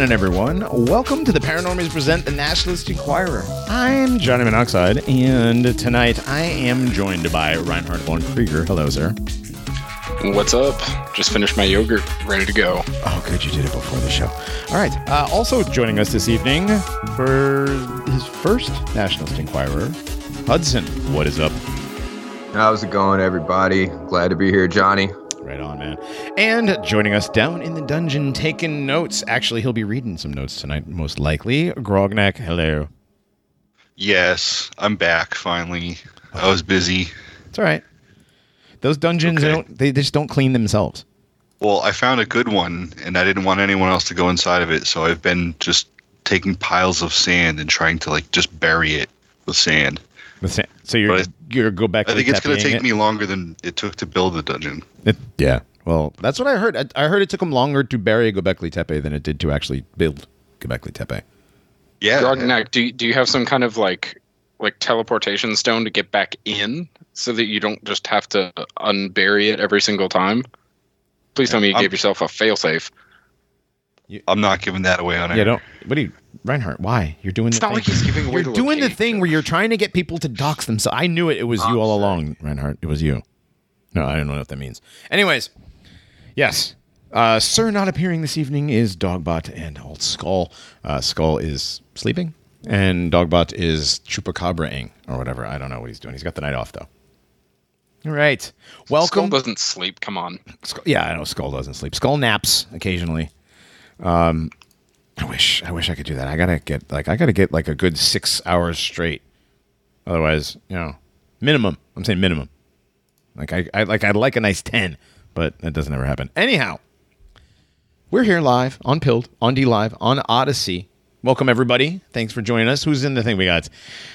happening, everyone? Welcome to the Paranormies Present the Nationalist Enquirer. I'm Johnny Monoxide, and tonight I am joined by Reinhardt von Krieger. Hello, sir. What's up? Just finished my yogurt, ready to go. Oh, good, you did it before the show. All right. Uh, also joining us this evening for his first Nationalist Enquirer, Hudson. What is up? How's it going, everybody? Glad to be here, Johnny. Right on, man. And joining us down in the dungeon, taking notes. Actually, he'll be reading some notes tonight, most likely. Grognak, hello. Yes, I'm back finally. I was busy. It's all right. Those dungeons, they, Okay. don't, they just don't clean themselves. Well, I found a good one, and I didn't want anyone else to go inside of it, so I've been just taking piles of sand and trying to like just bury it with sand. With sa- So you're But you're go back. I think it's going to take it? me longer than it took to build the dungeon. It, yeah. Well, that's what I heard. I, I heard it took them longer to bury Göbekli Tepe than it did to actually build Göbekli Tepe. Yeah, Grognak, do you, do you have some kind of like like teleportation stone to get back in so that you don't just have to unbury it every single time? Please tell me you I'm- gave yourself a failsafe. I'm not giving that away on air. Yeah. Don't. What do you, Reinhardt? Why you're doing? It's the not like thing- he's giving away You're the doing the thing where you're trying to get people to dox themselves. I knew it. It was you all along, Reinhardt. It was you. No, I don't know what that means. Anyways, yes. Uh, Sir not appearing this evening is Dogbot and Old Skull. Uh, Skull is sleeping, and Dogbot is chupacabraing or whatever. I don't know what he's doing. He's got the night off though. All right. Welcome. Skull doesn't sleep. Come on. Skull, yeah, I know Skull doesn't sleep. Skull naps occasionally. Um, I wish I wish I could do that. I gotta get like I gotta get like a good six hours straight. Otherwise, you know, minimum. I'm saying minimum. Like I, I like I'd like a nice ten, but that doesn't ever happen. Anyhow, we're here live on Pilled, on DLive, on Odysee. Welcome everybody. Thanks for joining us. Who's in the thing we got?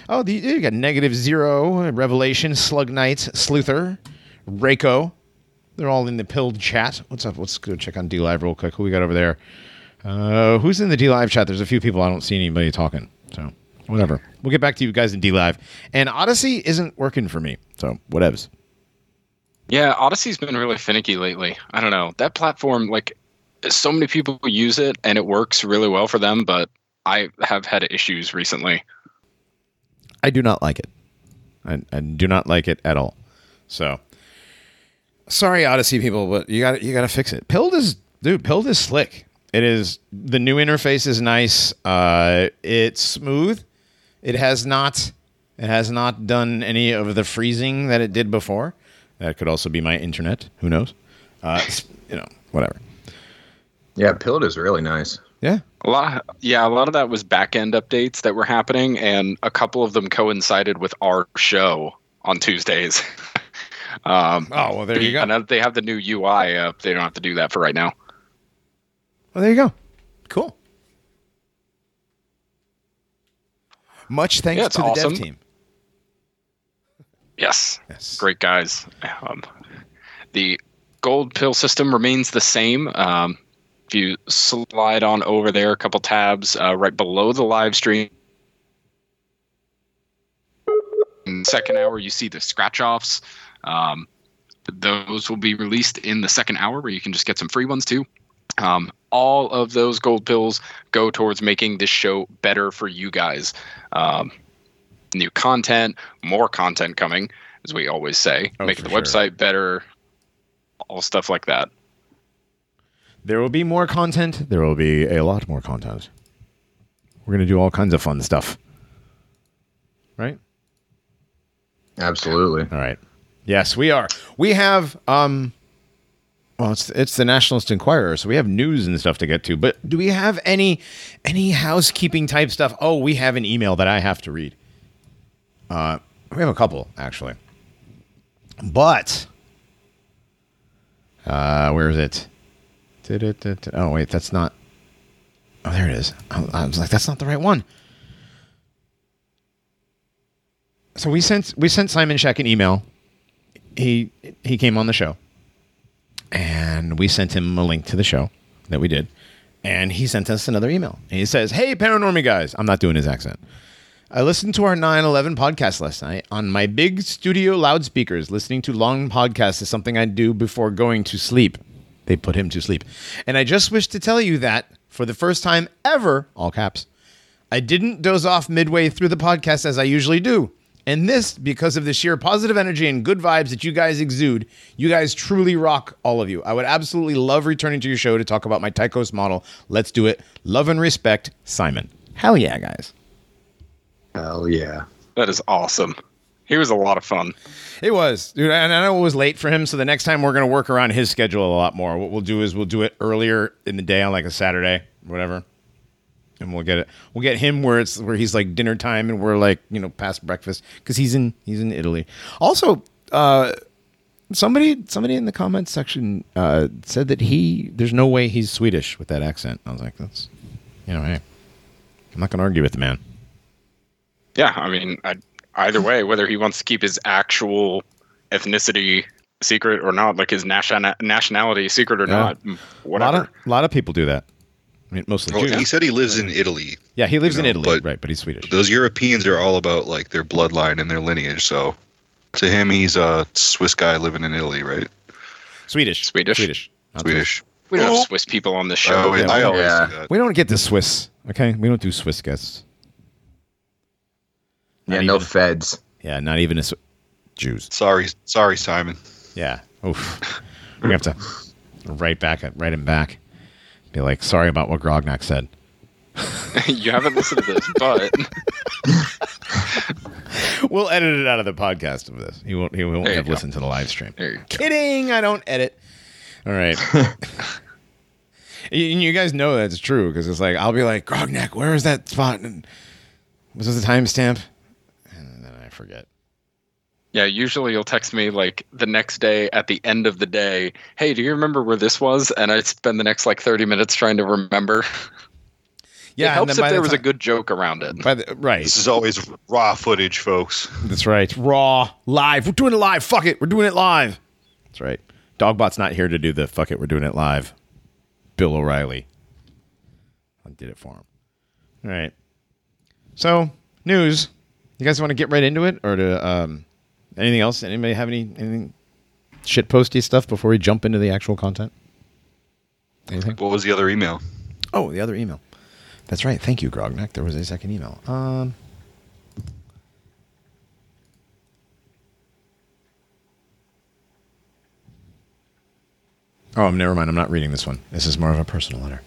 Oh, the, you got Negative Zero, Revelation, Slug Knight, Sleuther, Reiko. They're all in the Pilled chat. What's up? Let's go check on DLive real quick. Who we got over there? Uh, who's in the DLive chat? There's a few people. I don't see anybody talking. So whatever. We'll get back to you guys in DLive. And Odysee isn't working for me. So whatevs. Yeah, Odysee's been really finicky lately. I don't know. That platform, like, so many people use it and it works really well for them, but I have had issues recently. I do not like it. I, I do not like it at all. So sorry, Odysee people, but you got you got to fix it. Pilled is dude. Pilled is slick. It is the new interface is nice. Uh, it's smooth. It has not it has not done any of the freezing that it did before. That could also be my internet. Who knows? Uh, you know, whatever. Yeah, Pilled is really nice. Yeah. A lot, yeah, a lot of that was back end updates that were happening, and a couple of them coincided with our show on Tuesdays. um, Oh well, there you go. And they have the new UI up, they don't have to do that for right now. Well, there you go. Cool. Much thanks Yeah, to the awesome. dev team. Yes, Yes. great guys. Um, the gold pill system remains the same. Um, if you slide on over there, a couple tabs uh, right below the live stream. In the second hour, you see the scratch offs. Um, those will be released in the second hour, where you can just get some free ones too. Um, all of those gold pills go towards making this show better for you guys. Um, new content, more content coming, as we always say, Oh, making the sure. website better, all stuff like that. There will be more content. There will be a lot more content. We're going to do all kinds of fun stuff. Right? Absolutely. All right. Yes, we are. We have um well, it's it's the Nationalist Enquirer, so we have news and stuff to get to. But do we have any any housekeeping type stuff? Oh, we have an email that I have to read. Uh, we have a couple actually, but uh, where is it? Oh wait, that's not. Oh, there it is. I was like, that's not the right one. So we sent we sent Simon Shack an email. He he came on the show, and we sent him a link to the show that we did, and he sent us another email. And he says, "Hey, Paranormy guys, I'm not doing his accent. I listened to our 9/11 podcast last night on my big studio loudspeakers. Listening to long podcasts is something I do before going to sleep. They put him to sleep, and I just wish to tell you that." for the first time ever, all caps, I didn't doze off midway through the podcast as I usually do. And this, because of the sheer positive energy and good vibes that you guys exude, you guys truly rock, all of you. I would absolutely love returning to your show to talk about my Tychos model. Let's do it. Love and respect, Simon. Hell yeah, guys. Hell yeah. That is awesome. He was a lot of fun. It was, dude, and I know it was late for him. So the next time we're gonna work around his schedule a lot more. What we'll do is we'll do it earlier in the day on like a Saturday, whatever, and we'll get it. We'll get him where it's where he's like dinner time and we're like you know past breakfast because he's in he's in Italy. Also, uh, somebody somebody in the comments section uh, said that he there's no way he's Swedish with that accent. I was like, that's you know, hey, I'm not gonna argue with the man. Yeah, I mean, I, either way, whether he wants to keep his actual ethnicity secret or not, like his nation- nationality secret or Yeah. not, mm, A lot whatever. of a lot of people do that. I mean, mostly Well, he said he lives in Italy. Yeah, he lives you in Italy, but- right? But he's Swedish. Those Europeans are all about like their bloodline and their lineage. So to him, he's a Swiss guy living in Italy, right? Swedish. Swedish? Swedish. not Swedish. we don't Oh. have Swiss people on this Oh, show. yeah, I always yeah. do that. We don't get the Swiss. Okay, we don't do Swiss guests. Yeah, Not no feds. Yeah, not even a Sw- Jews. Sorry, sorry, Simon. Yeah. Oof. we have to write back, write him back. Be like, sorry about what Grognak said. you haven't listened to this, but We'll edit it out of the podcast of this. He won't. He won't you have go. listened to the live stream. you go. Kidding. I don't edit. All right. and you guys know that's true because it's like I'll be like Grognak, where is that spot? And was this the timestamp? And then I forget. Yeah, usually you'll text me like the next day at the end of the day, hey, do you remember where this was? And I spend the next like 30 minutes trying to remember. Yeah, it helps then if by there the was a good joke around it. By the, right. This is always raw footage, folks. That's right. Raw, live. We're doing it live. Fuck it. We're doing it live. That's right. Dogbot's not here to do the fuck it. We're doing it live. Bill O'Reilly. I did it for him. All right. So, news. You guys want to get right into it or to um anything else? Anybody have any anything shit posty stuff before we jump into the actual content? Anything? What was the other email? Oh, the other email. That's right. Thank you, Grognak. There was a second email. Um, oh, never mind. I'm not reading this one. This is more of a personal letter.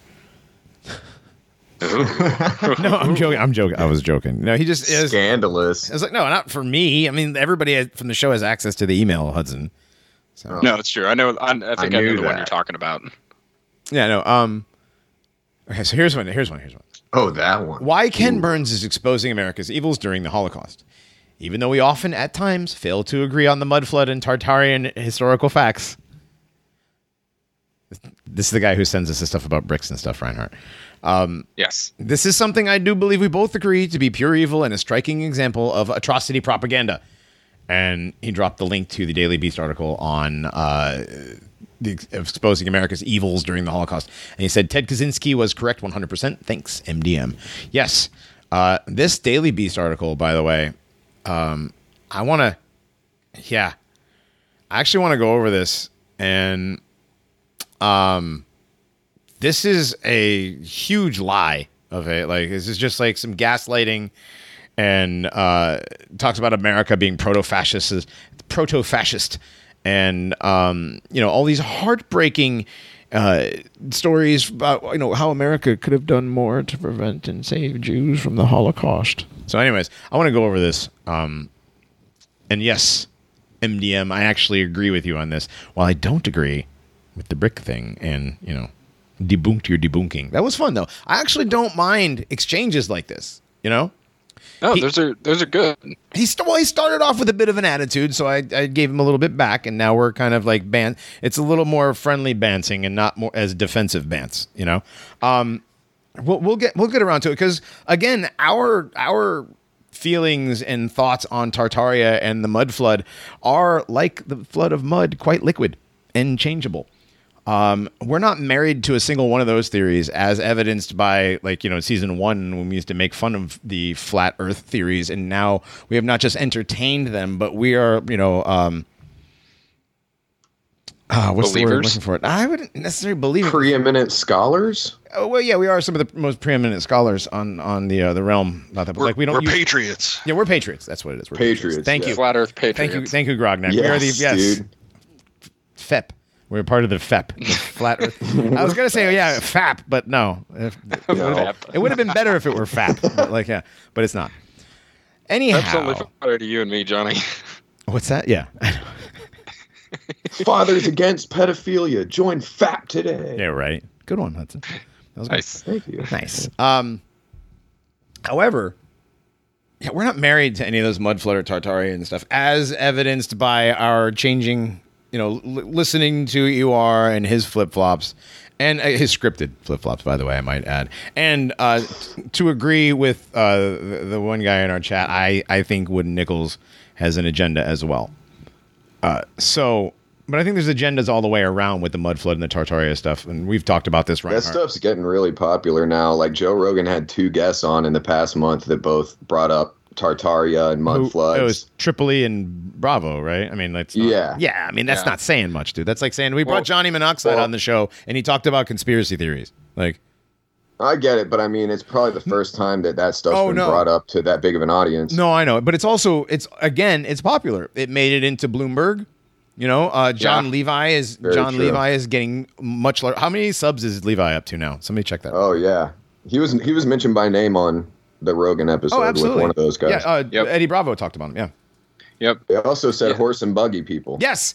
no, I'm joking. I'm joking. I was joking. No, he just is. Scandalous. It's like no, not for me. I mean, everybody from the show has access to the email, Hudson. So No, it's true. I know. I, I think I, knew know the one you're talking about. yeah, no. Um. Okay, so here's one. Here's one. Here's one. Oh, that one. Why Ken Burns is exposing America's evils during the Holocaust. Even though we often, at times, fail to agree on the mud flood and Tartarian historical facts. This is the guy who sends us the stuff about bricks and stuff, Reinhardt. Yes. This is something I do believe we both agree to be pure evil and a striking example of atrocity propaganda. And he dropped the link to the Daily Beast article on uh, the exposing America's evils during the Holocaust. And he said Ted Kaczynski was correct 100%. Thanks, MDM. Yes. Uh, this Daily Beast article, by the way, um, I want to, yeah, I actually want to go over this. And um, this is a huge lie of it. Like this is just like some gaslighting, and uh, talks about America being proto-fascist, proto-fascist, and um, you know all these heartbreaking uh, stories about you know how America could have done more to prevent and save Jews from the Holocaust. So, anyways, I want to go over this. Um, and yes, MDM, I actually agree with you on this. While I don't agree with the brick thing and, you know, debunked your debunking. That was fun though. I actually don't mind exchanges like this, you know? No, He- those are those are good. He well, he started off with a bit of an attitude, so I, I gave him a little bit back, and now we're kind of like ban. It's a little more friendly banting and not more as defensive bants, you know. Um, we'll we'll get we'll get around to it because again, our our feelings and thoughts on Tartaria and the mud flood are like the flood of mud, quite liquid and changeable. Um, we're not married to a single one of those theories, as evidenced by like you know season one when we used to make fun of the flat Earth theories, and now we have not just entertained them, but we are you know um, uh, what's the word I'm looking for? It. I wouldn't necessarily believe it. Preeminent scholars. Oh, well, yeah, we are some of the most preeminent scholars on on the uh, the realm. Not that, but We're, like we don't. we're use- patriots. yeah, we're patriots. That's what it is. We're Patriots, Thank yeah. you. Flat Earth Patriots. Thank you. Thank you, Grognak. we are the Yes, yes, dude. FEP. We're part of the FEP, the Flat Earth. I was gonna say, yeah, FAP, but no. If- It No. would have it would have been better if it were FAP. But like, yeah, but it's not. Anyhow, That's only fair to you and me, Johnny. what's that? Yeah, Fathers against pedophilia. Join FAP today. yeah, right. Good one, Hudson. That was good. Nice. Thank you. Nice. Um, however, yeah, we're not married to any of those mud flood or Tartaria and stuff, as evidenced by our changing, you know, l- listening to EUR and his flip flops, and uh, his scripted flip flops, by the way, I might add. And uh, t- to agree with uh, the, the one guy in our chat, I I think Wooden Nichols has an agenda as well. Uh, so. But I think there's agendas all the way around with the mud flood and the Tartaria stuff, and we've talked about this. Right. That stuff's getting really popular now. Like Joe Rogan had two guests on in the past month that both brought up Tartaria and mud Who- floods. It was Tripoli and Bravo, right? I mean, that's not, Yeah. yeah. I mean, that's Yeah. not saying much, dude. That's like saying we brought Well- Johnny Monoxide well- on the show and he talked about conspiracy theories. Like, I get it, but I mean, it's probably the first time that that stuff's Oh, been no. brought up to that big of an audience. no, I know, but it's also it's again, it's popular. It made it into Bloomberg. You know, uh, John Yeah. Levi is Very John true. Levi is getting much larger. How many subs is Levi up to now? Somebody check that. Oh yeah, he was he was mentioned by name on the Rogan episode oh, with one of those guys. Yeah, uh, Yep. Eddie Bravo talked about him. Yeah. Yep. They also said Yeah. horse and buggy people. Yes.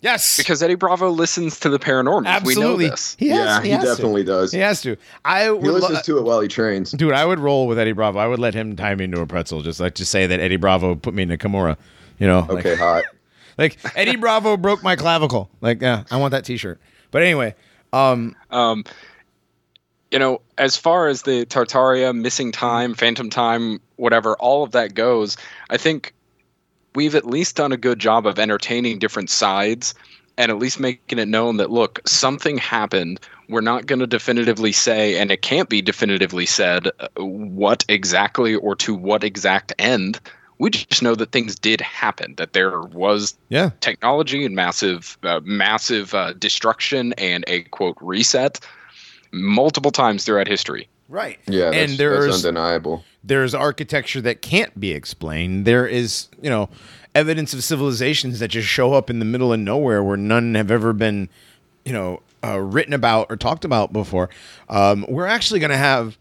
Yes. Because Eddie Bravo listens to the paranormal. absolutely. We know this. He has, yeah, he, has to. definitely does. He has to. I He would lo- listens to it while he trains. Dude, I would roll with Eddie Bravo. I would let him tie me into a pretzel. Just like just say that Eddie Bravo put me in a Kimura. You know, like, Okay, hot. like Eddie Bravo broke my clavicle. Like, yeah, I want that T-shirt. But anyway, um, Um, you know, as far as the Tartaria, missing time, phantom time, whatever, all of that goes, I think we've at least done a good job of entertaining different sides and at least making it known that look, something happened. We're not going to definitively say, and it can't be definitively said, what exactly or to what exact end. We just know that things did happen. That there was yeah, technology and massive uh, massive uh, destruction and a quote reset multiple times throughout history right. Yeah, that's, and that's there's undeniable. there's architecture that can't be explained. There is, you know, evidence of civilizations that just show up in the middle of nowhere where none have ever been, you know, uh, written about or talked about before. Um, we're actually going to have,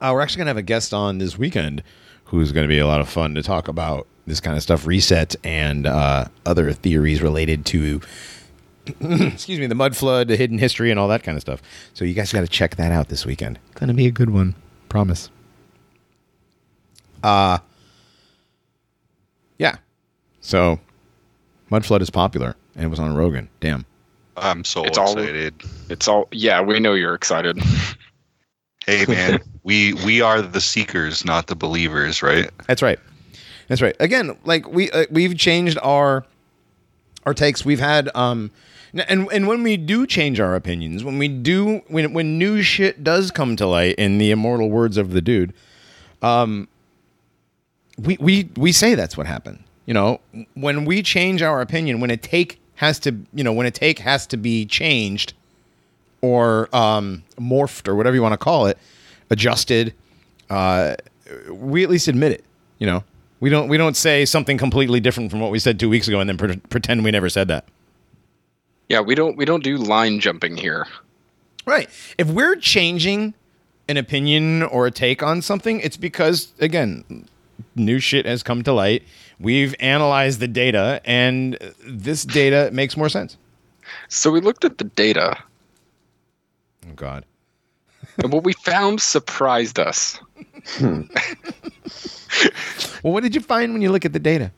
uh, we're actually going to have a guest on this weekend who's going to be a lot of fun to talk about this kind of stuff, reset and uh, other theories related to. excuse me, the mud flood, the hidden history, and all that kind of stuff. So you guys got to check that out this weekend. Gonna be a good one, promise. Uh yeah. So Mud Flood is popular and it was on Rogan. Damn. I'm so It's all- excited. it's all yeah we know you're excited Hey man, we we are the seekers, not the believers, right? That's right. That's right. Again, like we uh, we've changed our our takes. We've had um n- and and when we do change our opinions, when we do when when new shit does come to light in the immortal words of the dude, um we we we say that's what happened. You know, when we change our opinion, when a take has to, you know, when a take has to be changed or um morphed or whatever you want to call it, adjusted, uh we at least admit it. You know, we don't we don't say something completely different from what we said two weeks ago and then pre- pretend we never said that. Yeah we don't we don't do line jumping here Right. If we're changing an opinion or a take on something, it's because again, new shit has come to light. We've analyzed the data, and this data makes more sense. so we looked at the data Oh God. and what we found surprised us hmm. Well, what did you find when you look at the data?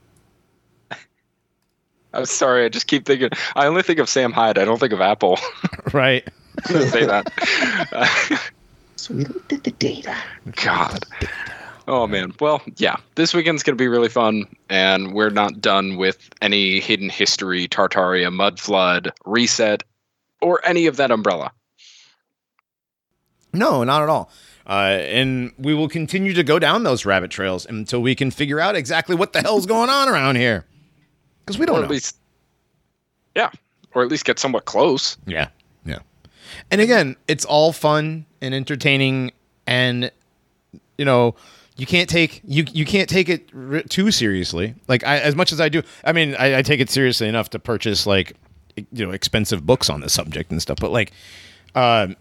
I'm sorry i just keep thinking i only think of sam hyde i don't think of apple Right. say that So we looked at the data. god oh man well yeah this weekend's gonna be really fun and we're not done with any hidden history tartaria mud flood reset or any of that umbrella No, not at all. Uh, and we will continue to go down those rabbit trails until we can figure out exactly what the hell's going on around here. Because we don't at know. least yeah or at least get somewhat close. Yeah. Yeah. And again, it's all fun and entertaining and you know, you can't take you you can't take it r- too seriously. Like I, as much as I do, I mean, I, I take it seriously enough to purchase like you know expensive books on the subject and stuff. But like, um,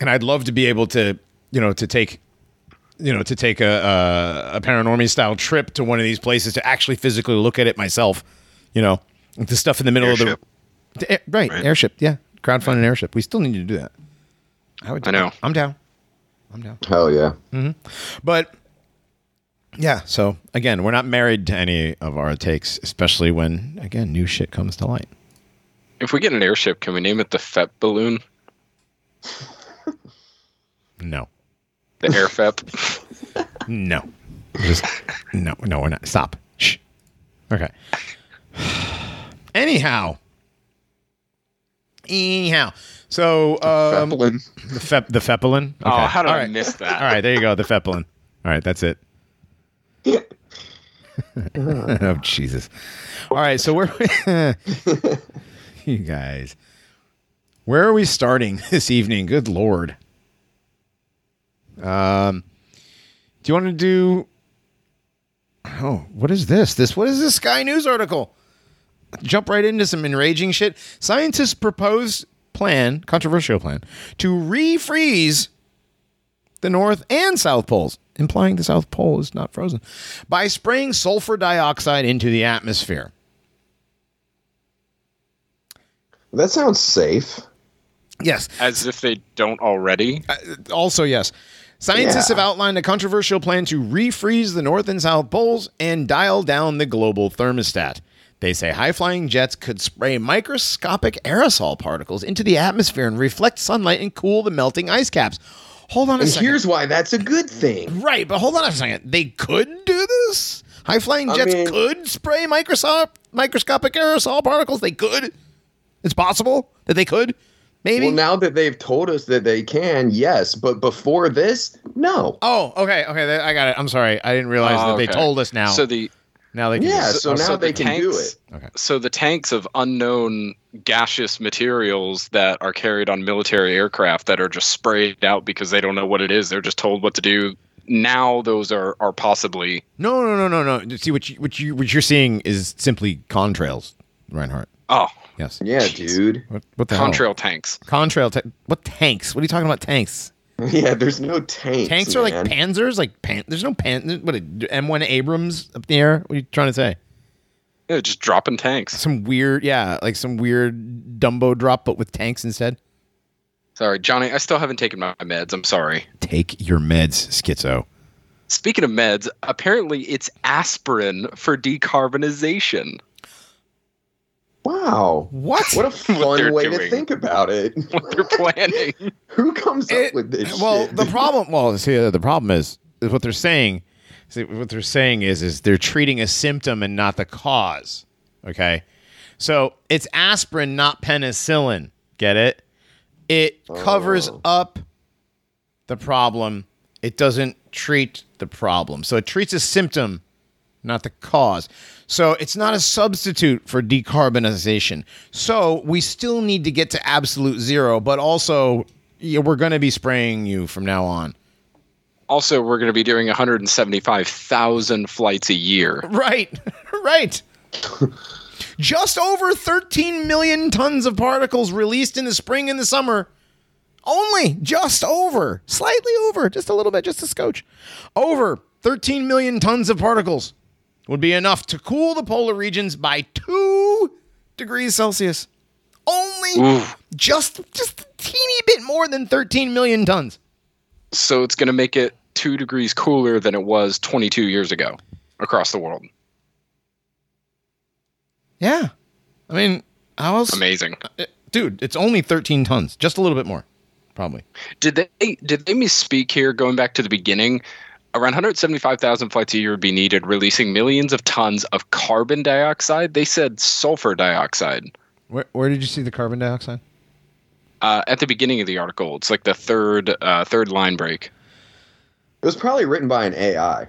and I'd love to be able to you know to take you know to take a a, a paranormal style trip to one of these places to actually physically look at it myself. You know, the stuff in the middle of Airship. the the air- right, Right. airship. Yeah, crowdfund an airship. We still need to do that. I would. I know. I'm down. I'm down. Hell yeah. Mm-hmm. But yeah, so again, we're not married to any of our takes, especially when again new shit comes to light. If we get an airship, can we name it the FEP balloon? No, The air FEP? no, just no, no. We're not. Stop. Shh. Okay. Anyhow. Anyhow, so um, Zeppelin. the Fep, the Fepelin. Oh, Okay. how did All I right. miss that? All right, there you go, the Fepelin. All right, that's it. oh Jesus! All right, so where you guys? Where are we starting this evening? Good lord. Um, do you want to do? Oh, what is this? This what is this Sky News article? Jump right into some enraging shit. Scientists propose plan, controversial plan, to refreeze the North and South Poles, implying the South Pole is not frozen, by spraying sulfur dioxide into the atmosphere. That sounds safe. Yes. As if they don't already. Uh, also, yes. Scientists Yeah. have outlined a controversial plan to refreeze the North and South Poles and dial down the global thermostat. They say high flying jets could spray microscopic aerosol particles into the atmosphere and reflect sunlight and cool the melting ice caps. Hold on a And second. here's why that's a good thing. Right, but hold on a second. They could do this? High flying I jets mean- could spray microscopic microscopic aerosol particles. They could. It's possible that they could. Maybe. Well, now that they've told us that they can, yes. But before this, no. oh, okay, okay. I got it. I'm sorry. I didn't realize Oh, that they told us now. So the now they can. Yeah, do so oh, it. now so they the can do it. Okay. so the tanks of unknown gaseous materials that are carried on military aircraft that are just sprayed out because they don't know what it is. They're just told what to do. Now those are are possibly No, no, no, no, no. See what you what you what you're seeing is simply contrails, Reinhardt. oh Yes. Yeah, Jeez. dude. What, what the hell? contrail tanks. Contrail. Ta- what tanks? What are you talking about? Tanks. Yeah, there's no tanks. Tanks are like. Panzers. Like pan. There's no pan. What a M1 Abrams up in the air. What are you trying to say? Yeah, just dropping tanks. Some weird, yeah, like some weird Dumbo drop, but with tanks instead. Sorry, Johnny. I still haven't taken my meds. I'm sorry. Take your meds, schizo. Speaking of meds, apparently it's aspirin for decarbonization. Wow. What? What a fun they're way to think about it. What they're planning. Who comes up with this well, shit? the problem. Well, see, the problem is, is what they're saying. See, what they're saying is, is they're treating a symptom and not the cause. Okay, so it's aspirin, not penicillin. Get it? It oh. covers Oh. up the problem. It doesn't treat the problem. So it treats a symptom, not the cause. So it's not a substitute for decarbonization. So we still need to get to absolute zero, but also yeah, we're going to be spraying you from now on. Also, we're going to be doing 175,000 flights a year. Right, right. Just over 13 million tons of particles released in the spring and the summer. Only just over, slightly over, just a little bit, just a scotch. Over 13 million tons of particles would be enough to cool the polar regions by 2 degrees Celsius. Only just just a teeny bit more than 13 million tons. So it's going to make it two degrees cooler than it was 22 years ago across the world. Yeah. I mean, how else? Amazing. Uh, dude, it's only 13 tons, just a little bit more, probably. Did they did they misspeak here? Going back to the beginning, around 175,000 flights a year would be needed, releasing millions of tons of carbon dioxide. They said sulfur dioxide Where, where did you see the carbon dioxide? uh, at the beginning of the article. It's like the third uh, third line break. it was probably written by an AI.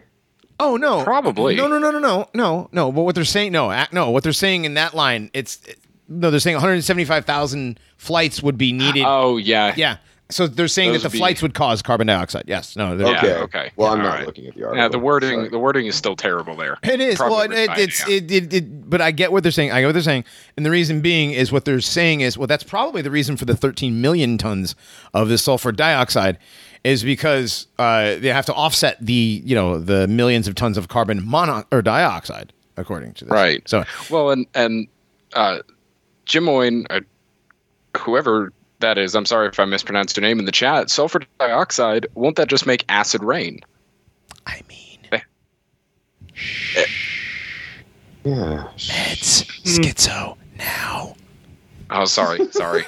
Oh no, Probably. No, no, no, no, no, no, no. But what they're saying, no, no. What they're saying in that line, it's no, they're saying 175,000 flights would be needed. Oh yeah. yeah. So they're saying Those that the would be- flights would cause carbon dioxide. Yes. No. they're- Yeah, Okay. okay. Well, I'm All not right. looking at the article. Yeah, the wording Sorry. the wording is still terrible there. It is. Probably well, it, it's it, it, it. But I get what they're saying. I get what they're saying, and the reason being is what they're saying is well, that's probably the reason for the 13 million tons of the sulfur dioxide, is because uh, they have to offset the you know the millions of tons of carbon mono or dioxide, according to this. Right. So Well, and and uh, Jim Moyne, uh, whoever that is, I'm sorry if I mispronounced your name in the chat. Sulfur dioxide, won't that just make acid rain? I mean, Yeah. it's schizo now. Oh, sorry, sorry.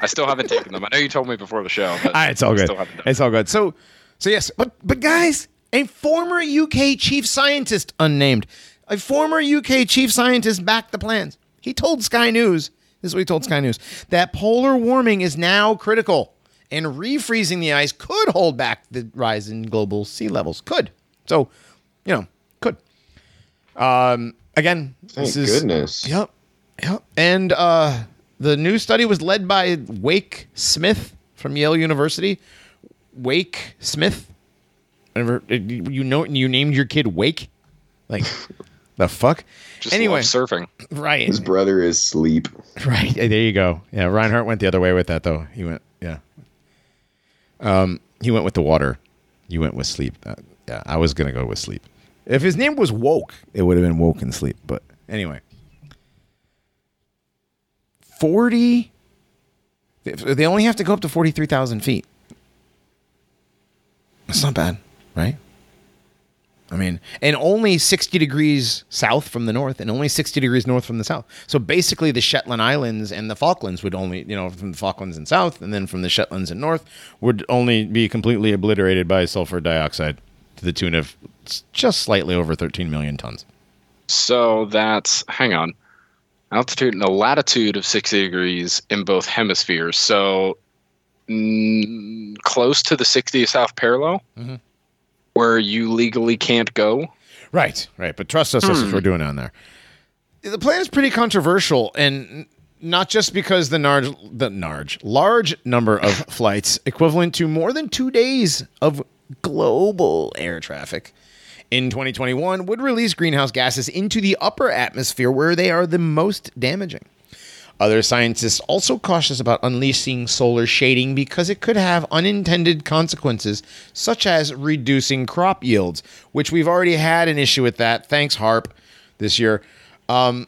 I still haven't taken them. I know you told me before the show. But Ah, it's all I good. It's all good. So, so yes, but but guys, a former UK chief scientist, unnamed, a former UK chief scientist backed the plans. He told Sky News. This is what he told Sky News that polar warming is now critical, and refreezing the ice could hold back the rise in global sea levels. Could so, you know, could. Um, again, Thank this is goodness. Yep. Yep. And uh, the new study was led by Wake Smith from Yale University. Wake Smith. Whatever you know, you named your kid Wake. Like the fuck. Just anyway, love surfing. right, His brother is sleep. right. There you go. Yeah, Reinhardt went the other way with that though. He went, yeah. Um, he went with the water. You went with sleep. Uh, yeah, I was gonna go with sleep. If his name was Woke, it would have been Woke and Sleep. But anyway, forty. They only have to go up to forty-three thousand feet. That's not bad, right? I mean, and only 60 degrees south from the north and only 60 degrees north from the south. So basically, the Shetland Islands and the Falklands would only, you know, from the Falklands and south, and then from the Shetlands and north would only be completely obliterated by sulfur dioxide to the tune of just slightly over 13 million tons. So that's hang on, altitude and a latitude of sixty degrees in both hemispheres. So mm, close to the 60th south parallel, Mhm. Where you legally can't go. Right, right. But trust us, that's what hmm. we're doing down there. The plan is pretty controversial, and not just because the large, the large, large number of flights, equivalent to more than two days of global air traffic in 2021, would release greenhouse gases into the upper atmosphere where they are the most damaging. Other scientists also cautious about unleashing solar shading because it could have unintended consequences, such as reducing crop yields, which we've already had an issue with that. Thanks, HAARP, this year. Um,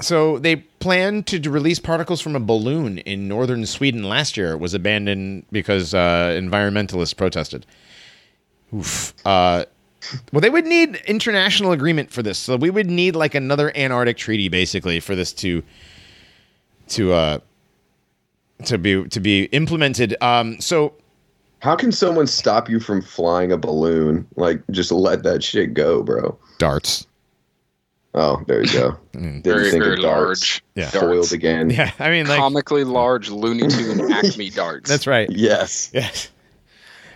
so they planned to release particles from a balloon in northern Sweden last year. It was abandoned because uh, environmentalists protested. Oof. Uh, well, they would need international agreement for this. So we would need like another Antarctic treaty, basically, for this to to uh to be to be implemented. Um, so How can someone stop you from flying a balloon? Like, just let that shit go, bro. darts. Oh, there you go. Didn't Very, think very of darts. large. Yeah. darts. Foiled again. Yeah, I mean, like Comically large Looney Tune Acme darts. that's right. Yes. Yes.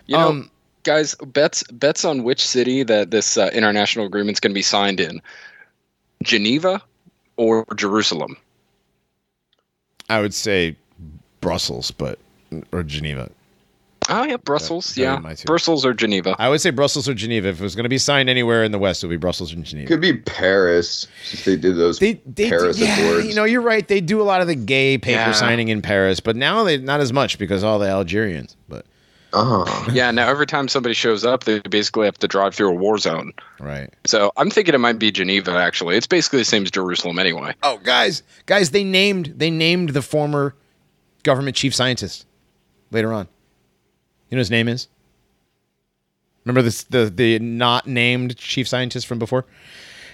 You know, um, guys, bets bets on which city that this uh, international agreement's going to be signed in. Geneva or Jerusalem. I would say Brussels, but or Geneva. Oh yeah, Brussels. that yeah, be my two. Brussels or Geneva. I would say Brussels or Geneva. If it was going to be signed anywhere in the West, it would be Brussels and Geneva. Could be Paris. Since they did those They, they Paris do, yeah, Accords. you know, you're right. They do a lot of the gay paper Yeah. signing in Paris, but now they not as much because all the Algerians. But uh yeah, now every time somebody shows up, they basically have to drive through a war zone. right. So I'm thinking it might be Geneva. Actually, it's basically the same as Jerusalem anyway. Oh, guys, guys, they named they named the former government chief scientist later on. You know his name is? Remember this the the not named chief scientist from before?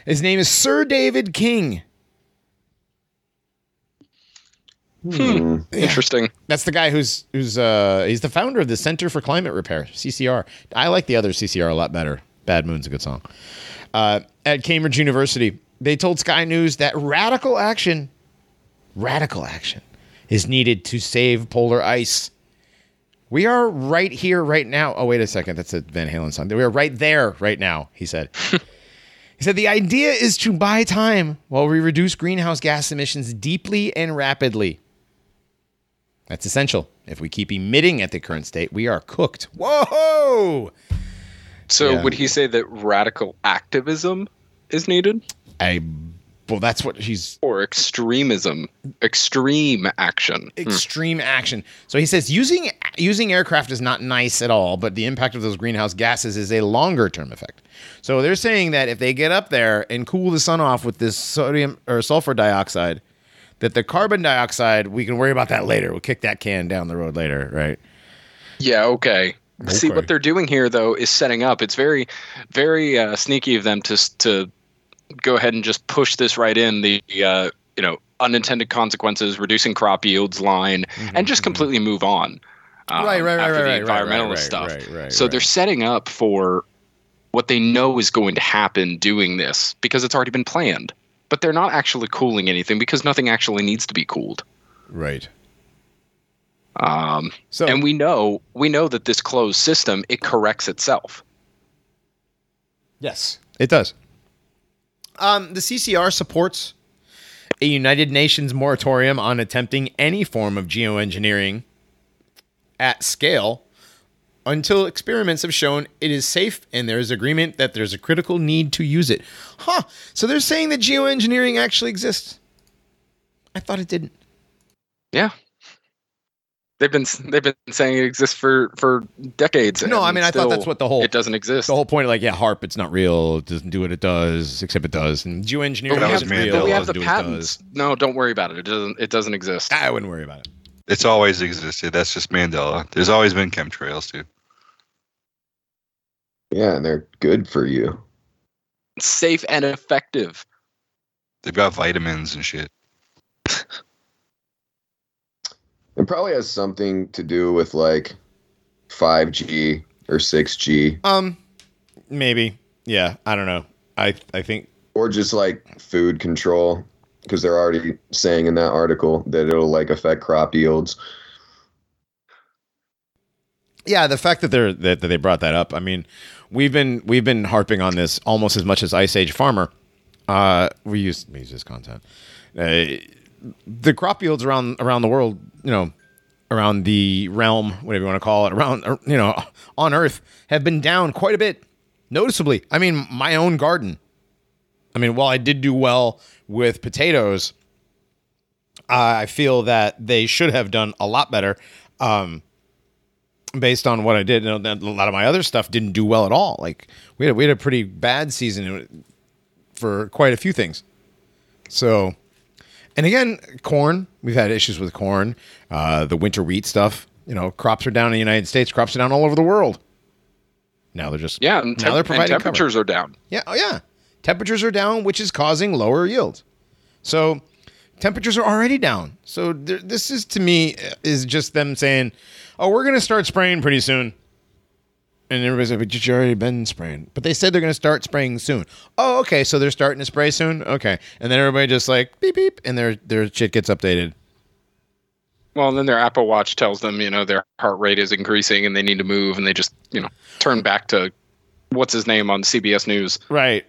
His name is Sir David King. Hmm. Interesting. That's the guy who's who's uh he's the founder of the Center for Climate Repair, CCR. I like the other CCR a lot better. Bad Moon's a good song. Uh, at Cambridge University, they told Sky News that radical action, radical action, is needed to save polar ice. We are right here, right now. Oh, wait a second. That's a Van Halen song. We are right there, right now, he said. He said the idea is to buy time while we reduce greenhouse gas emissions deeply and rapidly. That's essential. If we keep emitting at the current state, we are cooked. Whoa! So Yeah. would he say that radical activism is needed I well, that's what he's or extremism, extreme action? Hmm. extreme action. So he says using using aircraft is not nice at all, but the impact of those greenhouse gases is a longer term effect. So they're saying that if they get up there and cool the sun off with this sodium or sulfur dioxide, that the carbon dioxide we can worry about that later. We'll kick that can down the road later, right? Yeah, okay. See what they're doing here though is setting up. It's very, very uh, sneaky of them to to go ahead and just push this right in the uh, you know unintended consequences, reducing crop yields line, and just completely move on. um, Mm-hmm, Right, right, right, after right, the right, right, environmentalist right, stuff. right, right, so right. they're setting up for what they know is going to happen doing this because it's already been planned. But they're not actually cooling anything because nothing actually needs to be cooled. Right. Um, So and we know we know that this closed system it corrects itself. Yes, it does. Um, the CCR supports a United Nations moratorium on attempting any form of geoengineering at scale until experiments have shown it is safe and there is agreement that there's a critical need to use it. Huh. So they're saying that geoengineering actually exists. I thought it didn't. Yeah. They've been they've been saying it exists for for decades. No, I mean, I thought that's what the whole it doesn't exist. the whole point. Of like, yeah, HAARP, it's not real. It doesn't do what it does, except it does. And geoengineering but was isn't real. but we have the do patents. No, don't worry about it. It doesn't it doesn't exist. I wouldn't worry about it. It's always existed. That's just Mandela. There's always been chemtrails, dude. Yeah, and they're good for you. Safe and effective. They've got vitamins and shit. It probably has something to do with like 5G or 6G Um, maybe. Yeah, I don't know. I I think or just like food control because they're already saying in that article that it'll like affect crop yields. yeah, the fact that they're that, that they brought that up. I mean, we've been we've been harping on this almost as much as Ice Age Farmer. Uh, we use we use this content. Uh, the crop yields around around the world, you know, around the realm, whatever you want to call it, around you know, on Earth, have been down quite a bit, noticeably. I mean, my own garden. I mean, while I did do well with potatoes, I feel that they should have done a lot better. Um, based on what I did, you know, a lot of my other stuff didn't do well at all. Like we had we had a pretty bad season for quite a few things. So, and again, corn. We've had issues with corn. Uh, the winter wheat stuff. You know, crops are down in the United States. Crops are down all over the world. Now they're just Yeah, and, Now they're providing cover. temperatures are down. yeah. Oh, yeah. Temperatures are down, which is causing lower yields. So temperatures are already down. So th- this is to me is just them saying, "Oh, we're going to start spraying pretty soon." And everybody's like, "But you've already been spraying." But they said they're going to start spraying soon. Oh, okay. So they're starting to spray soon. Okay. And then everybody just like beep beep, and their their shit gets updated. Well, and then their Apple Watch tells them, you know, their heart rate is increasing and they need to move, and they just, you know, turn back to what's his name on CBS News. Right.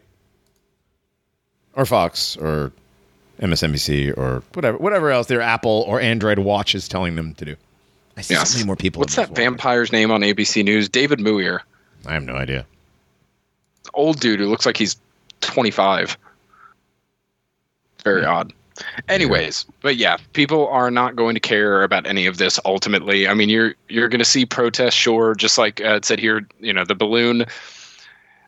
Or Fox or MSNBC or whatever whatever else their Apple or Android watch is telling them to do. I see Yes. so many more people. What's that world. vampire's name on ABC News? David Muir. I have no idea. Old dude who looks like he's 25. Very odd. Anyways, but yeah, people are not going to care about any of this ultimately. I mean, you're you're going to see protests, sure, just like uh, it said here. You know, the balloon,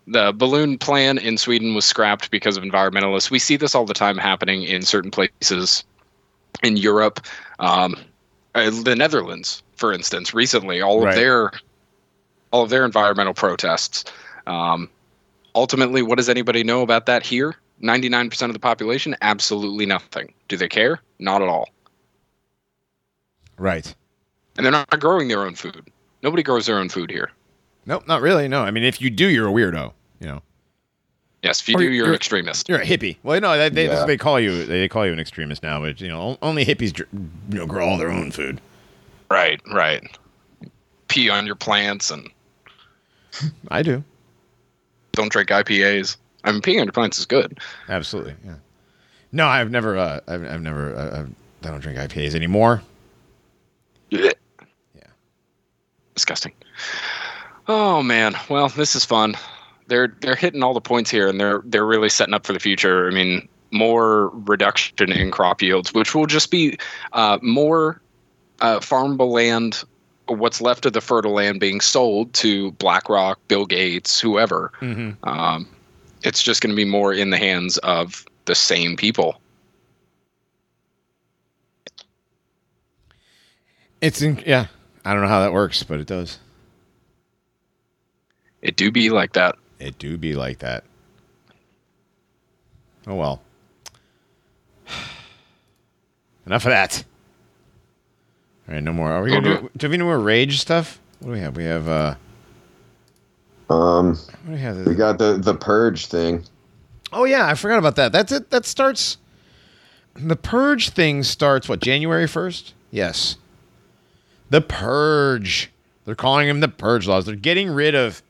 the balloon plan in Sweden was scrapped because of environmentalists. We see this all the time happening in certain places in Europe, um, uh, the Netherlands, for instance. Recently, all Right. of their all of their environmental protests. Um, ultimately, what does anybody know about that here? 99% of the population, absolutely nothing. Do they care? Not at all. Right. And they're not growing their own food. Nobody grows their own food here. Nope, not really. No, I mean, if you do, you're a weirdo. You know, Yes, if you Or do, you're- you're, you're- an extremist. you're a hippie. Well, no, they, they, Yeah. what they call you. They call you an extremist now, but you know, only hippies you know grow all their own food. Right, right. Pee on your plants and I do. don't drink IPAs. I mean, peeing on your plants is good. Absolutely. Yeah. No, I've never. Uh, I've, I've never. Uh, I've, I don't drink IPAs anymore. Yeah. Yeah. Disgusting. Oh man. Well, this is fun. They're they're hitting all the points here, and they're they're really setting up for the future. I mean, more reduction in crop yields, which will just be uh, more uh, farmable land. What's left of the fertile land being sold to BlackRock, Bill Gates, whoever. Mm-hmm. Um, it's just going to be more in the hands of the same people. It's in, yeah. I don't know how that works, but it does. It do be like that. It do be like that. Oh well. Enough of that. All right, no more. Are we gonna do? Do we know more rage stuff? What do we have? We have. uh Um, What do we have? we got the the purge thing. Oh yeah, I forgot about that. That's it. That starts. The purge thing starts what January first? Yes. The purge. They're calling them the purge laws. They're getting rid of.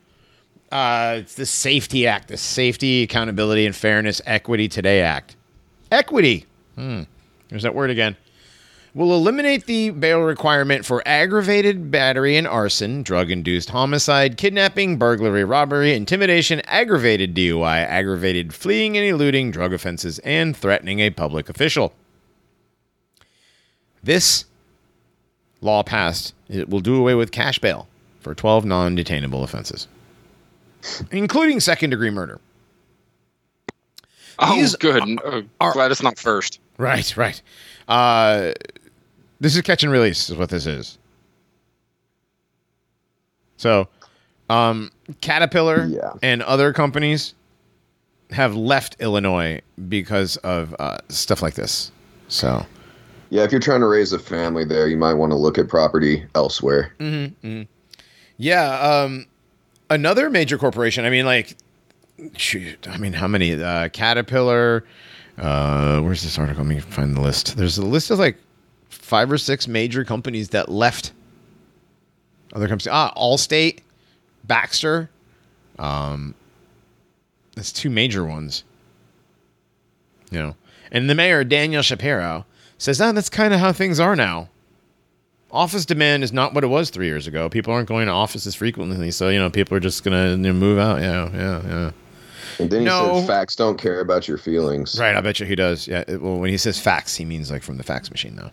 Uh, it's the Safety Act, the Safety, Accountability, and Fairness Equity Today Act. Equity. Hmm. There's that word again. Will eliminate the bail requirement for aggravated battery and arson, drug induced homicide, kidnapping, burglary, robbery, intimidation, aggravated DUI, aggravated fleeing and eluding drug offenses, and threatening a public official. This law passed, it will do away with cash bail for 12 non detainable offenses, including second degree murder. Oh, These good. Uh, are- glad it's not first. Right, right. Uh, this is catch and release, is what this is. So, um, Caterpillar Yeah. and other companies have left Illinois because of uh, stuff like this. So, Yeah, if you're trying to raise a family there, you might want to look at property elsewhere. yeah, um, another major corporation. I mean, like, shoot, I mean, how many? Uh, Caterpillar. Uh, where's this article? Let me find the list. There's a list of like five or six major companies that left other companies. Ah, Allstate, Baxter. Um, that's two major ones. You know, and the mayor Daniel Shapiro says, "Ah, that's kind of how things are now. Office demand is not what it was three years ago. People aren't going to offices frequently, so you know people are just gonna you know, move out. Yeah, yeah, yeah. And then he No. said, "Facts don't care about your feelings." Right, I bet you he does. Yeah. it- well, when he says facts, he means like from the fax machine, though.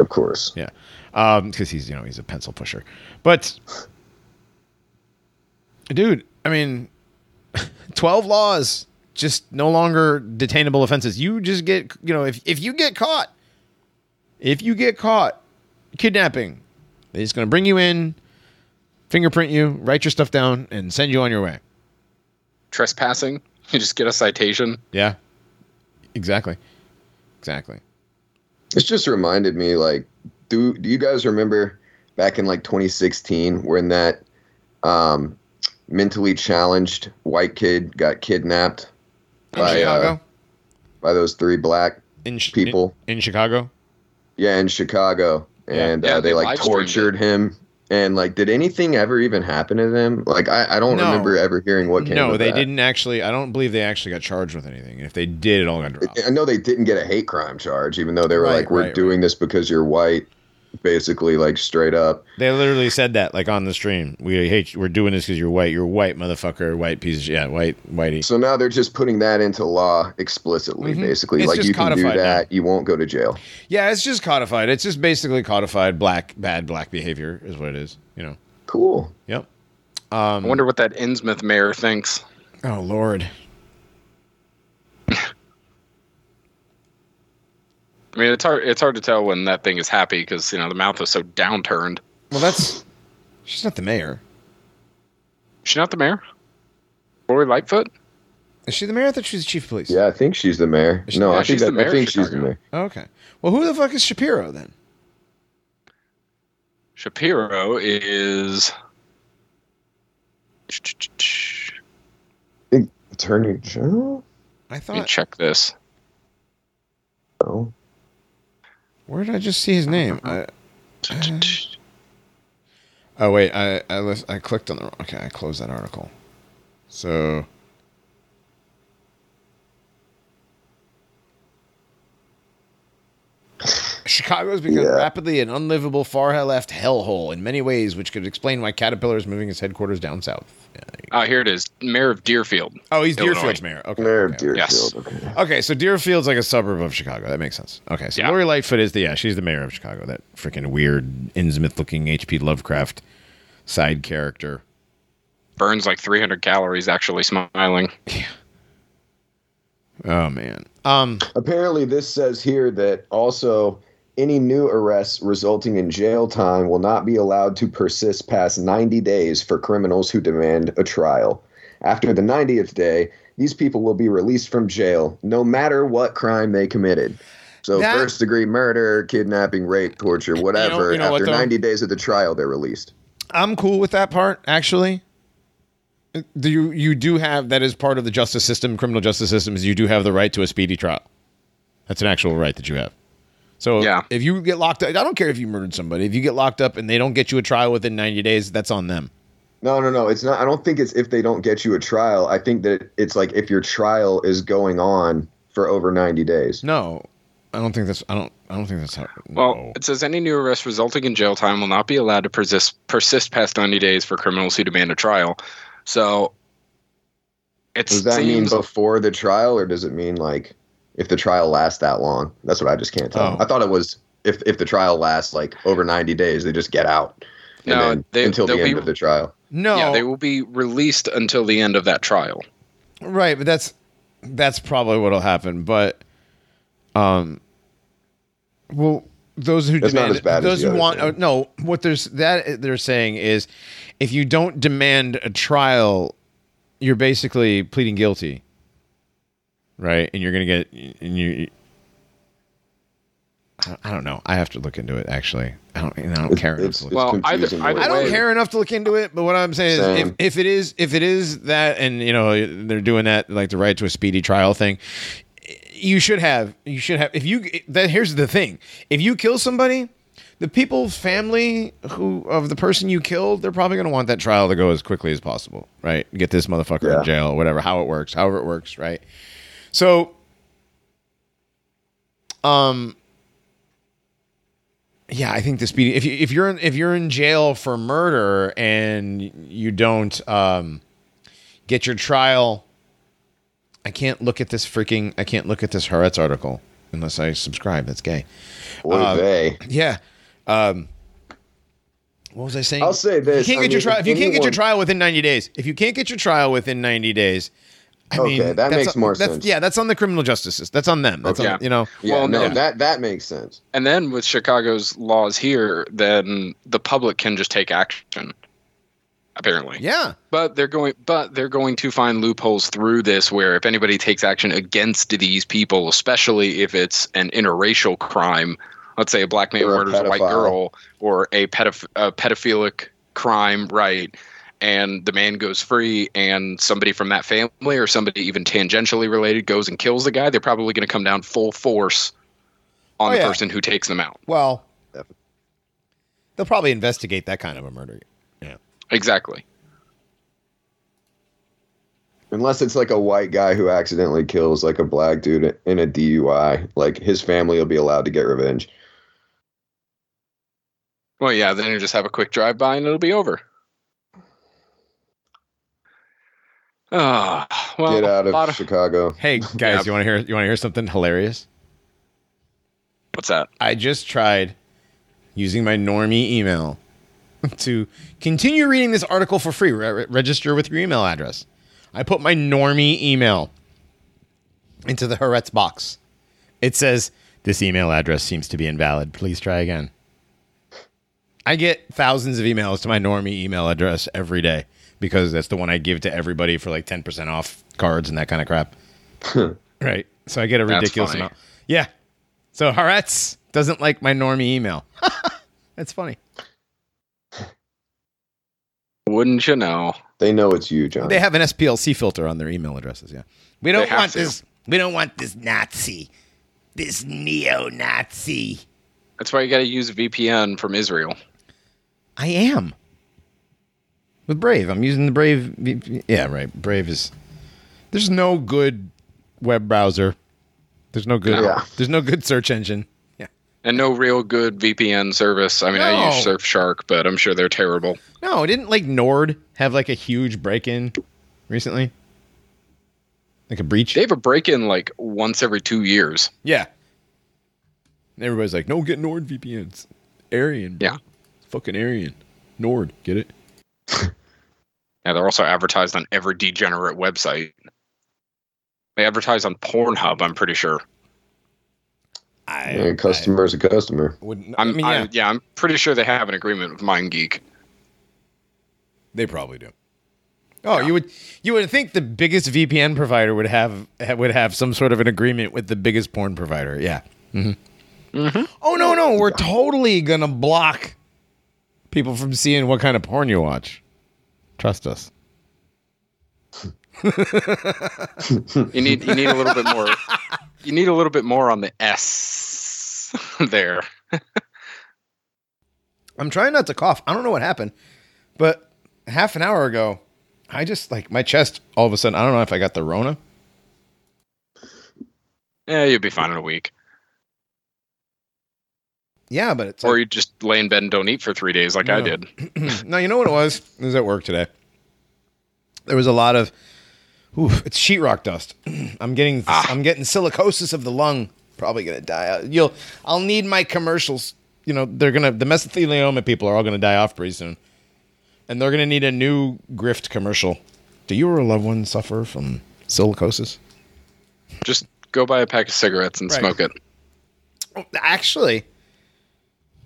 Of course. Yeah, um, because he's you know he's a pencil pusher. But, dude, I mean, twelve laws, just no longer detainable offenses. You just get you know if if you get caught, if you get caught kidnapping, they're just gonna bring you in, fingerprint you, write your stuff down, and send you on your way. Trespassing, you just get a citation. Yeah, exactly, exactly. It's just reminded me, like, do do you guys remember back in like 2016 when that um, mentally challenged white kid got kidnapped In by Chicago, uh, by those three black in Ch- people? in, in Chicago. Yeah, in Chicago, Yeah. And Yeah, uh, they they like live streamed tortured him. And like, did anything ever even happen to them? Like, I, I don't No. remember ever hearing what came. No, they that. didn't actually. I don't believe they actually got charged with anything. If they did, it all got dropped. I know they didn't get a hate crime charge, even though they were Right, like, "We're right, doing this because you're white," basically, like straight up. They literally said that, like on the stream. We hate. You. We're doing this because you're white. You're white, motherfucker. White piece. Of, yeah, white, whitey. So now they're just putting that into law explicitly, Mhm. basically. It's like you can do that, now. you won't go to jail. Yeah, it's just codified. It's just basically codified black, bad black behavior is what it is. You know. Cool. Yep. I Um, wonder what that Innsmouth mayor thinks. oh Lord. I mean, it's hard. It's hard to tell when that thing is happy because you know the mouth is so downturned. Well, that's. She's not the mayor. Is she not the mayor? Lori Lightfoot? Is she the mayor? I thought she was the chief of police. Yeah, I think she's the mayor. She- no, yeah, I she's think the that, mayor I think she's the mayor. Oh, okay. Well, who the fuck is Shapiro then? Shapiro is. Attorney General. I Let me thought. check this. Oh, Where did I just see his name? I, Oh wait, I I, lis- I clicked on the wrong okay. I closed that article. So Chicago has become Yeah. rapidly an unlivable far left hellhole in many ways, which could explain why Caterpillar is moving its headquarters down south. Yeah, there you go. Uh, here it is. Mayor of Deerfield. Oh, he's Illinois. Deerfield's mayor. Okay. Mayor of okay. Deerfield. Yes. Okay. Okay, so Deerfield's like a suburb of Chicago. That makes sense. Okay, so Yeah. Lori Lightfoot is the yeah, she's the mayor of Chicago. That freaking weird Innsmouth looking H.P. Lovecraft side character. Burns like 300 calories actually smiling. Oh man. Um. Apparently, this says here that also any new arrests resulting in jail time will not be allowed to persist past 90 days for criminals who demand a trial. After the 90th day, these people will be released from jail no matter what crime they committed. So, That- first degree murder, kidnapping, rape, torture, whatever. you know what, after though? 90 days of the trial, they're released. I'm cool with that part, actually. Do you you do have that is part of the justice system, criminal justice system, is you do have the right to a speedy trial. That's an actual right that you have. So Yeah. if you get locked up, I don't care if you murdered somebody. If you get locked up and they don't get you a trial within 90 days, that's on them. No, no, no. It's not. I don't think it's if they don't get you a trial. I think that it's like if your trial is going on for over 90 days. No, I don't think that's. I don't. I don't think that's how. Well, it says any new arrest resulting in jail time will not be allowed to persist persist past 90 days for criminals who demand a trial. So it Does that mean before the trial, or does it mean like if the trial lasts that long? That's what I just can't tell. Oh. I thought it was if if the trial lasts like over 90 days, they just get out. And No, then they- until the end be- of the trial. no, yeah, they will be released until the end of that trial. right, but that's that's probably what'll happen. But, um, well, those who It's not demand as bad those the who want uh, no, what there's that they're saying is, if you don't demand a trial, you're basically pleading guilty, right? And you're gonna get and you. I- I don't know. I have to look into it. Actually, I don't. and I don't care. enough It's, to look Well, either- confusing. either I don't way- care enough to look into it, but what I'm saying is, if, if it is, if it is that, and you know, they're doing that like the right to a speedy trial thing, you should have, you should have. If you, that here's the thing: if you kill somebody, the people's family who of the person you killed, they're probably going to want that trial to go as quickly as possible, right? Get this motherfucker Yeah. in jail, whatever, how it works, however it works, right? So, um, yeah, I think the speedy. If you if you're in, if you're in jail for murder and you don't um, get your trial, I can't look at this freaking. I can't look at this Haaretz article unless I subscribe. That's gay. Boy, uh, they. Yeah. Um, what was I saying? I'll say this, You can't I get your trial. If you can't get your trial within ninety days, if you can't get your trial within ninety days, I Okay, mean, that that's makes more that's, sense. Yeah, that's on the criminal justice. system. That's on them. That's Okay. on, you know. Yeah, Well, no, yeah. that that makes sense. And then with Chicago's laws here, then the public can just take action. Apparently. Yeah. But they're going but they're going to find loopholes through this where if anybody takes action against these people, especially if it's an interracial crime, let's say a black man Or murders a white girl or a, pedoph- a pedophilic crime, right? And the man goes free, and somebody from that family or somebody even tangentially related goes and kills the guy, they're probably going to come down full force on Oh, the yeah. person who takes them out. Well, they'll probably investigate that kind of a murder. Yeah. Exactly. Unless it's like a white guy who accidentally kills like a black dude in a DUI, like his family will be allowed to get revenge. Well, yeah, then you just have a quick drive by and it'll be over. Ah, well, Get out a lot of Chicago. Hey guys, Yeah. you want to hear? You want to hear something hilarious? what's that? I just tried using my normie email to continue reading this article for free. Re- register with your email address. I put my normie email into the Haaretz box. It says, This email address seems to be invalid. Please try again. I get thousands of emails to my normie email address every day because that's the one I give to everybody for like 10% off cards and that kind of crap. right. So I get a That's ridiculous funny. amount. Yeah. So Haaretz doesn't like my normie email. That's funny. Wouldn't you know? They know it's you, John. They have an SPLC filter on their email addresses. Yeah. We don't want to. this. We don't want this Nazi, this neo-Nazi. That's why you got to use a VPN from Israel. I am with Brave. I'm using the Brave. Yeah, right. Brave is. There's no good web browser. There's no good. Yeah. There's no good search engine. Yeah. And no real good VPN service. I mean, I use Surfshark, but I'm sure they're terrible. No, didn't like Nord have like a huge break in recently? Like a breach? They have a break in like once every two years. Yeah. And everybody's like, no, get Nord VPNs. Aryan. bro. Yeah. Fucking Aryan. Nord. Get it? Yeah, they're also advertised on every degenerate website. They advertise on Pornhub, I'm pretty sure. I, And customer's a customer. I wouldn't, I I'm, mean, I- yeah, yeah, I'm pretty sure they have an agreement with MindGeek. they probably do. Oh, you would you would think the biggest VPN provider would have would have some sort of an agreement with the biggest porn provider. Yeah. Mm-hmm. Mm-hmm. Oh no no, we're totally gonna block people from seeing what kind of porn you watch. Trust us. You need you need a little bit more. You need a little bit more on the S there. I'm trying not to cough. I don't know what happened, but half an hour ago, I just like my chest all of a sudden. I don't know if I got the Rona. Yeah, you'll be fine in a week. Yeah, but it's Or like, you just lay in bed and don't eat for three days like I did. no. You know what it was? It was at work today. There was a lot of, oof, it's sheetrock dust. I'm getting Ah. I'm getting silicosis of the lung. Probably gonna die. out. You'll I'll need my commercials. You know they're gonna the mesothelioma people are all gonna die off pretty soon, and they're gonna need a new grift commercial. Do you or a loved one suffer from silicosis? Just go buy a pack of cigarettes and Right. smoke it. Actually,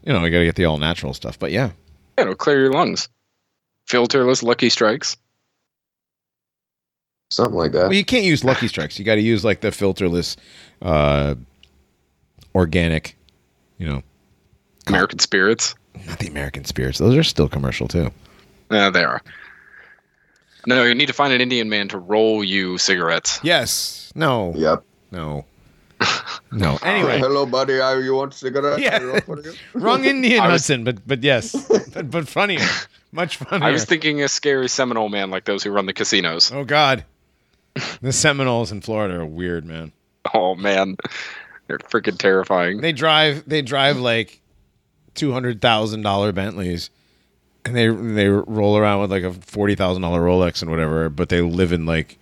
you know, you got to get the all natural stuff. But yeah, Yeah, it'll clear your lungs. Filterless Lucky Strikes. Something like that. well, you can't use Lucky Strikes. You got to use like the filterless, uh, organic. You know, American Spirits. not the American spirits. Those are still commercial too. Yeah, they are. No, you need to find an Indian man to roll you cigarettes. Yes. No. Yep. No. No. Anyway, Hello, buddy. Are you want cigarette? Yeah. Are you want cigarette? wrong Indian I was- Hudson, but but yes, but, but funnier, much funnier. I was thinking a scary Seminole man like those who run the casinos. oh God, the Seminoles in Florida are weird, man. Oh man, they're freaking terrifying. They drive they drive like two hundred thousand dollar Bentleys, and they they roll around with like a forty thousand dollar Rolex and whatever. But they live in like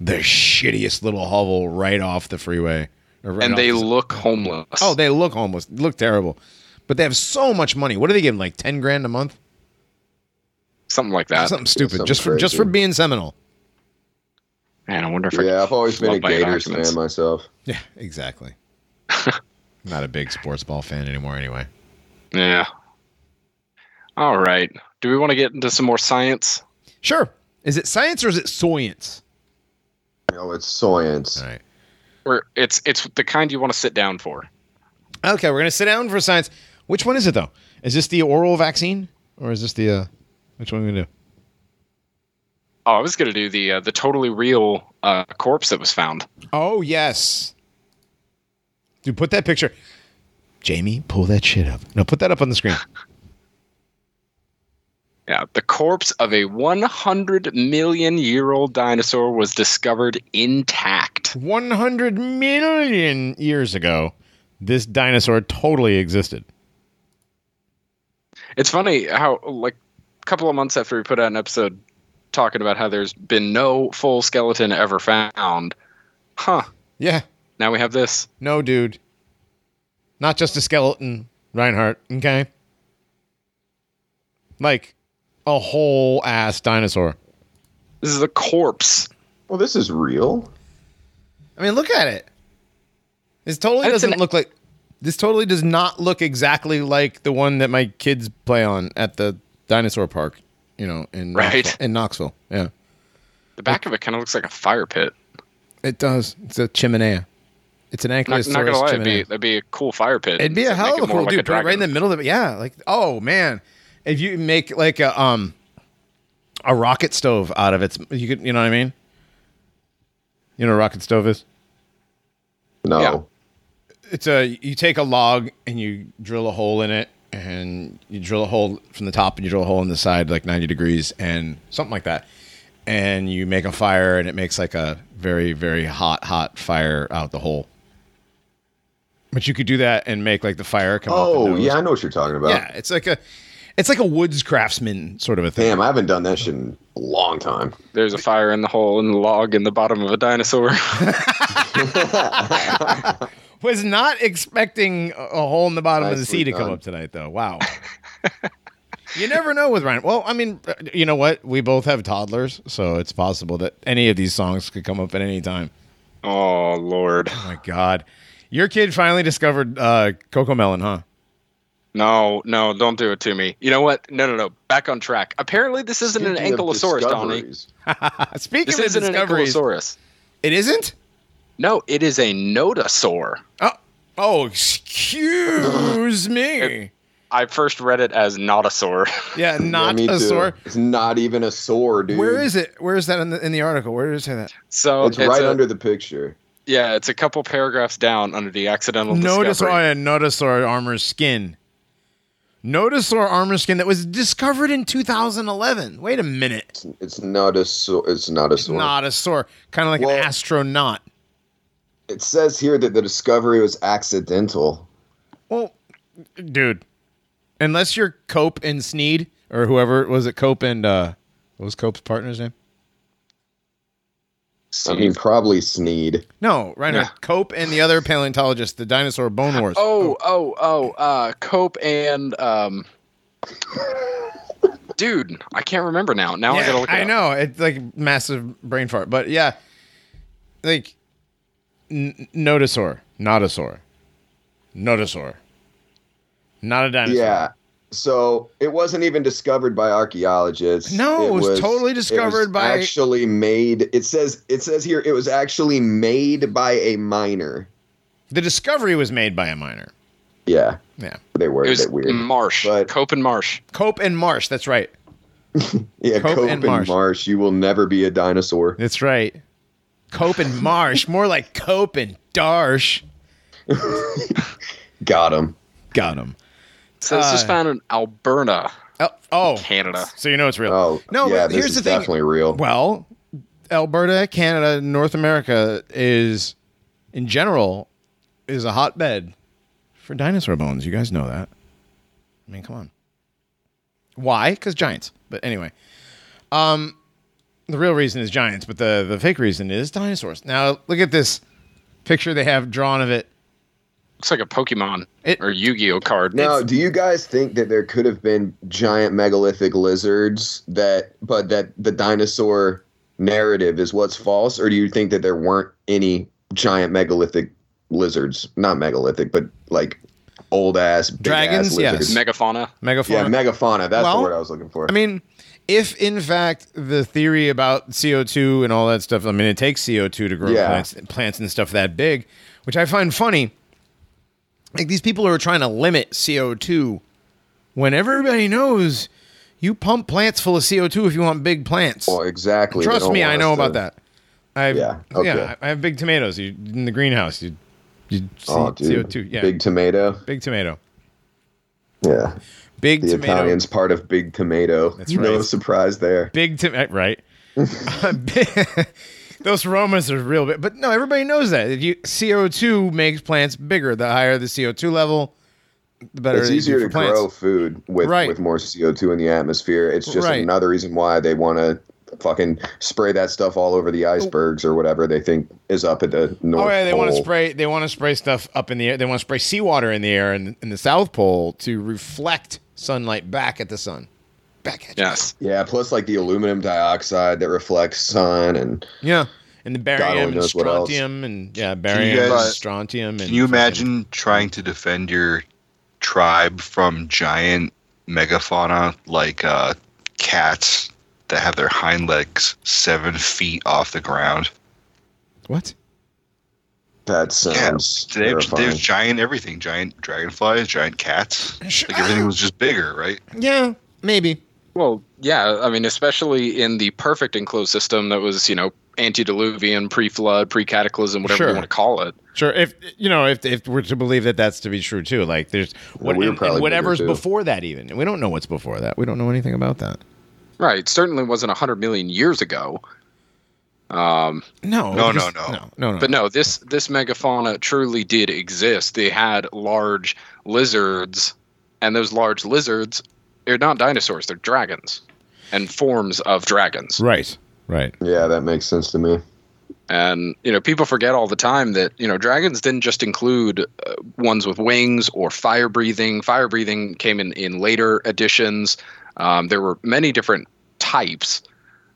the shittiest little hovel right off the freeway. right and they the- look homeless. oh they look almost look terrible, but they have so much money. What do they give them? Like ten grand a month? something like that. Something stupid something just for just for being Seminole. Man, I wonder if Yeah, could I've always been a Gators fan myself. Yeah, exactly. Not a big sports ball fan anymore, anyway. Yeah. All right. Do we want to get into some more science? Sure. Is it science or is it science? No, it's science. All right. Or it's it's the kind you want to sit down for. Okay, we're gonna sit down for science. Which one is it though? Is this the oral vaccine or is this the uh which one are we gonna do? Oh, I was gonna do the uh, the totally real uh, corpse that was found. Oh yes. Dude, put that picture. Jamie, pull that shit up. No, put that up on the screen. Yeah, the corpse of a 100 million year old dinosaur was discovered intact. 100 million years ago, this dinosaur totally existed. It's funny how, like, a couple of months after we put out an episode talking about how there's been no full skeleton ever found, huh? Yeah. Now we have this. No, dude. Not just a skeleton, Reinhardt, okay? Like a whole ass dinosaur. This is a corpse. Well, this is real. I mean, look at it. This totally And it's doesn't an- look like. This totally does not look exactly like the one that my kids play on at the dinosaur park. You know, in Right. Knoxville, in Knoxville. Yeah, The back of it kind of looks like a fire pit. it does. It's a chimenea. It's an Not, ankylosaurus not gonna lie, it'd be, that'd be a cool fire pit. It'd be a hell of a cool like dude, right, right in the middle of it. Yeah, like oh man, if you make like a um a rocket stove out of it, you could, you know what I mean? You know what a rocket stove is? No. Yeah. It's a you take a log and you drill a hole in it, and you drill a hole from the top and you drill a hole in the side like ninety degrees and something like that, and you make a fire and it makes like a very very hot hot fire out the hole. But you could do that and make like the fire come Oh nose. yeah, I know what you're talking about. yeah. It's like a, it's like a woods craftsman sort of a thing. Damn, I haven't done that shit in a long time. There's a fire in the hole in the log in the bottom of a dinosaur. Was not expecting a a hole in the bottom of the sea to come up tonight, though. Wow. you never know with Ryan. Well, I mean, uh, you know what? We both have toddlers, so it's possible that any of these songs could come up at any time. oh lord. Oh my God. Your kid finally discovered uh, Cocomelon, huh? No, no, don't do it to me. You know what? No, no, no. Back on track. Apparently, this isn't an Speaking of ankylosaurus, Donnie. discoveries, Speaking This of isn't an ankylosaurus. it isn't? No, it is a nodosaur. Oh, oh, excuse me. I first read it as notosaur. Yeah, yeah, not me a too. sword. It's not even a sword, dude. Where is it? Where is that in the in the article? Where does it say that? So It's, right a- under the picture. Yeah, it's a couple paragraphs down under the accidental Notisaur, discovery. oh, yeah, Notosaur armor skin. Notosaur armor skin that was discovered in 2011. Wait a minute. It's, it's not a sword. It's not a sword. Not a sword. Kind of like Well- an astronaut. It says here that the discovery was accidental. Well, dude, unless you're Cope and Sneed or whoever was it, Cope and uh, what was Cope's partner's name? I mean, probably Sneed. No, right now, Yeah. Cope and the other paleontologist, the dinosaur Bone Wars. Oh, oh, oh, uh, Cope and um, dude, I can't remember now. Now I gotta look. It I up. know it's like massive brain fart, but yeah, like n- Notosaur, Notosaur, Notosaur, not a dinosaur. Yeah. So it wasn't even discovered by archaeologists. No, it was totally it was discovered by- Actually made. It says. It says here. It was actually made by a miner. the discovery was made by a miner. Yeah, Yeah, they were It was weird. Marsh, But- Cope and Marsh. Cope and Marsh. That's right. yeah, Cope Cope, and and Marsh. Marsh. You will never be a dinosaur. That's right. Cope and Marsh, more like Cope and Darsh. Got him. Got him. So this was Uh, found in Alberta, Oh, oh, Canada. so you know it's real. Oh No, yeah. but This here's is the thing. definitely real. Well, Alberta, Canada, North America is, in general, is a hotbed for dinosaur bones. You guys know that. I mean, come on. Why? Because giants. But anyway, um, the real reason is giants, but the the fake reason is dinosaurs. Now look at this picture they have drawn of it. Looks like a Pokemon It- or Yu-Gi-Oh card. Now, do you guys think that there could have been giant megalithic lizards that, but that the dinosaur narrative is what's false, or do you think that there weren't any giant megalithic lizards? Not megalithic, but like old ass Dragons? ass Yes. Megafauna. Megafauna. yeah, megafauna. That's Well, the word I was looking for. I mean, if in fact the theory about CO2 and all that stuff, I mean, it takes CO2 to grow Yeah. plants, plants and stuff that big, which I find funny. Like these people who are trying to limit CO2 when everybody knows you pump plants full of CO2 if you want big plants. well, exactly. Trust me, I know to- about that. I Yeah, okay. yeah, I have big tomatoes you, in the greenhouse. You, you see Oh. CO2. Yeah, big, tomato. Big tomato. tomato. Yeah. Big The tomato. Italian's part of big tomato. That's No surprise there. big to right. Those aromas are real big, but no, everybody knows that. If you CO two makes plants bigger. The higher the CO two level, the better. it's it is easier to plants. grow food with Right. with more CO2 in the atmosphere. It's just Right. another reason why they want to fucking spray that stuff all over the icebergs or whatever they think is up at the oh, north. Oh yeah, they want to spray. They want to spray stuff up in the air. They want to spray seawater in the air in, in the South Pole to reflect sunlight back at the sun. Back at you. Yes. Yeah, plus like the aluminum dioxide that reflects sun and Yeah. And the only barium and knows what else. strontium and yeah, barium and guys- strontium and Can you fucking- imagine trying to defend your tribe from giant megafauna like uh, cats that have their hind legs seven feet off the ground? what? that sounds They have, there's giant everything, giant dragonflies, giant cats. Like everything was just bigger, right? Yeah, maybe. Well, yeah. I mean, especially in the perfect enclosed system that was, you know, antediluvian, pre-flood, pre-cataclysm, whatever Sure. you want to call it. Sure, if you know, if if we're to believe that that's to be true too, like there's what, we and- and whatever's before that, even and we don't know what's before that. We don't know anything about that. Right. Certainly wasn't 100 million years ago. Um, No, No, because- no, no. no, no, no. but no, this this megafauna truly did exist. They had large lizards, and those large lizards are not dinosaurs; they're dragons, and forms of dragons. right, right. Yeah, that makes sense to me. And you know, people forget all the time that you know dragons didn't just include uh, ones with wings or fire breathing. Fire breathing came in in later editions. Um, there were many different types,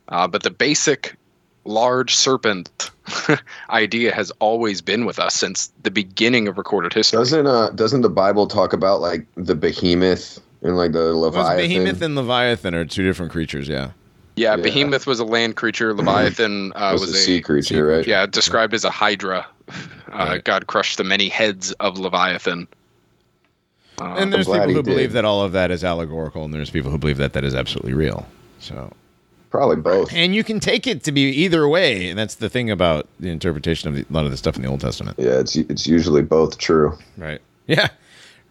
uh, but the basic large serpent idea has always been with us since the beginning of recorded history. Doesn't uh doesn't the Bible talk about like the behemoth and like the Well, leviathan? Behemoth and Leviathan are two different creatures. Yeah. yeah, Yeah. behemoth was a land creature. Leviathan uh, was, was, a sea creature, sea right? yeah described as a hydra. Uh, Right. God crushed the many heads of Leviathan. Uh, and there's people he who believe that all of that is allegorical, and there's people who believe that that is absolutely real. So, Probably both. and you can take it to be either way, and that's the thing about the interpretation of the, a lot of the stuff in the Old Testament. Yeah, it's it's usually both true. Right. Yeah.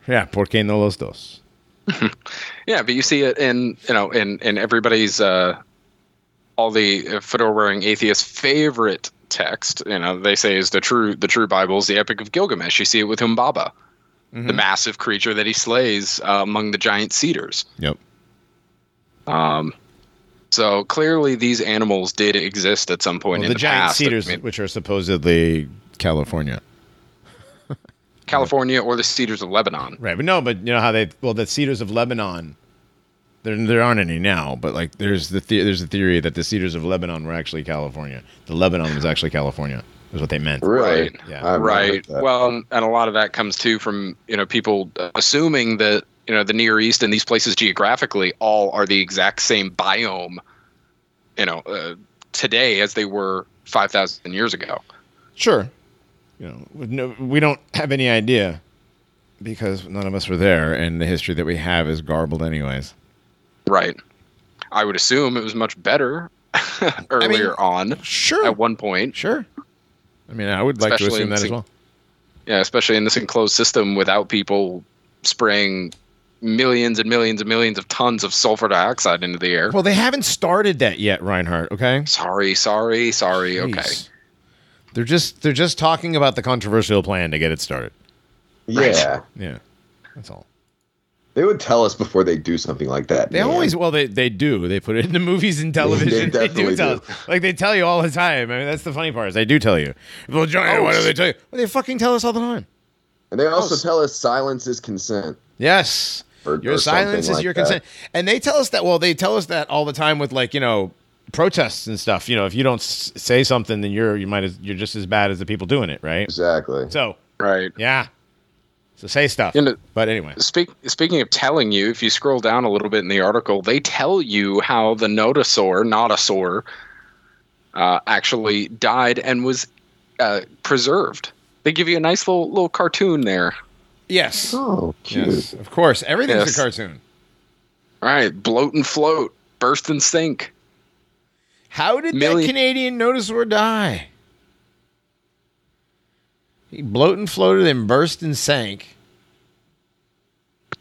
Yeah. Porque no los dos? Yeah, but you see it in you know in in everybody's uh, all the fedora wearing atheists' favorite text. You know they say is the true the true Bible is the Epic of Gilgamesh. You see it with Humbaba, the massive creature that he slays uh, among the giant cedars. Yep. Um, so clearly these animals did exist at some point Well, in the the, giant past. cedars, I mean, which are supposedly California. California or the cedars of Lebanon. Right. But no, but you know how they, well, the cedars of Lebanon, there, there aren't any now, but like there's the, the there's a theory that the cedars of Lebanon were actually California. The Lebanon was actually California, is what they meant. Really? Right. Yeah. I've right well and a lot of that comes too from you know people uh, assuming that you know the near east and these places geographically all are the exact same biome you know uh, today as they were 5000 years ago Sure. You know, no, we don't have any idea because none of us were there, and the history that we have is garbled, anyways. right i would assume it was much better earlier on Sure. at one point Sure. I mean, I would like to assume that as well. yeah especially in this enclosed system without people spraying millions and millions and millions of tons of sulfur dioxide into the air Well, they haven't started that yet, Reinhardt. Okay. sorry sorry sorry okay Jeez. They're just they're just talking about the controversial plan to get it started. Yeah. Yeah. That's all. They would tell us before they do something like that. They man. always well they they do. They put it in the movies and television. They, do tell do. us. Like they tell you all the time. I mean that's the funny part is they do tell you. Well, Johnny, Oh, why do they tell you? Well, they fucking tell us all the time. And they also Oh, tell us silence is consent. Yes. Or, Your or silence is like your that. consent. And they tell us that well, they tell us that all the time with like, you know, protests and stuff. You know, if you don't s- say something then you're you might as you're just as bad as the people doing it, right? Exactly. So, right yeah. So say stuff. You know- but anyway. Speak, speaking of telling you, if you scroll down a little bit in the article, they tell you how the notosaur, notosaur, uh, actually died and was uh, preserved. They give you a nice little little cartoon there. Yes. Oh, cute. Yes. Of course. Everything's Yes. a cartoon. All right, bloat and float, burst and sink. How did Millie- that Canadian notosaur die? He bloated and floated and burst and sank.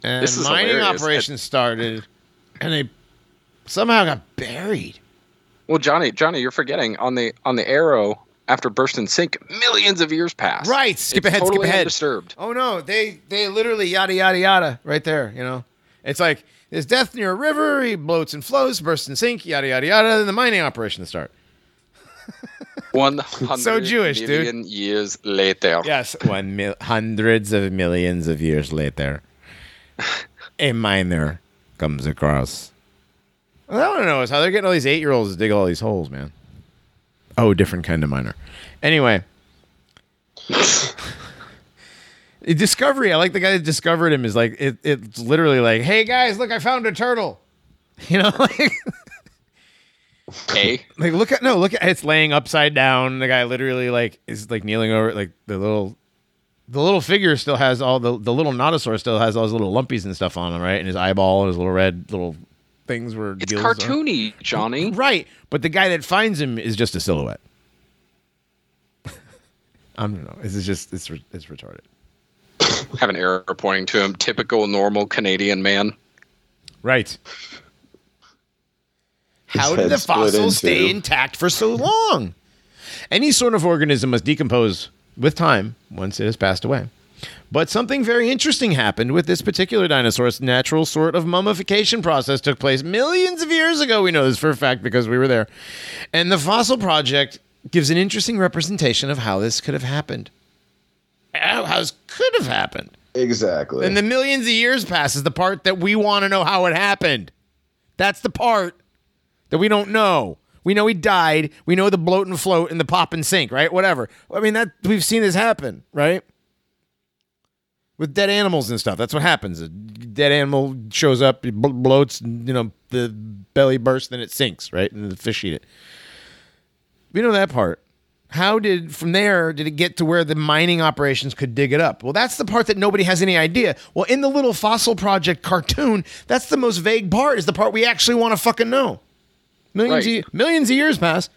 And This is mining hilarious. operations started, and they somehow got buried. Well, Johnny, Johnny, you're forgetting on the on the arrow after burst and sink, millions of years passed. Right, skip It's ahead, skip ahead. Undisturbed. Oh no, they they literally yada yada yada right there. You know, it's like there's death near a river. He bloats and flows, bursts and sink, yada yada yada. Then the mining operations start. One hundred So Jewish, dude. years later. Yes, one mil- hundreds of millions of years later, a miner comes across. What I want to know is how they're getting all these eight-year-olds to dig all these holes, man. Oh, different kind of miner. Anyway, Discovery. I like the guy that discovered him. Is like it, it's literally like, hey guys, look, I found a turtle. You know, like like look at no look at it's laying upside down the guy literally like is like kneeling over like the little the little figure still has all the the little notosaur still has all his little lumpies and stuff on him right and his eyeball and his little red little things were It's cartoony, Johnny. right but the guy that finds him is just a silhouette I don't know this is just it's it's retarded Have an arrow pointing to him. Typical normal Canadian man. right how did the split fossil stay intact for so long Any sort of organism must decompose with time once it has passed away. But something very interesting happened with this particular dinosaur's natural sort of mummification process took place millions of years ago. We know this for a fact because we were there. And the Fossil Project gives an interesting representation of how this could have happened. How this could have happened. Exactly. And the millions of years passes the part that we want to know how it happened. That's the part that we don't know. We know he died. We know the bloat and float and the pop and sink, right? Whatever. I mean, that we've seen this happen, right? With dead animals and stuff. That's what happens. A dead animal shows up, it bloats, you know, the belly bursts, then it sinks, right? And the fish eat it. We know that part. How did from there did it get to where the mining operations could dig it up? Well, that's the part that nobody has any idea. Well, in the little fossil project cartoon, that's the most vague part. Is the part we actually want to fucking know. Millions Right. of, millions of years pass,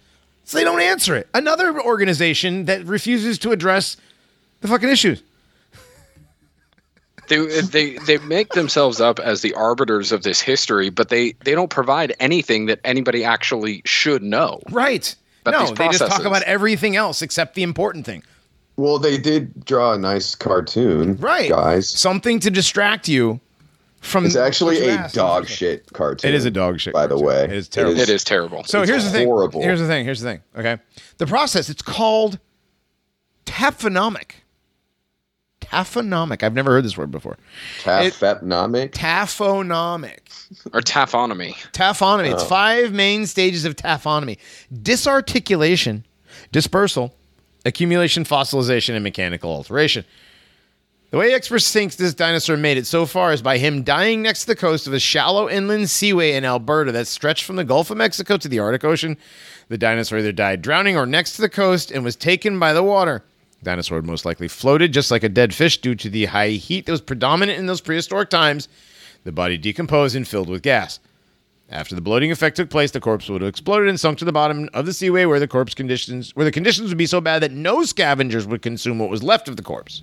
so they don't answer it. Another organization that refuses to address the fucking issues. They, they they make themselves up as the arbiters of this history, but they they don't provide anything that anybody actually should know. Right. But no, these they just talk about everything else except the important thing. well, they did draw a nice cartoon, Right. guys? Something to distract you from It's actually a asked. dog shit cartoon. It is a dog shit. By the way, it is terrible. It is terrible. So It's here's the thing. horrible. Here's the thing. Here's the thing. Okay, the process. It's called taphonomic. Taphonomic. I've never heard this word before. Taphonomic. Taphonomic. or taphonomy. Taphonomy. Oh. It's five main stages of taphonomy: disarticulation, dispersal, accumulation, fossilization, and mechanical alteration. The way experts think this dinosaur made it so far is by him dying next to the coast of a shallow inland seaway in Alberta that stretched from the Gulf of Mexico to the Arctic Ocean. The dinosaur either died drowning or next to the coast and was taken by the water. Dinosaur had most likely floated just like a dead fish due to the high heat that was predominant in those prehistoric times. The body decomposed and filled with gas. After the bloating effect took place, the corpse would have exploded and sunk to the bottom of the seaway where the corpse conditions where the conditions would be so bad that no scavengers would consume what was left of the corpse.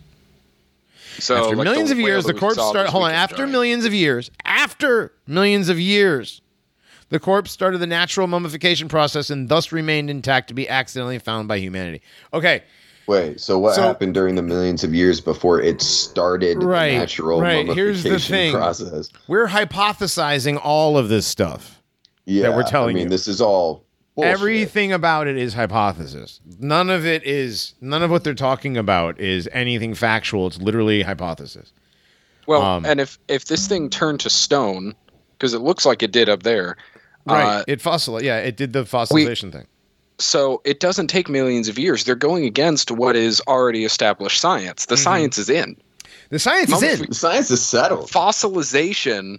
So After like millions of years, the corpse started. Hold on. After giant. millions of years, after millions of years, the corpse started the natural mummification process and thus remained intact to be accidentally found by humanity. Okay, Wait, so what So- happened during the millions of years before it started Right, the natural right. Here's the mummification thing. process? we're hypothesizing all of this stuff. Yeah, that we're telling I mean, you. this is all bullshit. Everything about it is hypothesis. None of it is. None of what they're talking about is anything factual. It's literally hypothesis. Well, Um, and if if this thing turned to stone, because it looks like it did up there, Right. uh, it fossil. Yeah. It did the fossilization thing. So it doesn't take millions of years. They're going against what is already established science. Mm-hmm. The science is in. The science is in. The science is settled. Fossilization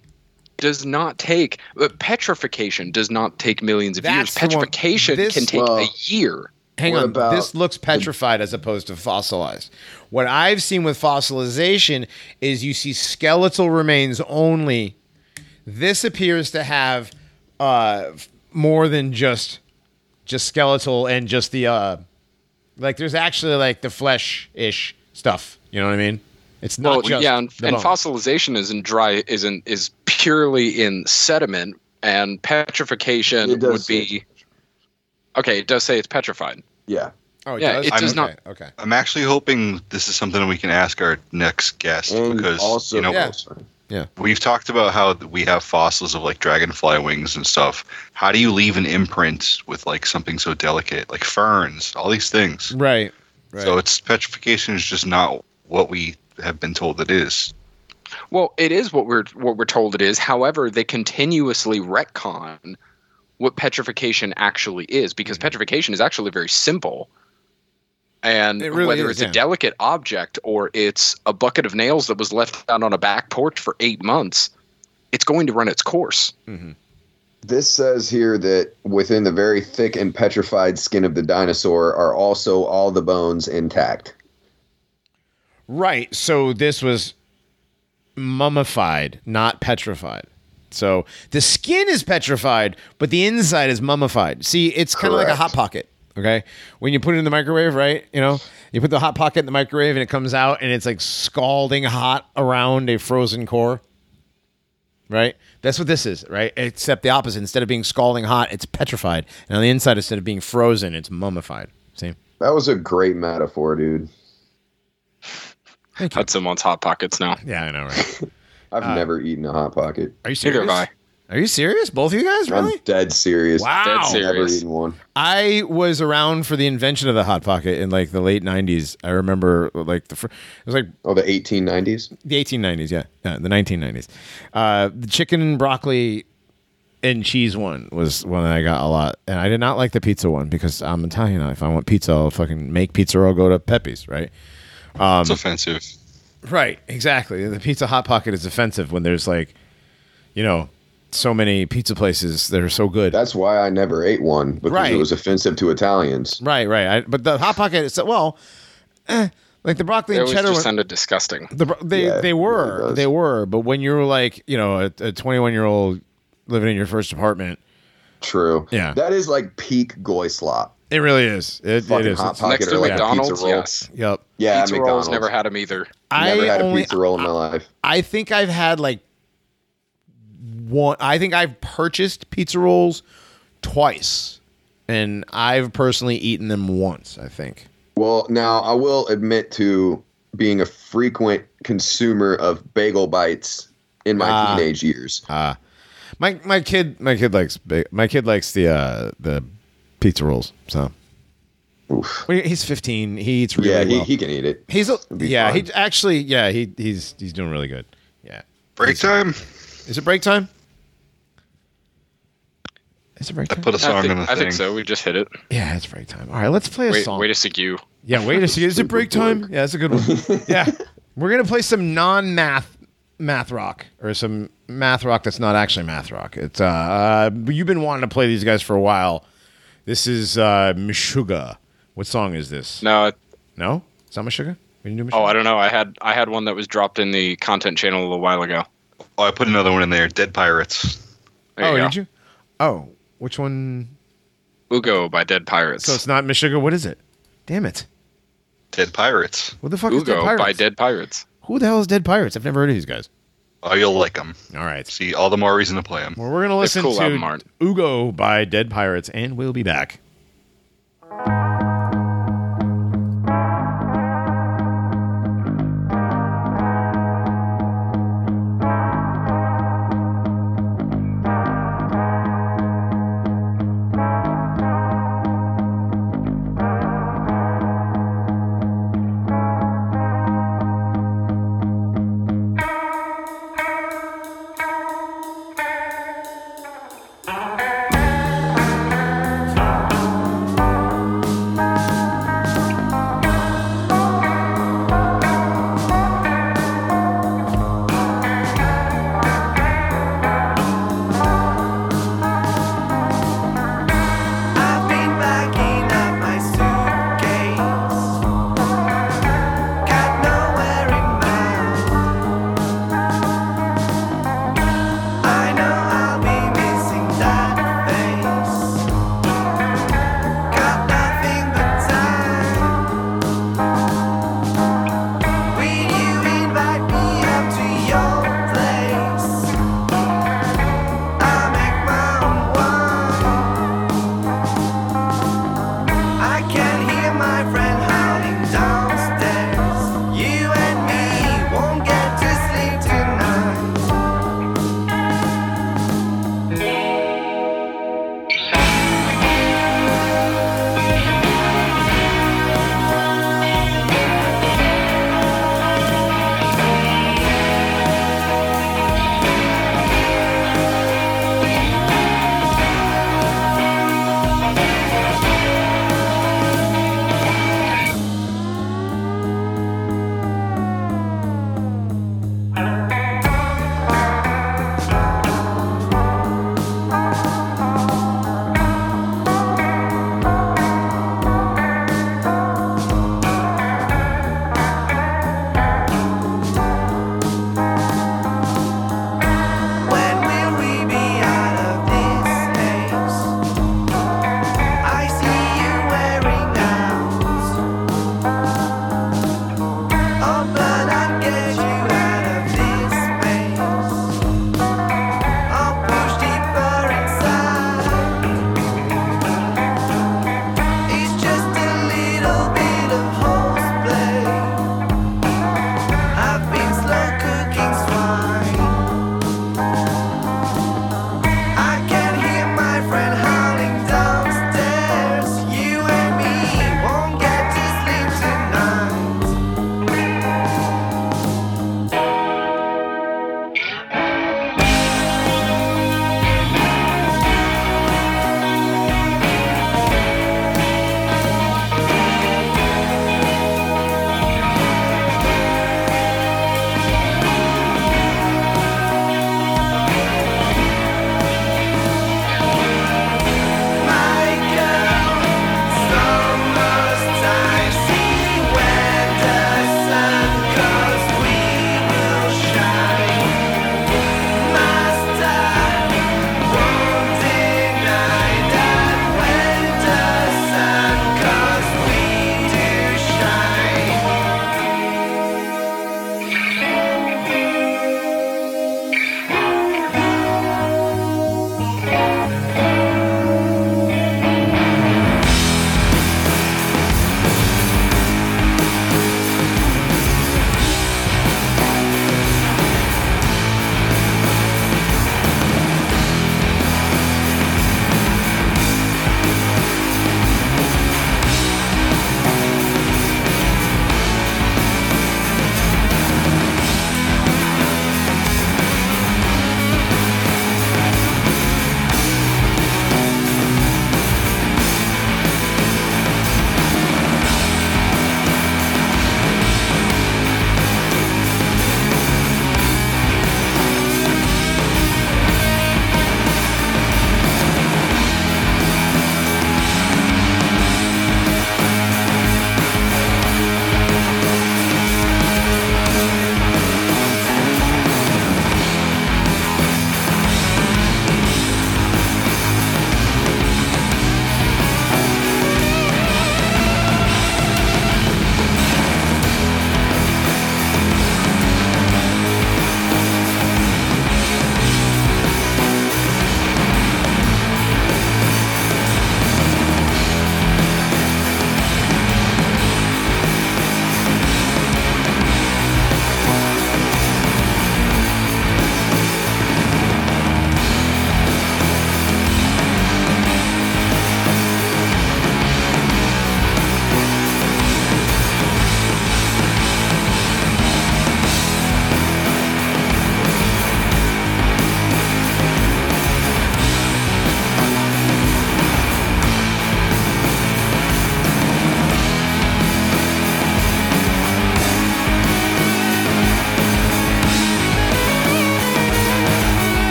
does not take uh, petrification does not take millions of That's years. Petrification this- can take Well- a year. Hang What on. about this looks petrified as opposed to fossilized. What I've seen with fossilization is you see skeletal remains only. This appears to have uh, more than just just skeletal and just the uh, like. There's actually like the flesh ish stuff. You know what I mean? It's not Well, just yeah, and, the and fossilization isn't dry isn't is purely in sediment, and petrification would be. Okay, it does say it's petrified. Yeah. Oh, it yeah, does? it does okay, not- Okay. I'm actually hoping this is something we can ask our next guest And because also, you know Yeah. Sorry. we've talked about how we have fossils of like dragonfly wings and stuff. How do you leave an imprint with like something so delicate, like ferns, all these things? Right. Right. So it's petrification is just not what we have been told it is. Well, it is what we're what we're told it is. However, they continuously retcon what petrification actually is because mm-hmm. petrification is actually very simple. And It really whether is, it's yeah. a delicate object or it's a bucket of nails that was left out on a back porch for eight months, it's going to run its course. Mm-hmm. This says here that within the very thick and petrified skin of the dinosaur are also all the bones intact. Right. So this was mummified, not petrified. So the skin is petrified, but the inside is mummified. See, it's kind of like a hot pocket. Okay. When you put it in the microwave, right? You know, you put the hot pocket in the microwave and it comes out and it's like scalding hot around a frozen core. Right? That's what this is, right? Except the opposite. Instead of being scalding hot, it's petrified. And on the inside, instead of being frozen, it's mummified. Same. That was a great metaphor, dude. Thank you. Hudson wants hot pockets now. Yeah, I know, right? I've Uh, never eaten a hot pocket. Are you Neither serious? have I. Are you serious? Both of you guys, really? I'm dead serious. Wow. Dead serious. one. I was around for the invention of the hot pocket in like the late '90s. I remember like the fir- it was like Oh, the 1890s. the 1890s, yeah, yeah the 1990s. Uh, the chicken broccoli and cheese one was one that I got a lot, and I did not like the pizza one because I'm Italian. If I want pizza, I'll fucking make pizza or I'll go to Pepe's, right? Um, It's offensive. Right, exactly. The pizza hot pocket is offensive when there's like, you know, so many pizza places that are so good. That's why I never ate one because Right. it was offensive to Italians. right, right. I, but the hot pocket is well, eh, like the broccoli They and cheddar. just one- sounded disgusting. The, they Yeah, they were really they were, but when you're like you know a, a 21 year old living in your first apartment, True. Yeah. That is like peak goy slop. it really is. It, it Fucking is. hot pocket Next or to like McDonald's, pizza roll. yes. Yep. Yeah, pizza McDonald's. rolls never had them either. I Never had only a pizza roll in my life. I think I've had like one. I think I've purchased pizza rolls twice, and I've personally eaten them once. I think. Well, now I will admit to being a frequent consumer of bagel bites in my Ah. teenage years. Uh my my kid my kid likes my kid likes the uh the pizza rolls. So Oof. He's 15. He eats really yeah, he, well. he can eat it. he's a, yeah. fine. He actually yeah. He he's he's doing really good. Yeah. Break time. Is it break time? Is it break I time? put a song I, think, in the I thing. think so. We just hit it. yeah, it's break time. All right, let's play a Wait, song. wait a sec, you. Yeah, wait a second. Is it break time? Yeah, that's a good one. yeah. We're going to play some non math math rock or some math rock that's not actually math rock. It's uh, uh you've been wanting to play these guys for a while. This is uh Meshuggah. What song is this? No, it- No? It's not Meshuggah? We didn't do oh, I don't know. I had I had one that was dropped in the content channel a little while ago. Oh, I put another one in there. Dead Pirates. There oh, you go. did you? Oh, which one? Ugo by Dead Pirates. So it's not Meshuggah. What is it? Damn it. Dead Pirates. What the fuck is Dead Ugo Pirates? by Dead Pirates. Who the hell is Dead Pirates? I've never heard of these guys. Oh, you'll like them. All right. See, all the more reason to play them. Well, we're going to listen cool to album. Ugo by Dead Pirates, and we'll be back. Thank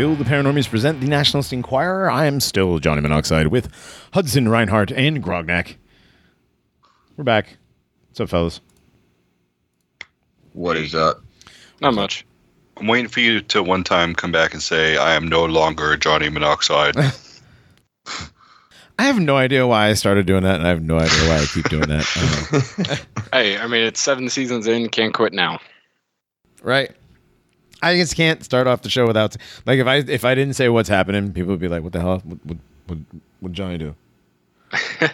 This still the Paranormies present the Nationalist Enquirer. I am still Johnny Monoxide with Hudson Reinhardt and Grognak. We're back. What's up, fellas? What is up? Not much. I'm waiting for you to one time come back and say, I am no longer Johnny Monoxide. I have no idea why I started doing that, and I have no idea why I keep doing that. I don't. Hey, I mean, it's seven seasons in. Can't quit now. right? I just can't start off the show without like if I if I didn't say what's happening, people would be like, "What the hell? What what what, what Johnny do?"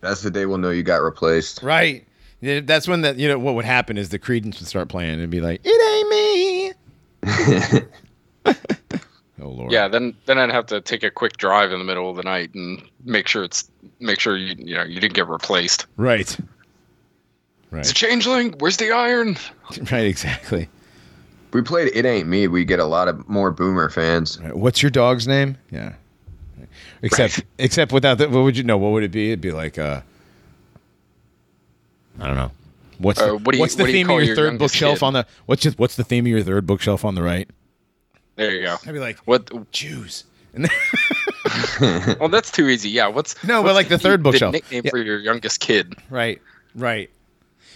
That's the day we'll know you got replaced. Right. Yeah, That's when that you know what would happen is the Creedence would start playing and be like, "It ain't me." oh lord. Yeah, then then I'd have to take a quick drive in the middle of the night and make sure it's make sure you you know you didn't get replaced. Right. Right. It's a changeling. Where's the iron? Right. Exactly. We played It Ain't Me, we get a lot of more Boomer fans. Right. What's your dog's name? Yeah. Except Right. except without that, what would you know? What would it be? It'd be like uh, I don't know. What's Uh, the, what you- what's the what you theme of your, your third bookshelf kid? on the what's your, what's the theme of your third bookshelf on the right? There you go. I'd be like What? Jews. Well, that's too easy. Yeah. What's No, but like the third bookshelf. nickname Yeah. for your youngest kid? Right, right.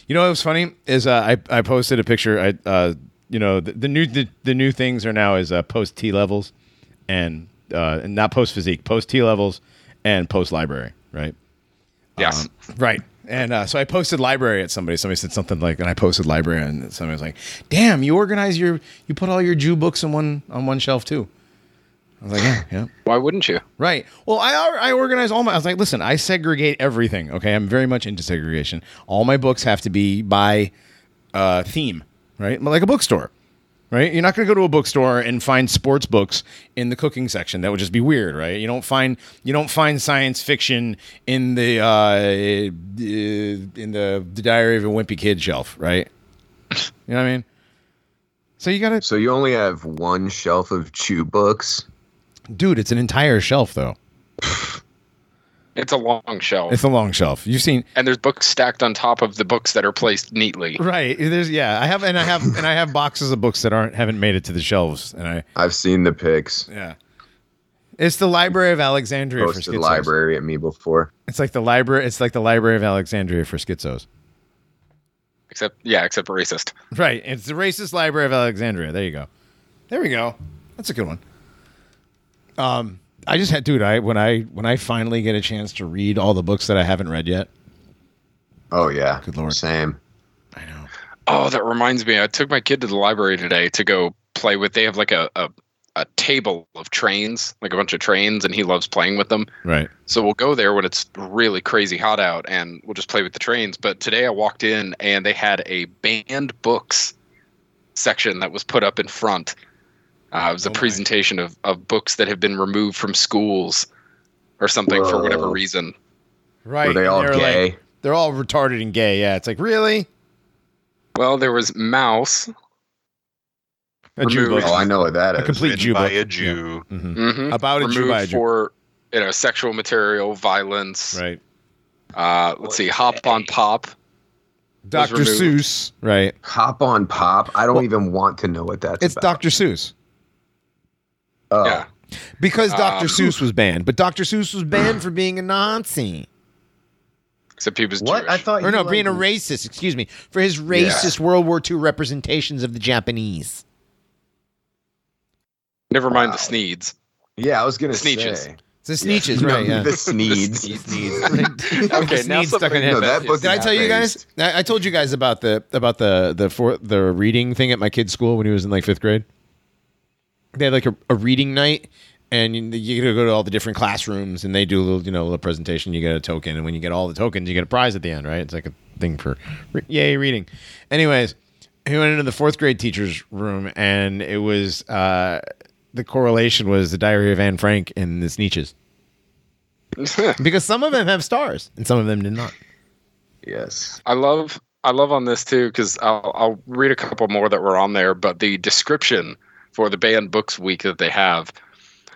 You know what was funny is uh, I I posted a picture. I uh, you know the, the new the, the new things are now is uh, post T levels, and uh, and not post physique, post T levels, and post library. Right. Yes. Um, right. And uh, so I posted library at somebody. Somebody said something like, and I posted library, and somebody was like, "Damn, you organize your, you put all your Jew books in one on one shelf too." I was like, "Yeah, yeah." Why wouldn't you? Right. Well, I I organize all my. I was like, listen, I segregate everything. Okay, I'm very much into segregation. All my books have to be by uh, theme, right? Like a bookstore, right? You're not going to go to a bookstore and find sports books in the cooking section. That would just be weird, right? You don't find you don't find science fiction in the uh, in the, the Diary of a Wimpy Kid shelf, right? You know what I mean? So you got to, so you only have one shelf of Chew books. dude. It's an entire shelf, though. It's a long shelf, It's a long shelf. You've seen and there's books stacked on top of the books that are placed neatly. Right. There's yeah. I have and I have and I have boxes of books that aren't haven't made it to the shelves. And I I've seen the pics. yeah. It's the Library of Alexandria for Posted schizos. library at me before. It's like the library. It's like the Library of Alexandria for schizos. Except, yeah, except for racist. Right. It's the racist Library of Alexandria. There you go. There we go. That's a good one. Um, I just had, dude. I when I when I finally get a chance to read all the books that I haven't read yet. Oh yeah. Good lord. Same. I know. Oh, that reminds me. I took my kid to the library today to go play with. They have like a, a, a table of trains, like a bunch of trains, and he loves playing with them. Right. So we'll go there when it's really crazy hot out, and we'll just play with the trains. But today I walked in and they had a banned books section that was put up in front. Uh, it was a Oh my. presentation of, of books that have been removed from schools or something for whatever reason. Right. Were they all they're gay? Like, they're all retarded and gay. Yeah. It's like really Well, there was Maus. a Jew Removed. book. oh, I know what that A is. complete Jew by book. a Jew. Yeah. Mhm. hmm About a Jew removed by a Jew. for you know sexual material, violence. Right. Uh, let's see, Hop on Pop. Dr. Seuss. Right. Hop on pop. I don't Well, even want to know what that's It's about. Dr. Seuss. Oh. Yeah. Because Dr. Um, Seuss was banned, but Dr. Seuss was banned for being a Nazi. Except he was What? Jewish. I thought Or you no, like- being a racist, excuse me, for his racist World War II representations of the Japanese. Never mind Wow. the Sneeds. Yeah, I was gonna The Sneetches. say. It's the Sneetches, No, right? Yeah. The Sneeds. Okay, now stuck in something No, head. that book Did I tell you guys? I, I told you guys about the about the the for the reading thing at my kid's school when he was in like fifth grade. They had like a, a reading night, and you, you get to go to all the different classrooms, and they do a little you know a little presentation. You get a token, and when you get all the tokens, you get a prize at the end, right? It's like a thing for re- yay reading. Anyways, he went into the fourth grade teacher's room, and it was uh, the correlation was the Diary of Anne Frank and the Sneetches because some of them have stars and some of them did not. Yes. I love I love on this too because I'll, I'll read a couple more that were on there, but the description for the banned books week that they have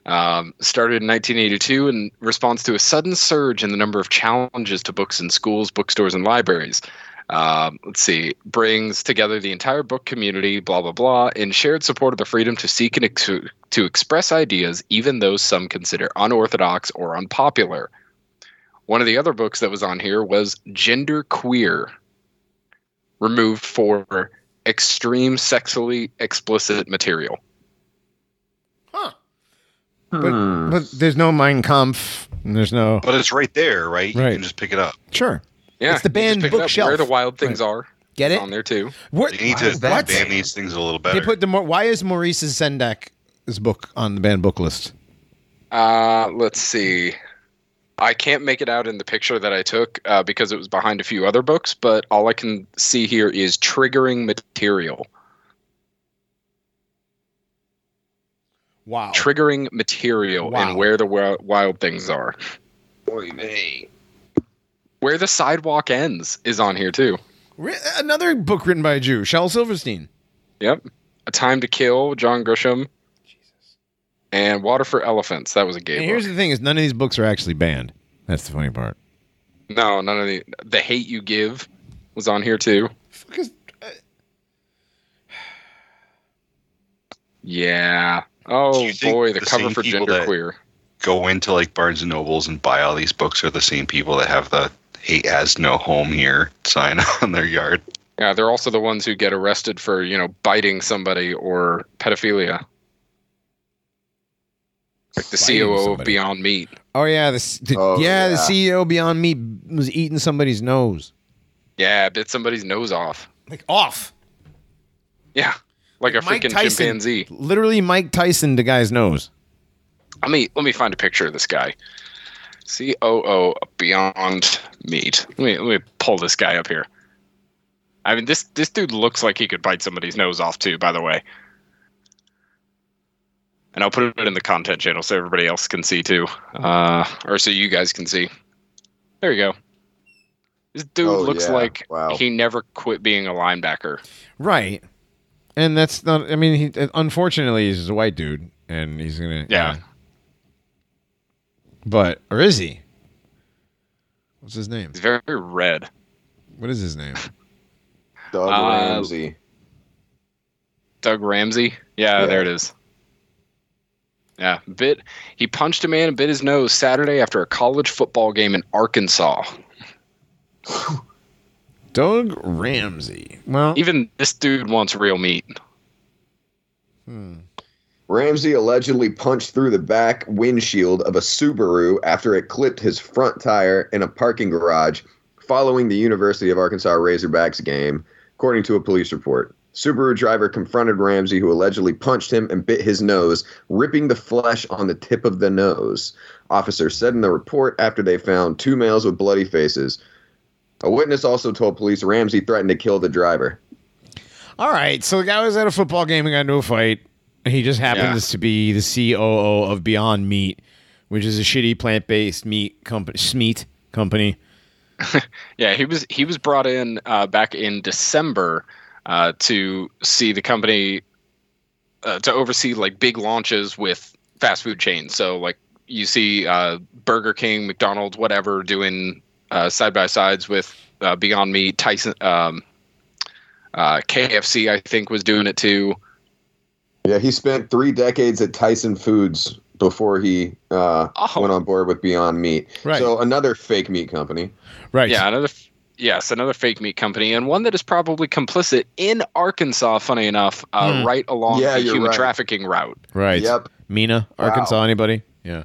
um, started in 1982 in response to a sudden surge in the number of challenges to books in schools, bookstores, and libraries. Um, let's see, brings together the entire book community, blah blah blah, in shared support of the freedom to seek and ex- to express ideas, even those some consider unorthodox or unpopular. One of the other books that was on here was Gender Queer, removed for extreme sexually explicit material. Huh. Hmm. But but there's no Mein Kampf. And there's no But it's right there, right? You Right. can just pick it up. sure. Yeah, It's the you just banned pick it up bookshelf. Where the wild things are. Get It's it? on there too. What? You need Why to is that ban these things a little better. They put the more. Why is Maurice Sendak's book on the banned book list? Uh, let's see. I can't make it out in the picture that I took uh, because it was behind a few other books, but all I can see here is triggering material. Wow. Triggering material Wow. and where the wi- wild things are. boy Where the sidewalk ends is on here too. Another book written by a Jew, Shel Silverstein. Yep. A Time to Kill, John Grisham. Jesus. And Water for Elephants. That was a gay And book. here's the thing: is none of these books are actually banned. That's the funny part. no, none of the The Hate You Give was on here too. Fuck is- uh, Yeah. Do Oh boy, the, the cover for people Gender Queer. Go into like Barnes and Nobles and buy all these books are the same people that have the hate has no home here sign on their yard. Yeah, they're also the ones who get arrested for, you know, biting somebody or pedophilia. Like the Biting COO of. Beyond Meat. Oh yeah, the, the- Oh, yeah, the yeah. CEO Beyond Meat was eating somebody's nose. Yeah, bit somebody's nose off. Like off. Yeah. Like a Mike freaking Tyson. chimpanzee. Literally Mike Tyson the guy's nose. Let me let me find a picture of this guy. COO Beyond Meat. Let me let me pull this guy up here. I mean this this dude looks like he could bite somebody's nose off too, by the way. And I'll put it in the content channel so everybody else can see too. Uh, or so you guys can see. There you go. This dude Oh, looks yeah. like Wow. he never quit being a linebacker. Right. And that's not. I mean, he, unfortunately, he's a white dude, and he's gonna. Yeah. But or is he? What's his name? He's very red. What is his name? Doug Uh, Ramsey. Doug Ramsey. Yeah, Yeah. there it is. Yeah, bit. He punched a man and bit his nose Saturday after a college football game in Arkansas. Doug Ramsey. Well, Even this dude wants real meat. hmm. Ramsey allegedly punched through the back windshield of a Subaru after it clipped his front tire in a parking garage following the University of Arkansas Razorbacks game, according to a police report. Subaru driver confronted Ramsey, who allegedly punched him and bit his nose, ripping the flesh on the tip of the nose. Officers said in the report after they found two males with bloody faces. A witness also told police Ramsey threatened to kill the driver. all right. So the guy was at a football game and got into a fight. He just happens to be the COO of Beyond Meat, which is a shitty plant-based meat company, Smeat company. Yeah, he was he was brought in uh, back in December uh, to see the company uh, to oversee like big launches with fast food chains. So like you see uh, Burger King, McDonald's, whatever, doing uh, side by sides with uh, Beyond Meat. Tyson, um, uh, KFC, I think, was doing it too. Yeah, he spent three decades at Tyson Foods before he uh, Oh. went on board with Beyond Meat. Right. So another fake meat company. Right. Yeah, another f- yes, another fake meat company, and one that is probably complicit in Arkansas. Funny enough, uh, Hmm. right along Yeah, the human right. trafficking route. Right. Yep. Mena, Wow. Arkansas. Anybody? Yeah.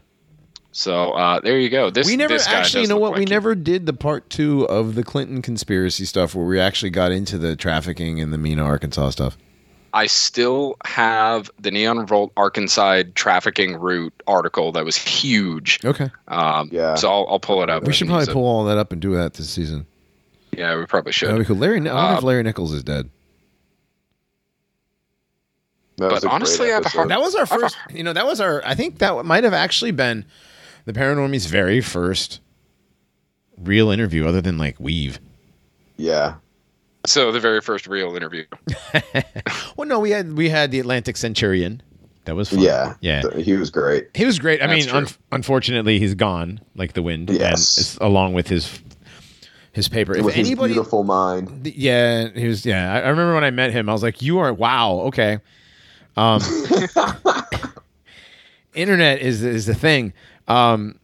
So uh, there you go. This we never this guy actually, you know what? like we he- never did the part two of the Clinton conspiracy stuff where we actually got into the trafficking and the Mena, Arkansas stuff. I still have the Neon Revolt Arkansas trafficking route article that was huge. Okay. Um, Yeah. So I'll, I'll pull it up. We should probably use it. pull all that up and do that this season. Yeah, we probably should. That'd be cool. Larry, I wonder if Uh, Larry Nichols is dead. But honestly, I have a hard- That was our first. You know, that was our. I think that might have actually been the Paranormies' very first real interview, other than like Weave. Yeah. So the very first real interview. Well, no, we had we had the Atlantic Centurion. That was fun. Yeah. yeah. He was great. He was great. I That's mean, un- unfortunately, he's gone like the wind. Yes. it's along with his his paper. If with his beautiful mind. yeah, he was. Yeah, I, I remember when I met him. I was like, "You are wow, okay." Um, internet is is the thing. Um,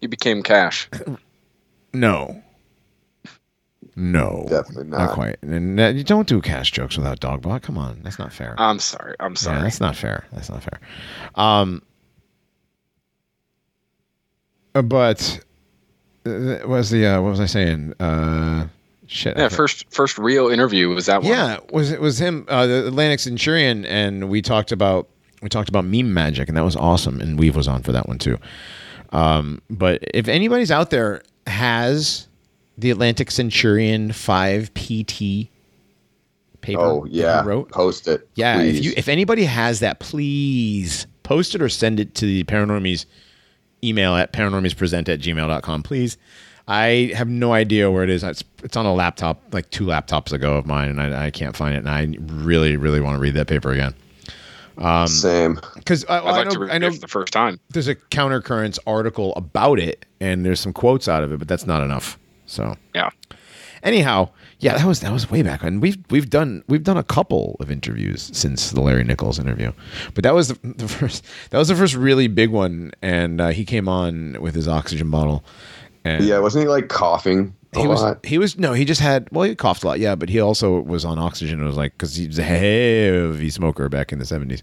You became Cash. no, no, Definitely not not. quite. And uh, you don't do cash jokes without Dogbot. Come on, that's not fair. I'm sorry. I'm Yeah, sorry. that's not fair. That's not fair. Um, uh, but uh, what was the uh, what was I saying? Uh, shit. Yeah, first first real interview was that one. Yeah, was it was him, uh, the Atlantic Centurion, and we talked about we talked about meme magic, and that was awesome. And Weave was on for that one too. Um, but if anybody's out there has the Atlantic Centurion five PT paper, Oh yeah, wrote, post it. yeah, if you if anybody has that, please post it or send it to the Paranormies email at paranormiespresent at gmail.com, please. I have no idea where it is. It's, it's on a laptop, like two laptops ago of mine, and I, I can't find it. And I really, really want to read that paper again. Same. Because I, I'd like I to know, read I know it for the first time. there's a countercurrents article about it, and there's some quotes out of it, but that's not enough. So Yeah. anyhow, yeah, that was that was way back when we've we've done we've done a couple of interviews since the Larry Nichols interview, but that was the, the first that was the first really big one, and uh, he came on with his oxygen bottle, and Yeah, wasn't he like coughing a he was lot? he was no he just had well he coughed a lot yeah, but he also was on oxygen. It was like because he was a heavy smoker back in the seventies,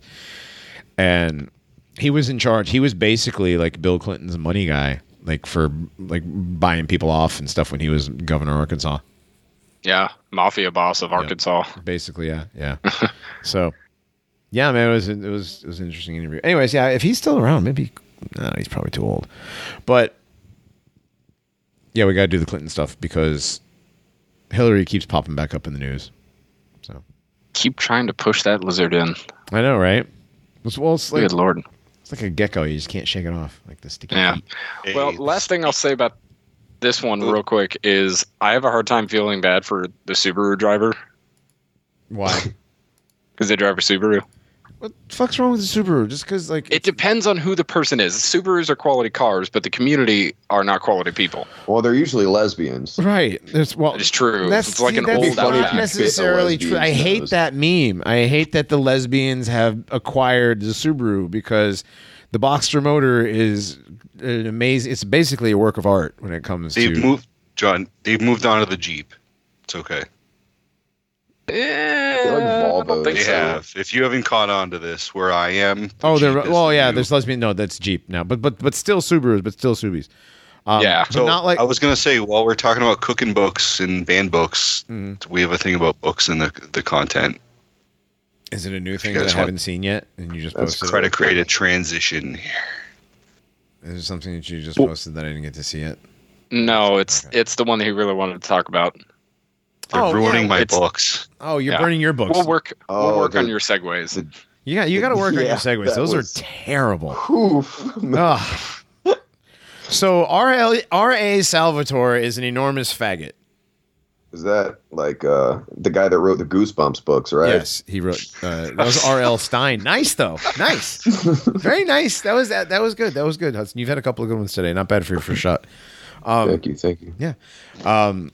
and he was in charge. He was basically like Bill Clinton's money guy, like for like buying people off and stuff when he was governor of Arkansas. Yeah. Mafia boss of Arkansas. Basically, yeah, yeah. so, yeah, man, it was it was it was an interesting interview. Anyways, yeah, if he's still around, maybe no, he's probably too old. But yeah, we got to do the Clinton stuff because Hillary keeps popping back up in the news. So Keep trying to push that lizard in. I know, right? It's, well, it's like Good lord. it's like a gecko. You just can't shake it off, like the sticky. Yeah. feet. Well, Hey, last thing I'll say about this one real quick is I have a hard time feeling bad for the Subaru driver Why? because they drive a Subaru. What the fuck's wrong with the Subaru? Just because, like, It depends on who the person is. Subarus are quality cars, but the community are not quality people. Well, they're usually lesbians. right? There's well, It's true. That's it's like see, an that's old not you Outback. fit a necessarily true. I hate nose. that meme. I hate that the lesbians have acquired the Subaru because the boxer motor is an amazing. It's basically a work of art when it comes they've to. moved, John. They've moved on to the Jeep. It's okay. Eh, like I don't think They so. have. If you haven't caught on to this, where I am. the oh, they're well, yeah. new- There's lesbian. No, that's Jeep now, but but but still Subarus, but still Subies. Um, Yeah. So not like I was gonna say, while we're talking about cooking books and banned books, Mhm. we have a thing about books and the the content. Is it a new thing you that I haven't seen yet? And you just That's posted? Try to create a transition here. Is it something that you just Well- posted that I didn't get to see yet? No, it's Okay. it's the one that he really wanted to talk about. They're Oh, ruining yeah, my it's- books. Oh, you're Yeah. burning your books. We'll work. Oh, we'll work the- on your segues. the- you got you got to work on your segues. Those was- are terrible. Oof. So R.L. R.A. Salvatore is an enormous faggot. Is that like uh, the guy that wrote the Goosebumps books, right? Yes, he wrote. Uh, that was R.L. Stine. Nice though. Nice. Very nice. That was that. That was good. That was good, Hudson. You've had a couple of good ones today. Not bad for your first shot. Um, thank you, thank you. Yeah. Um,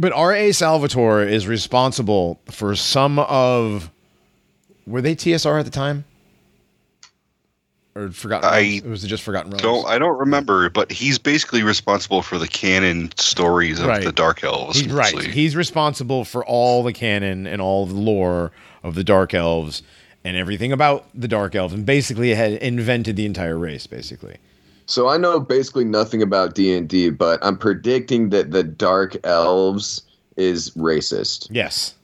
but R.A. Salvatore is responsible for some of. Were they TSR at the time? Or Forgotten I Realms? It was just Forgotten Realms. Don't I don't remember, but he's basically responsible for the canon stories of Right. the Dark Elves. He's right. He's responsible for all the canon and all the lore of the Dark Elves and everything about the Dark Elves, and basically had invented the entire race. Basically, So I know basically nothing about D and D, but I'm predicting that the Dark Elves is racist. yes,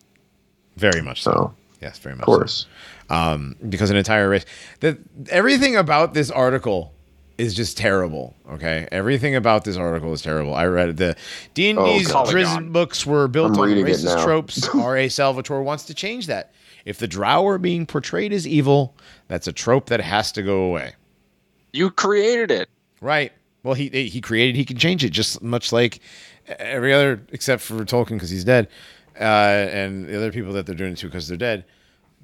very much so. So Yes, very much. of course, um, because an entire race. The everything about this article is just terrible. Okay, everything about this article is terrible. I read the D and D's Oh, God. Drizzt books were built I'm on racist tropes. R. A. Salvatore wants to change that. If the Drow are being portrayed as evil, that's a trope that has to go away. You created it. Right. Well, he he created. He can change it just much like every other, except for Tolkien because he's dead, uh, and the other people that they're doing it to because they're dead.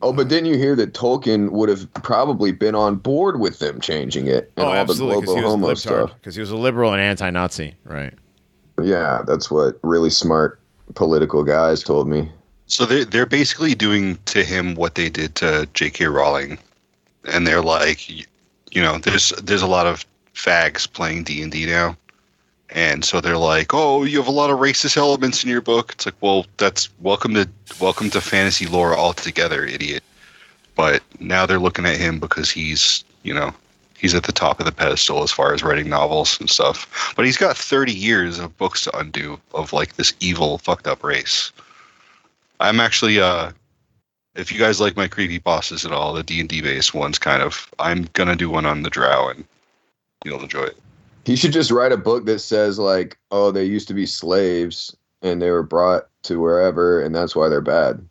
Oh, but didn't you hear that Tolkien would have probably been on board with them changing it and all the global homo libtard, stuff? Because he was a liberal and anti-Nazi, right? Yeah, that's what really smart political guys told me. So they're they're basically doing to him what they did to J.K. Rowling, and they're like, you know, there's there's a lot of fags playing D and D now, and so they're like, oh, you have a lot of racist elements in your book. It's like, well, that's welcome to welcome to fantasy lore altogether, idiot. But now they're looking at him because he's, you know, he's at the top of the pedestal as far as writing novels and stuff. But he's got 30 years of books to undo of like this evil, fucked up race. I'm actually uh if you guys like my creepy bosses at all, the D and D based ones kind of I'm gonna do one on the drow and you'll enjoy it. He should just write a book that says like, oh, they used to be slaves and they were brought to wherever, and that's why they're bad.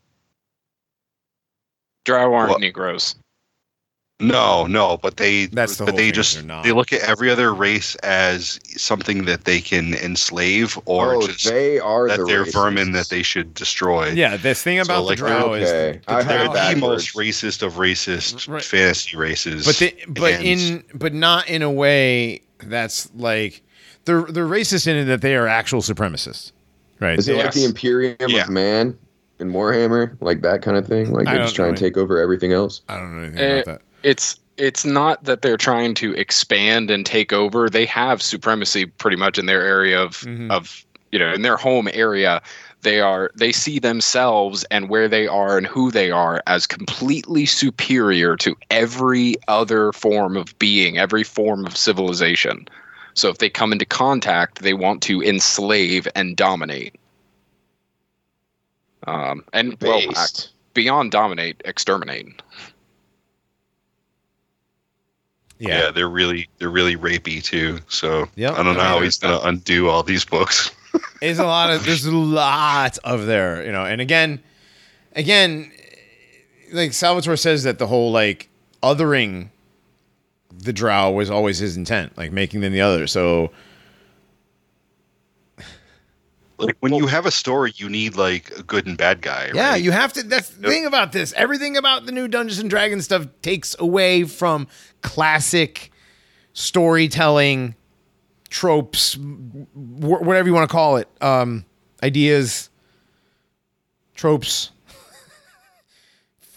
Drow aren't What? Negroes. No, no, but they That's the but they just they're not. they look at every other race as something that they can enslave or oh, just they are that the they're vermin that they should destroy. Yeah, the thing So, about like, the drow is okay. the They're drow- the most racist of racist Right. fantasy races. but they, but and- in but not in a way that's like they're they're racist in it that they are actual supremacists, right? Is it like the Imperium Yeah. of Man in Warhammer, like that kind of thing? Like I they don't just try and know. take over everything else. I don't know anything Eh, about that. It's it's not that they're trying to expand and take over. They have supremacy pretty much in their area of Mhm. of you know in their home area. They are they see themselves and where they are and who they are as completely superior to every other form of being, every form of civilization. So if they come into contact, they want to enslave and dominate. Um, and well, beyond dominate, exterminate. Yeah. Yeah, they're really they're really rapey too. So Yep. I don't know I how he's gonna undo all these books. there's a lot of there's a lot of there, you know. And again, again, like Salvatore says that the whole like othering the drow was always his intent, like making them the other. So Like when you have a story, you need like a good and bad guy. Yeah, right? you have to. That's the Yep. thing about this. Everything about the new Dungeons and Dragons stuff takes away from classic storytelling tropes, wh- whatever you want to call it, um, ideas, tropes.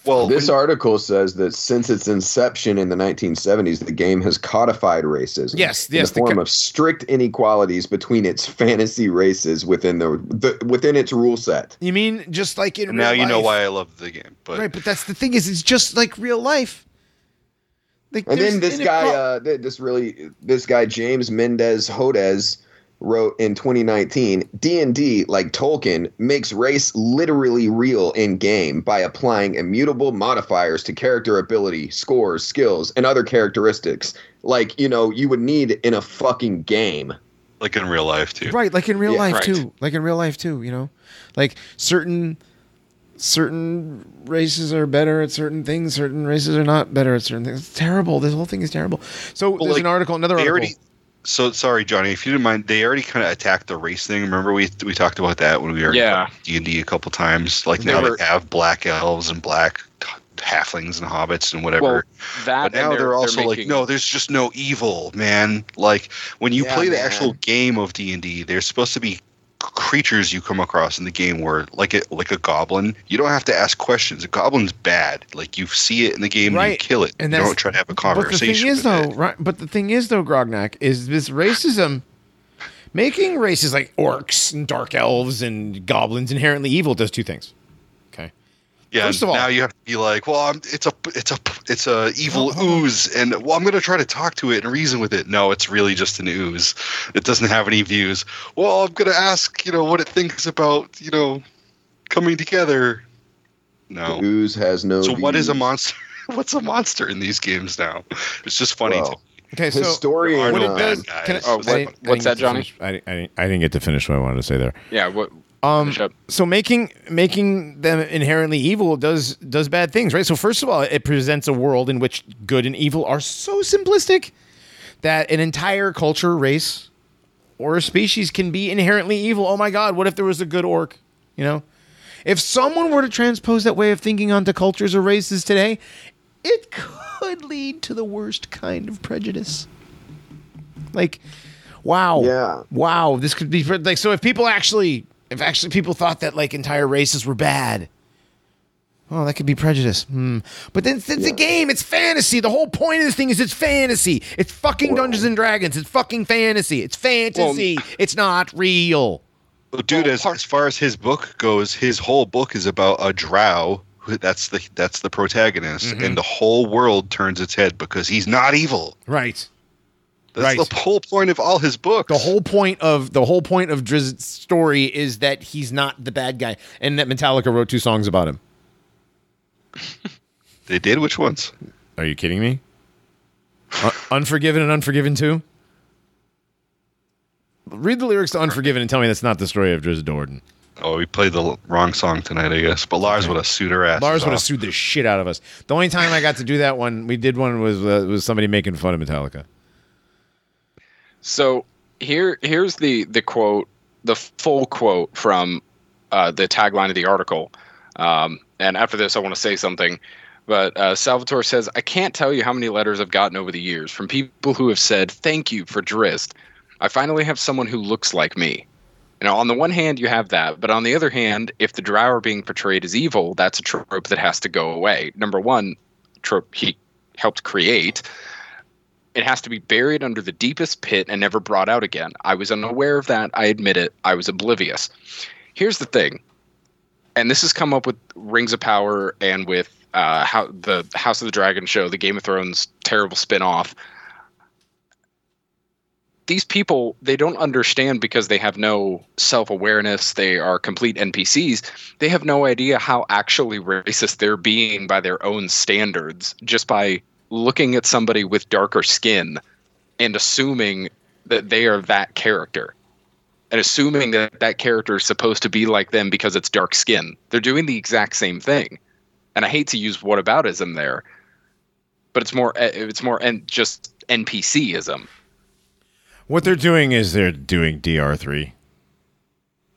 Well, This when- article says that since its inception in the 1970s, the game has codified racism. Yes, in yes, the the form co- of strict inequalities between its fantasy races within the, the within its rule set. You mean just like in and now real you know life. why I love the game. But right? But that's the thing is, it's just like real life. Like, And then there's this guy, uh, this really, this guy James Mendez Hodes wrote in 2019, D&D, like Tolkien, makes race literally real in game by applying immutable modifiers to character ability, scores, skills, and other characteristics, like you know you would need in a fucking game. like in real life too. right like in real Yeah, life right. too like in real life too you know like certain certain races are better at certain things certain races are not better at certain things it's terrible this whole thing is terrible so Well, there's like, an article another article already. So sorry, Johnny. If you didn't mind, they already kind of attacked the race thing. Remember we we talked about that when we were Yeah. D and D a couple times. Like They now were- they have black elves and black halflings and hobbits and whatever. Well, that but now and they're, also like, making- no, there's just no evil, man. Like when you Yeah, play the man. actual game of D and D, there's supposed to be creatures you come across in the game where, like it, like a goblin, you don't have to ask questions. A goblin's bad. Like you see it in the game, and you kill it. And you don't try to have a conversation but the thing is though it. right but the thing is though grognak is this racism making races like orcs and dark elves and goblins inherently evil does two things Yeah, First of all- now you have to be like, well, I'm, it's a, it's a, it's a evil Hold- hold ooze, and well, I'm gonna try to talk to it and reason with it. No, it's really just an ooze. It doesn't have any views. Well, I'm gonna ask, you know, what it thinks about, you know, coming together. No. Ooze has no. So what is a monster? What's a monster in these games now? It's just funny. Well, to okay so Historian. There what it uh, does can I, guys. Oh, I what- I what's didn't that, get Johnny? I, I, didn't, I didn't get to finish what I wanted to say there Yeah, what Um, so making making them inherently evil does does bad things, right? So first of all, it presents a world in which good and evil are so simplistic that an entire culture, race, or a species can be inherently evil. Oh my God, what if there was a good orc? You know, if someone were to transpose that way of thinking onto cultures or races today, it could lead to the worst kind of prejudice. Like, Wow. Yeah. Wow. This could be like so. If people actually, if actually people thought that like entire races were bad. Oh, that could be prejudice. Hmm. But then it's, it's a game. It's fantasy. The whole point of this thing is it's fantasy. It's fucking Dungeons and Dragons. It's fucking fantasy. It's fantasy. it's not real. Well, dude, Well, as, as far as his book goes, his whole book is about a drow. That's the that's the protagonist, Mm-hmm. and the whole world turns its head because he's not evil. Right. That's Right. the whole point of all his books. The whole point of the whole point of Drizzt's story is that he's not the bad guy, and that Metallica wrote two songs about him. they did which ones? Are you kidding me? Un- Unforgiven and Unforgiven too. Read the lyrics to Unforgiven and tell me that's not the story of Drizzt Do'Urden. Oh, we played the wrong song tonight, I guess. But Lars would have sued her ass. Lars would have sued the shit out of us. The only time I got to do that one, we did one was uh, was somebody making fun of Metallica. So here, here's the the quote, the full quote from uh, the tagline of the article. Um, and after this, I want to say something. But uh, Salvatore says, "I can't tell you how many letters I've gotten over the years from people who have said thank you for Drizzt. I finally have someone who looks like me." You know, on the one hand, you have that, but on the other hand, if the Drow are being portrayed as evil, that's a trope that has to go away. Number one, trope he helped create it has to be buried under the deepest pit and never brought out again. I was unaware of that. I admit it. I was oblivious. Here's the thing, and this has come up with Rings of Power and with uh, how the House of the Dragon show, the Game of Thrones terrible spin-off. These people, they don't understand because they have no self-awareness. They are complete NPCs. They have no idea how actually racist they're being by their own standards, just by looking at somebody with darker skin and assuming that they are that character and assuming that that character is supposed to be like them because it's dark skin. They're doing the exact same thing. And I hate to use whataboutism there, but it's more it's more and just NPCism, What they're doing is they're doing DR3.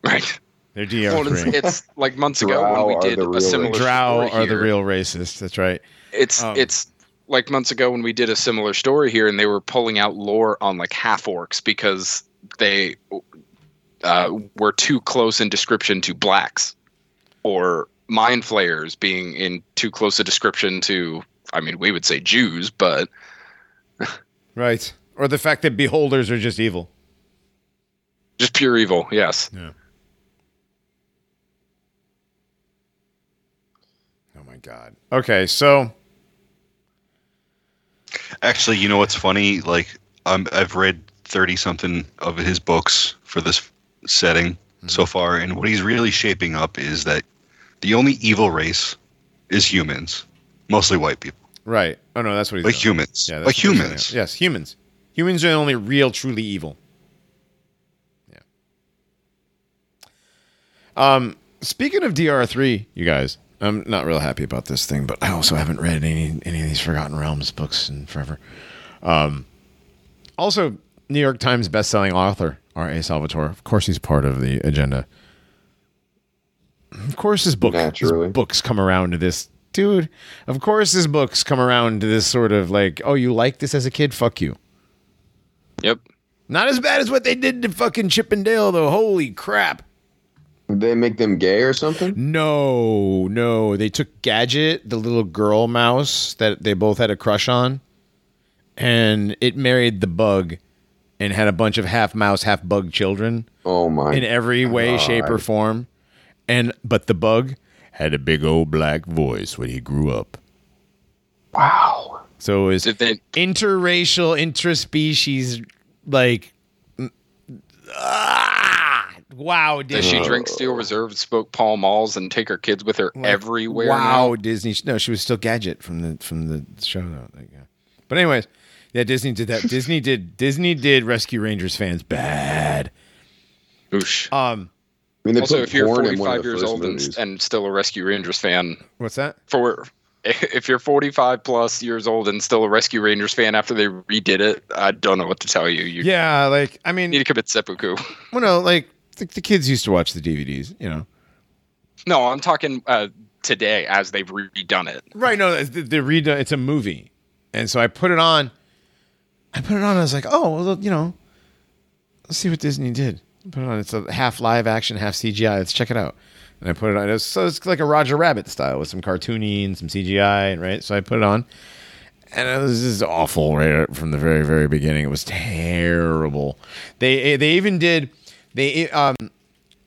right? They're DR Well, it's, three. it's like months ago Drow when we did a similar Drow story are the real racists. That's right. It's Um, it's like months ago when we did a similar story here, and they were pulling out lore on like half orcs because they uh, were too close in description to blacks, or mind flayers being in too close a description to. I mean, we would say Jews, but Right. Or the fact that beholders are just evil. just pure evil. Yes. Yeah. Oh my god. Okay, so Actually, you know what's funny? Like, um, I've read thirty something of his books for this setting so far, and what he's really shaping up is that the only evil race is humans, mostly white people, right. Oh no, that's what he's like doing. humans, Yeah, like what he's doing. humans. Yes, humans. Humans are the only real, truly evil. Yeah. Um, speaking of DR three, you guys, I'm not real happy about this thing, but I also haven't read any any of these Forgotten Realms books in forever. Um, also, New York Times best-selling author R. A. Salvatore. Of course, he's part of the agenda. Of course, his book, his books come around to this, dude. Of course, his books come around to this sort of like, oh, you like this as a kid? Fuck you. Yep. Not as bad as what they did to fucking Chip and Dale, though. Holy crap. Did they make them gay or something? No, no. They took Gadget, the little girl mouse that they both had a crush on, and it married the bug and had a bunch of half mouse, half bug children Oh my! in every way, shape, or form. And but the bug had a big old black voice when he grew up. wow. So is it was they? interracial, interspecies, like. Ah, wow, Does she drink Steel Reserve, smoke Pall Malls, and take her kids with her Like, everywhere? Wow, now? Disney. No, she was still Gadget from the from the show though. But anyways, yeah, Disney did that. Disney did Disney did Rescue Rangers fans bad. Oosh. Um, I mean, they Also, if you're porn in one 45 of years old and, and still a Rescue Rangers fan, what's that? for if you're 45 plus years old and still a Rescue Rangers fan after they redid it, I don't know what to tell you. You Yeah, like I mean, need to commit seppuku. well, no, like the, the kids used to watch the DVDs, you know. No, I'm talking uh, today as they've redone it. Right. No, the, the read. It's a movie, and so I put it on. I put it on. I was like, oh, well, you know, let's see what Disney did. Put it on. It's a half live action, half CGI. Let's check it out. And I put it on. It was, so it's like a Roger Rabbit style with some cartoony and some CGI, right? So I put it on, and it was just awful right from the very very beginning. It was terrible. They they even did they um.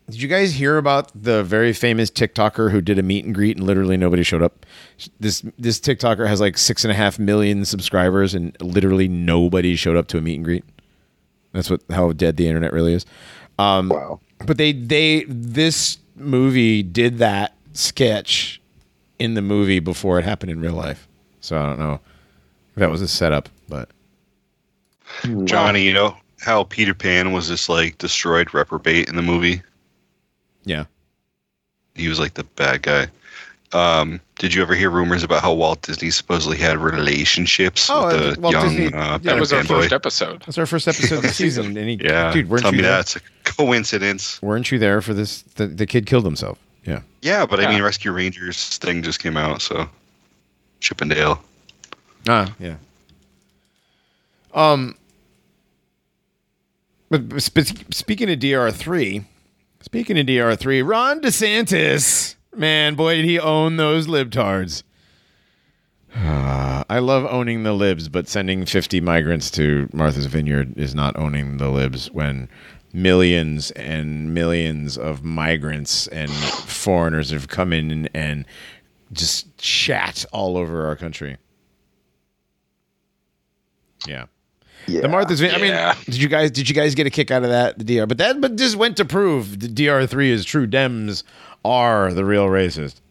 Did you guys hear about the very famous TikToker who did a meet and greet and literally nobody showed up? This this TikToker has like six and a half million subscribers and literally nobody showed up to a meet and greet. That's what how dead the internet really is. Um, Wow. but they they this movie did that sketch in the movie before it happened in real life. So I don't know if that was a setup, but Johnny, you know how Peter Pan was this like destroyed reprobate in the movie? yeah. He was like the bad guy. Um, did you ever hear rumors about how Walt Disney supposedly had relationships Oh, with the Walt young Disney- uh, yeah, That was our Pan boy? first episode. That's our first episode of the season. And he, Yeah, dude, weren't tell you me there? that's a coincidence. Weren't you there for this? The, the kid killed himself. Yeah. Yeah, but I mean, Rescue Rangers thing just came out, so Chippendale. Ah, yeah. Um, but, spe- speaking of DR three, speaking of DR three, Ron DeSantis, man, boy, did he own those libtards. I love owning the libs, but sending fifty migrants to Martha's Vineyard is not owning the libs when millions and millions of migrants and foreigners have come in and, just shat all over our country. Yeah. Yeah. The Martha's Vineyard. Yeah. I mean, did you guys did you guys get a kick out of that? The DR, but that but just went to prove the DR three is true. Dems are the real racist.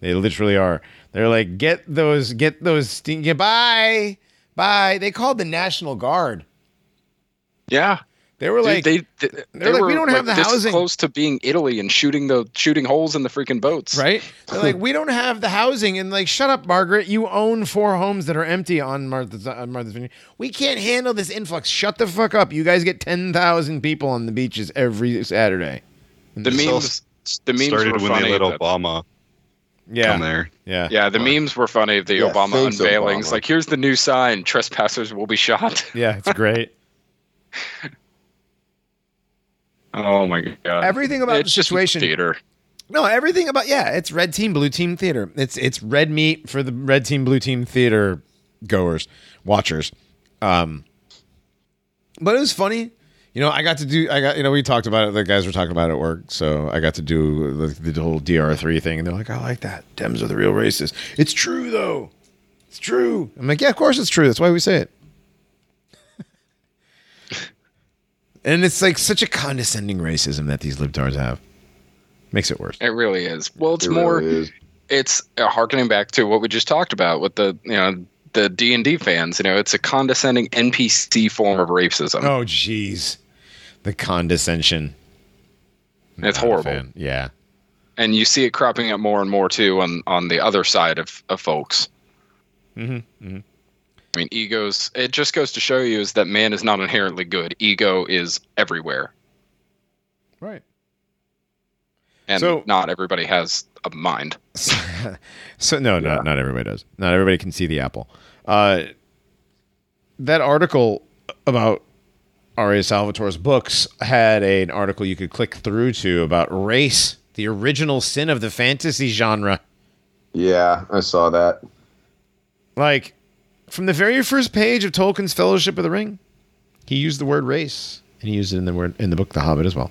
They literally are. They're like get those get those sting- yeah, bye bye. They called the National Guard. Yeah. They were Dude, like they, they, they like, were "We don't have the this housing." close to being Italy and shooting the shooting holes in the freaking boats. right. They're like we don't have the housing and like shut up, Margaret. You own four homes that are empty on Martha's on Martha's Vineyard. We can't handle this influx. Shut the fuck up. You guys get ten thousand people on the beaches every Saturday. The This memes the memes started were when funny. they let Obama Yeah. come there. Yeah. yeah, the memes were funny of the Yeah, Obama unveilings. Obama. Like, here's the new sign: trespassers will be shot. Yeah, it's great. oh my god! Everything about it's the just situation. theater. No, everything about yeah, it's red team, blue team theater. It's it's red meat for the red team, blue team theater goers, watchers. Um but it was funny. You know, I got to do I got you know, we talked about it, the guys were talking about it at work, so I got to do the, the whole DR3 thing and they're like, "I like that. Dems are the real racists." It's true though. It's true. I'm like, "Yeah, of course it's true. That's why we say it." And it's like such a condescending racism that these libtards have. Makes it worse. It really is. Well, it's It more. really. It's uh, harkening back to what we just talked about with the you know the D and D fans. You know, it's a condescending NPC form of racism. Oh, jeez. The condescension. It's Not a horrible. Yeah. and you see it cropping up more and more too on on the other side of, of folks. Mm-hmm. Mm-hmm. I mean, egos. It just goes to show you is that man is not inherently good. Ego is everywhere, Right. and So- not everybody has a mind. so no, Yeah. not not everybody does. Not everybody can see the apple. Uh, that article about R. A. Salvatore's books had an article you could click through to about race, the original sin of the fantasy genre. Yeah, I saw that. Like from the very first page of Tolkien's Fellowship of the Ring, he used the word race, and he used it in the word in the book The Hobbit as well.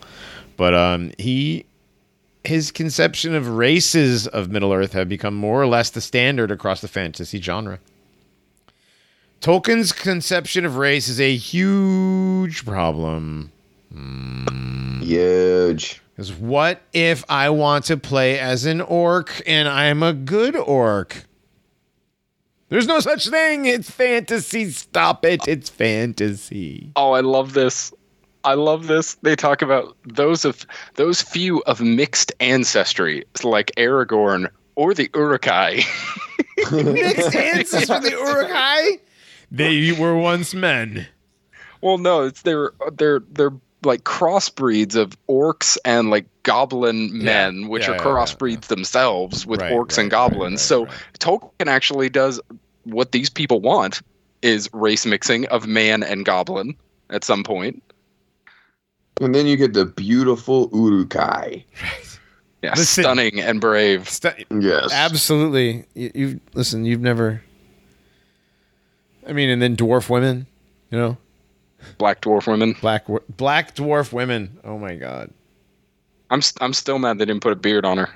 But um, he his conception of races of Middle Earth have become more or less the standard across the fantasy genre. Tolkien's conception of race is a huge problem. Mm. Huge. Because what if I want to play as an orc and I'm a good orc? There's no such thing. It's fantasy. Stop it. It's fantasy. Oh, I love this. I love this. They talk about those of those few of mixed ancestry, like Aragorn or the Uruk-hai. Mixed ancestry, the Uruk-hai? They were once men. well, no, it's they're they're they're like crossbreeds of orcs and like goblin men, which Yeah, are yeah, crossbreeds themselves with Right, orcs right, and goblins. right, so right, right. Tolkien actually does what these people want is race mixing of man and goblin at some point. And then you get the beautiful Uruk-hai. Yeah, Listen. stunning and brave. St- Yes. absolutely. You, you've listen. You've never. I mean, and then dwarf women. You know, Black dwarf women. black black dwarf women. Oh my god. I'm st- I'm still mad they didn't put a beard on her.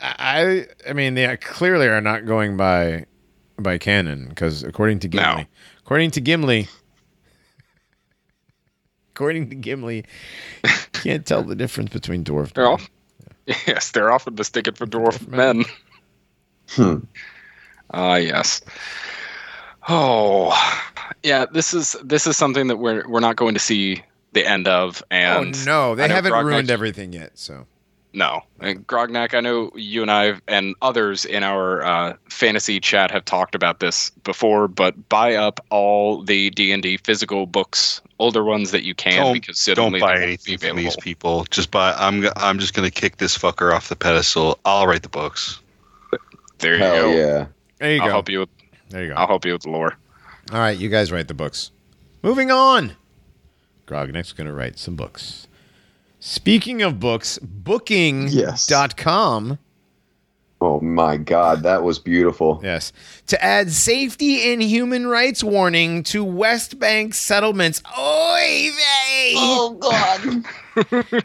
I I mean they clearly are not going by by canon because according to No. Gimli, according to Gimli, according to Gimli, you can't tell the difference between dwarf. They're all. Yes, they're often mistaken for dwarf men. Hmm. Ah, yes. Oh, yeah. This is this is something that we're we're not going to see the end of. Oh And no, they haven't Grognak- ruined everything yet. So No, and Grognak, I know you and I and others in our uh, fantasy chat have talked about this before, but buy up all the D and D physical books, older ones that you can, Don't- because Don't suddenly buy anything be from these people. Just buy. I'm. I'm just gonna kick this fucker off the pedestal. I'll write the books. There you Hell go. yeah. there you I'll go. help you. With, There you go. I'll help you with the lore. All right, you guys write the books. Moving on. Grognak's going to write some books. Speaking of books, booking.com. Yes. Oh my god, that was beautiful. Yes. To add safety and human rights warning to West Bank settlements. Oy vey! Oh god.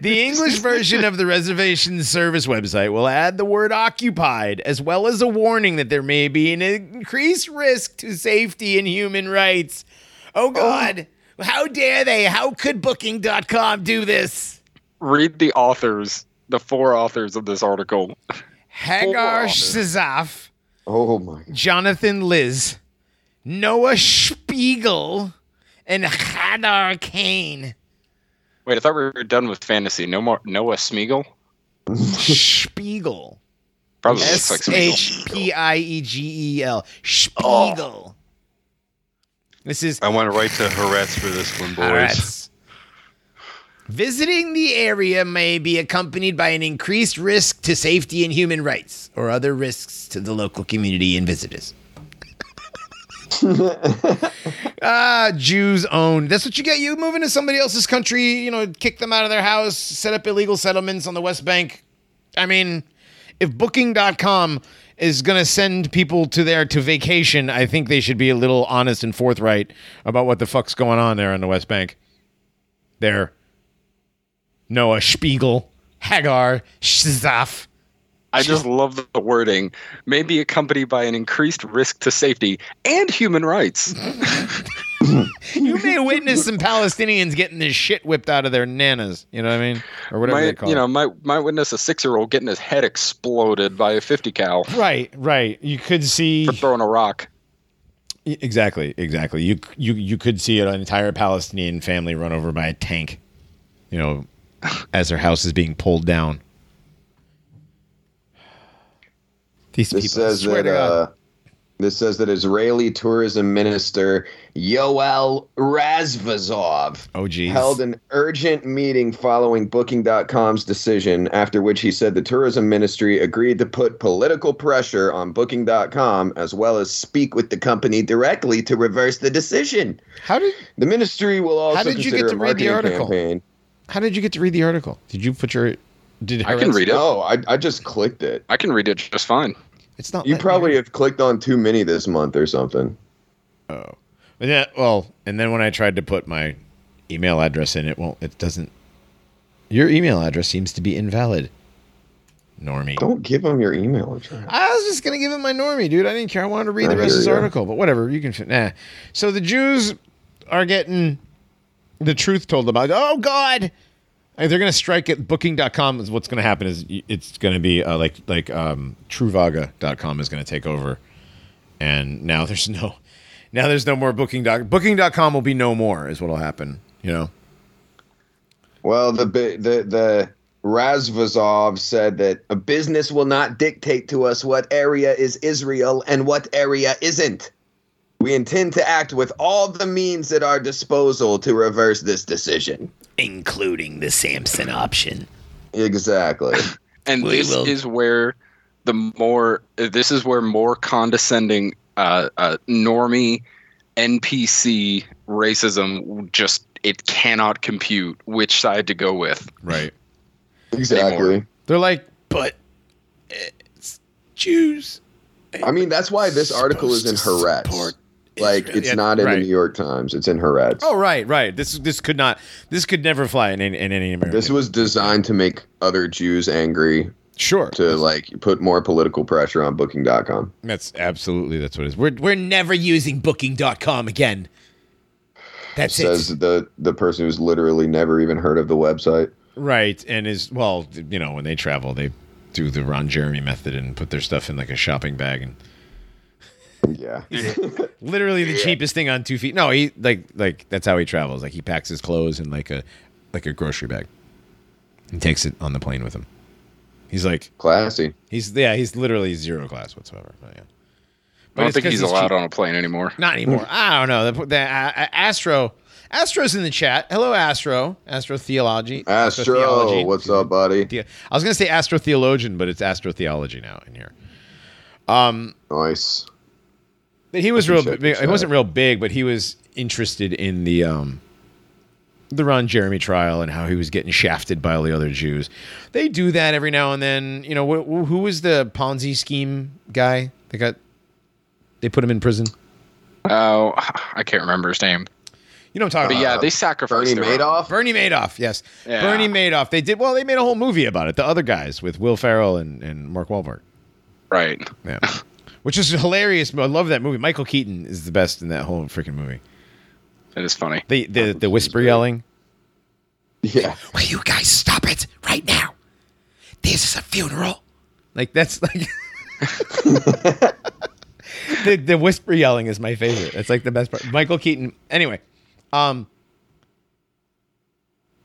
The English version of the reservation service website will add the word occupied, as well as a warning that there may be an increased risk to safety and human rights. Oh, God. How dare they? How could Booking.com do this? Read the authors, the four authors of this article. Hagar oh, authors. Shezaf, Oh my Jonathan Lis, Noah Spiegel, and Hadar Kane. Wait, I thought we were done with fantasy. No more Noah Smeagol. Spiegel. Probably looks like S Smeagol. H P I E G E L. Oh. Spiegel. This is I went right to Haaretz for this one, boys. Haaretz. Visiting the area may be accompanied by an increased risk to safety and human rights, or other risks to the local community and visitors. ah, Jews own. That's what you get. You move into somebody else's country, you know, kick them out of their house, set up illegal settlements on the West Bank. I mean, if booking.com is going to send people to there to vacation, I think they should be a little honest and forthright about what the fuck's going on there on the West Bank. There. Noah Spiegel, Hagar, Shezaf. I just love the wording. May be accompanied by an increased risk to safety and human rights. You may witness some Palestinians getting this shit whipped out of their nanas. You know what I mean? Or whatever they might, call you it. know, might might witness a six year old getting his head exploded by a fifty cal Right, right. You could see for throwing a rock. exactly, exactly. You you you could see an entire Palestinian family run over by a tank. You know, as their house is being pulled down. These This people says swear that to God. uh, this says that Israeli tourism minister Yoel Razvozov oh geez. held an urgent meeting following Booking.com's decision, after which he said the tourism ministry agreed to put political pressure on Booking.com as well as speak with the company directly to reverse the decision. How did The ministry will also did you get consider to a read the marketing article? campaign. How did you get to read the article? Did you put your did I can read it. No, I, I just clicked it. I can read it just fine. It's not You letting me probably have clicked on too many this month or something. Oh, yeah. Well, and then when I tried to put my email address in, it won't. It doesn't. Your email address seems to be invalid. Normie. Don't give them your email address. I was just gonna give him my normie, dude. I didn't care. I wanted to read I the rest of hear this article, but whatever. You can. Nah. So the Jews are getting the truth told about. Oh God. Like, They're gonna strike at Booking.com. Is what's gonna happen is it's gonna be uh, like like um, Trivago.com is gonna take over, and now there's no now there's no more Booking. Doc- Booking.com will be no more. Is what'll happen. You know. Well, the the the Razvozov said that a business will not dictate to us what area is Israel and what area isn't. We intend to act with all the means at our disposal to reverse this decision. Including the Samson option. Exactly. And We this will- is where the more this is where more condescending uh, uh, normie NPC racism just it cannot compute which side to go with. Right. Exactly. They're like, but it's Jews. I mean, that's why this article is in Supposed to Haaretz. support Like, it's not in right. the New York Times. It's in Haaretz. Oh right, right. This this could not. This could never fly in any, in any American. This was designed to make other Jews angry sure. to like put more political pressure on Booking.com. That's absolutely that's what it is. We're we're never using Booking.com again. That's Says it. the the person who's literally never even heard of the website. Right, and is well, you know, when they travel, they do the Ron Jeremy method and put their stuff in like a shopping bag and Yeah. literally the cheapest thing on two feet. No, he like like that's how he travels. Like he packs his clothes in like a like a grocery bag and takes it on the plane with him. He's like Classy. he's yeah he's literally zero class whatsoever. But yeah, I don't think think 'cause he's, allowed cheap. on a plane anymore. Not anymore. I don't know. The, the uh, Astro Astro's in the chat. Hello, Astro. Astro Theology. Astro, what's up, buddy? I was going to say Astro Theologian, but it's Astro Theology now in here. Nice. But he was real. check Big, he wasn't real big, but he was interested in the um, the Ron Jeremy trial and how he was getting shafted by all the other Jews. They do that every now and then. You know, wh- who was the Ponzi scheme guy They got? They put him in prison. Oh, I can't remember his name. You know what I'm talking But about? yeah, they sacrificed Bernie their own. Madoff? Bernie Madoff, yes. Yeah. Bernie Madoff. They did well. They made a whole movie about it. The other guys with Will Ferrell and, and Mark Wahlberg. Right. Yeah, which is hilarious. I love that movie. Michael Keaton is the best in that whole freaking movie. That is funny. The the the whisper yelling. Yeah. Will you guys stop it right now? This is a funeral. Like that's like the the whisper yelling is my favorite. That's like the best part. Michael Keaton. Anyway, um,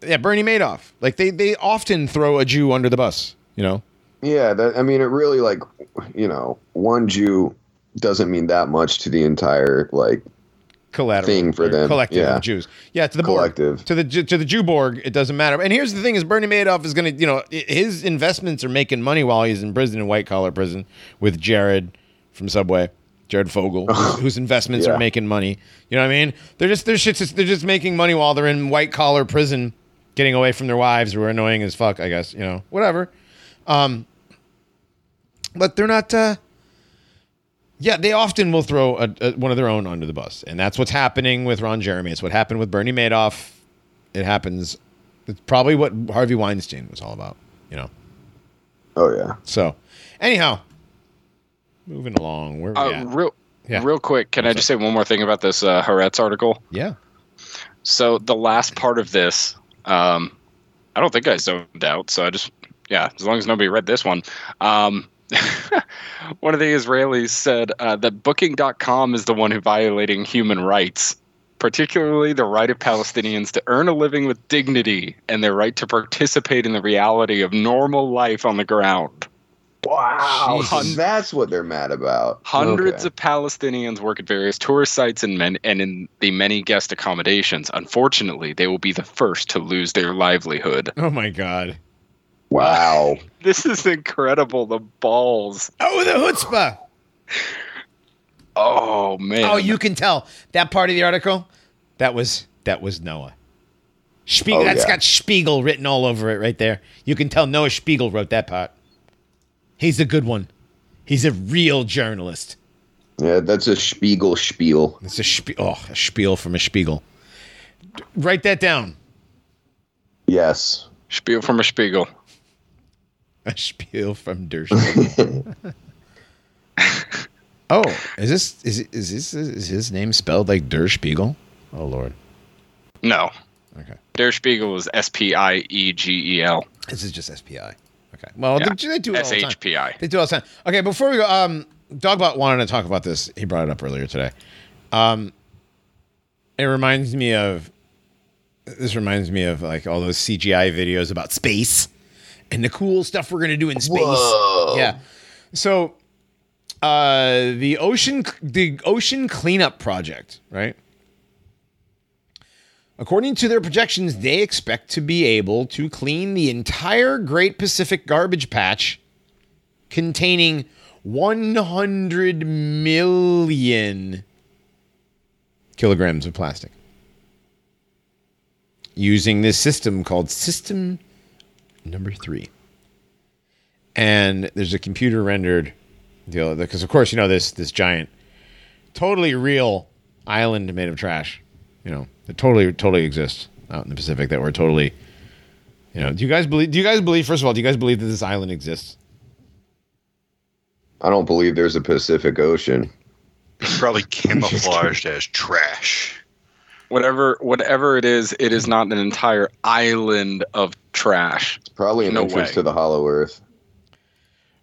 yeah, Bernie Madoff. Like they they often throw a Jew under the bus. You know. Yeah, that I mean it really like you know, one Jew doesn't mean that much to the entire like collateral thing for them, collective yeah. of Jews. Yeah, to the Collective. Borg, to the to the Jew Borg, it doesn't matter. And here's the thing: is Bernie Madoff is going to, you know, his investments are making money while he's in prison in white collar prison with Jared from Subway, Jared Fogle, whose, whose investments Yeah. are making money. You know what I mean? They're just they're shits, they're just making money while they're in white collar prison, getting away from their wives who are annoying as fuck. I guess you know whatever. Um, but they're not. Uh, yeah, they often will throw a, a, one of their own under the bus, and that's what's happening with Ron Jeremy. It's what happened with Bernie Madoff. It happens. It's probably what Harvey Weinstein was all about, you know. oh yeah. So, anyhow, moving along. Where we Uh, at? real, Yeah. real quick, can I just say one more thing about this uh, Haaretz article? Yeah. So the last part of this, um, I don't think I zoned out. So I just, yeah, as long as nobody read this one. Um, one of the Israelis said uh, that Booking.com is the one who violating human rights, particularly the right of Palestinians to earn a living with dignity and their right to participate in the reality of normal life on the ground. Wow. So Jeez. that's what they're mad about. Hundreds Okay. of Palestinians work at various tourist sites and, men- and in the many guest accommodations. Unfortunately, they will be the first to lose their livelihood. Oh my God. Wow. This is incredible. The balls. Oh, the chutzpah. Oh man. Oh, you can tell that part of the article. That was that was Noah. Spiegel. Oh, that's yeah. got Spiegel written all over it right there. You can tell Noah Spiegel wrote that part. He's a good one. He's a real journalist. Yeah, that's a Spiegel spiel. It's a spie- oh, a spiel from a Spiegel. D- Write that down. Yes. Spiel from a Spiegel. A spiel from Der Spiegel. oh, is this is is this is his name spelled like Der Spiegel? Oh Lord. No. Okay. Der Spiegel is S P I E G E L. This is just SPI. Okay. Well, Yeah. they, they do it all the time. H P I. They do all the time. Okay, before we go, um, Dogbot wanted to talk about this. He brought it up earlier today. Um, it reminds me of. This reminds me of like all those CGI videos about space and the cool stuff we're gonna do in space. Whoa. Yeah. So, uh, the ocean the ocean cleanup project, right? According to their projections, they expect to be able to clean the entire Great Pacific Garbage Patch containing 100 million kilograms of plastic. using this system called System Number Three. And there's a computer rendered deal because, of course, you know this this giant, totally real island made of trash. You know, it totally totally exists out in the Pacific that we're totally. You know, do you guys believe? Do you guys believe? First of all, do you guys believe that this island exists? I don't believe there's a Pacific Ocean. It's probably camouflaged as trash. Whatever whatever it is, it is not an entire island of trash. It's probably an No entrance way. to the Hollow Earth.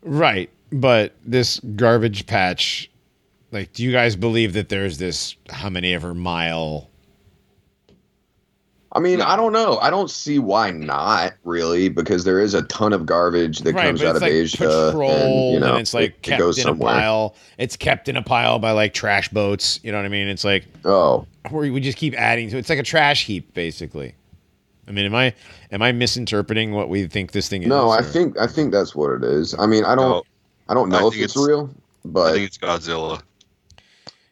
Right, but this garbage patch, like, do you guys believe that there's this how many ever mile? I mean, No. I don't know. I don't see why not really, because there is a ton of garbage that right, comes out of like Asia, patrolled, and and, you know, it's like it, it kept goes in somewhere. a pile. It's kept in a pile by like trash boats. You know what I mean? It's like Oh, where we just keep adding to. It's like a trash heap, basically. I mean, am I am I misinterpreting what we think this thing is? no, I or- think I think that's what it is. I mean, I don't, No, I don't I know if it's, it's- real, I but think it's Godzilla.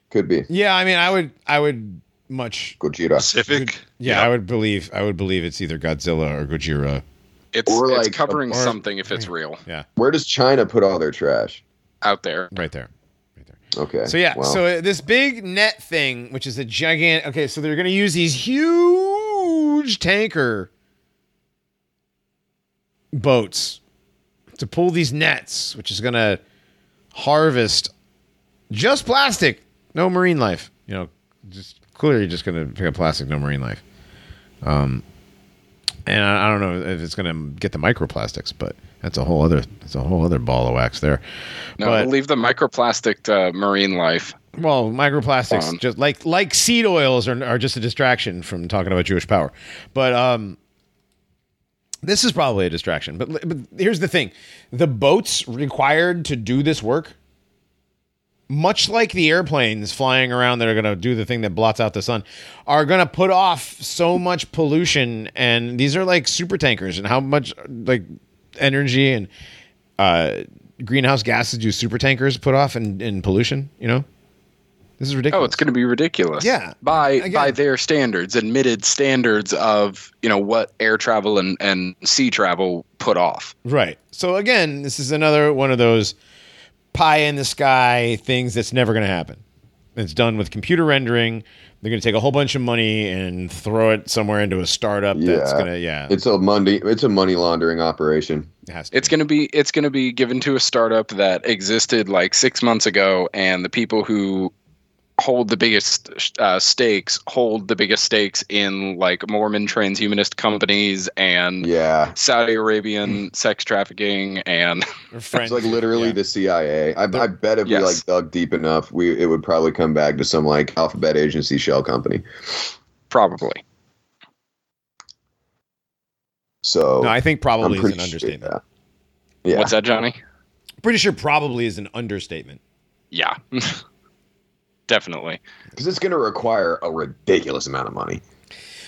could be Yeah, I mean, I would, I would much. Gojira. Pacific. Yeah, I would believe, I would believe it's either Godzilla or Gojira. It's Or it's like- covering or- something if it's real Yeah. Where does China put all their trash? out there. Right there. Right there. Okay. So yeah, well, so uh, this big net thing, which is a gigantic. Okay, so they're going to use these huge tanker boats to pull these nets, which is going to harvest just plastic, no marine life. You know, just clearly you're just going to pick up plastic, no marine life. Um, and I, I don't know if it's going to get the microplastics, but that's a whole other that's a whole other ball of wax there. No, But- leave the microplastic uh, marine life. Well, microplastics, Um, just like like seed oils, are, are just a distraction from talking about Jewish power. But um, this is probably a distraction. But but here's the thing: the boats required to do this work, much like the airplanes flying around that are going to do the thing that blots out the sun, are going to put off so much pollution. And these are like super tankers, and how much like energy and uh, greenhouse gases do super tankers put off in, in pollution? You know. This is ridiculous. Oh, it's going to be ridiculous. Yeah. By Again- by their standards, admitted standards of you know what air travel and and sea travel put off. Right. So again, this is another one of those pie in the sky things that's never going to happen. It's done with computer rendering. They're going to take a whole bunch of money and throw it somewhere into a startup that's Yeah. going to yeah, it's a money, it's a money laundering operation. it has to. It's going to be it's going to be given to a startup that existed like six months ago, and the people who hold the biggest uh, stakes hold the biggest stakes in like Mormon transhumanist companies and Yeah. Saudi Arabian sex trafficking and Or It's like literally yeah. the CIA. I, I bet if Yes. we like dug deep enough, we it would probably come back to some like alphabet agency shell company. probably. So No, I think probably is pretty an sure understatement. that- Yeah. What's that, Johnny? Pretty sure probably is an understatement. Yeah, definitely. Because it's going to require a ridiculous amount of money.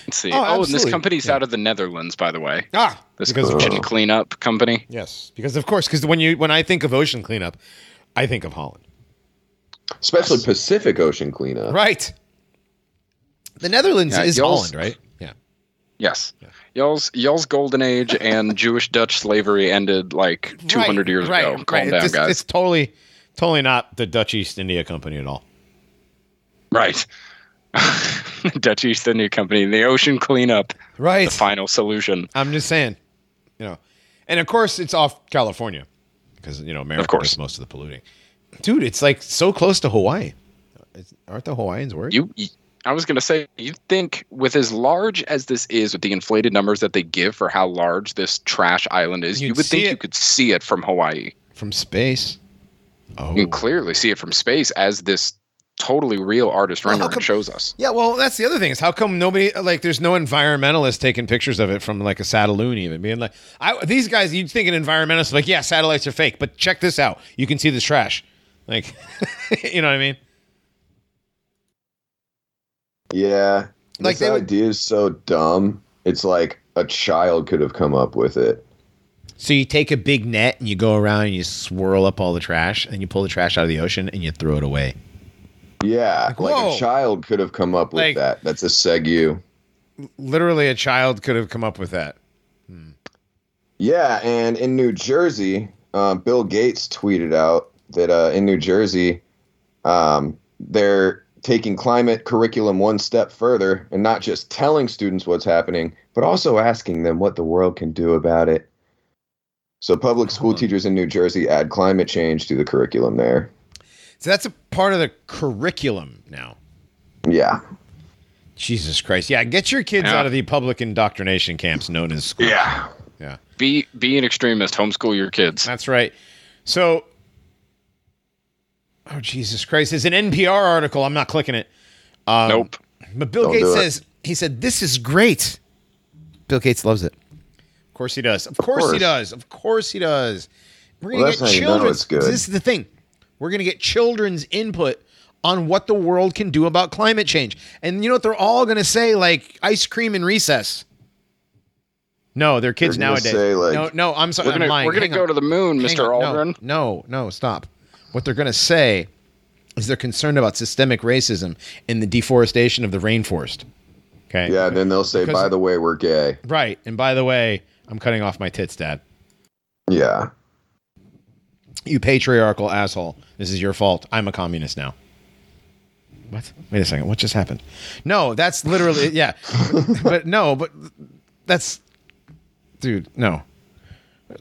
Let's see. Oh, Oh, and this company's Yeah. out of the Netherlands, by the way. Ah, This because of- ocean cleanup company. yes, because of course, because when you when I think of ocean cleanup, I think of Holland. Especially Yes. Pacific Ocean cleanup. Right. The Netherlands Yeah, is Holland, right? Yeah. Yes. Y'all's y'all's golden age and Jewish Dutch slavery ended like 200 years right, ago. Calm It's, down, it's- guys. it's totally, totally not the Dutch East India Company at all. Right. Dutch East India Company, the ocean cleanup, Right. the final solution. I'm just saying, you know, and of course it's off California because you know America course. does most of the polluting. Dude, it's like so close to Hawaii. It's, aren't the Hawaiians worried? You, I was gonna say, you think with as large as this is, with the inflated numbers that they give for how large this trash island is, you You'd think it. you could see it from Hawaii. from space. Oh, You can clearly see it from space as this totally real artist Well, how rendering come- shows us. yeah. Well, that's the other thing is how come nobody like there's no environmentalist taking pictures of it from like a satellite even being like I, these guys you'd think an environmentalist like yeah satellites are fake but check this out you can see this trash like you know what I mean Yeah. Like this would- idea is so dumb. It's like a child could have come up with it. So you take a big net and you go around and you swirl up all the trash and you pull the trash out of the ocean and you throw it away. Yeah, Like, like, a child could have come up with Like- that. That's a segu. literally a child could have come up with that. Yeah, and in New Jersey, uh, Bill Gates tweeted out that uh, in New Jersey, um, they're taking climate curriculum one step further and not just telling students what's happening, but also asking them what the world can do about it. So, public school Hold teachers in New Jersey add climate change to the curriculum there. So that's a part of the curriculum now. Yeah. Jesus Christ. Yeah, get your kids Yeah. out of the public indoctrination camps known as school. Yeah. Yeah. Be be an extremist. Homeschool your kids. That's right. So, oh Jesus Christ! It's an NPR article. I'm not clicking it. Um, nope. But Bill Don't Gates do it. says he said this is great. Bill Gates loves it. Of course he does. Of course, he course. does. Of course he does. We're gonna Well, get how you know children's. This is the thing. We're gonna get children's input on what the world can do about climate change. And you know what they're all gonna say? Like ice cream in recess. No, they're kids They're nowadays. say, like- no, no, I'm sorry. We're gonna lying. we're gonna go on. to the moon, Hang Mr. on. Aldrin. No, no, no, stop. What they're going to say is they're concerned about systemic racism and the deforestation of the rainforest. Okay. Yeah, then they'll say, Because- by the way, we're gay. Right. And by the way, I'm cutting off my tits, Dad. Yeah. You patriarchal asshole. This is your fault. I'm a communist now. What? Wait a second. What just happened? No, that's literally yeah. But, but no, but that's dude, no.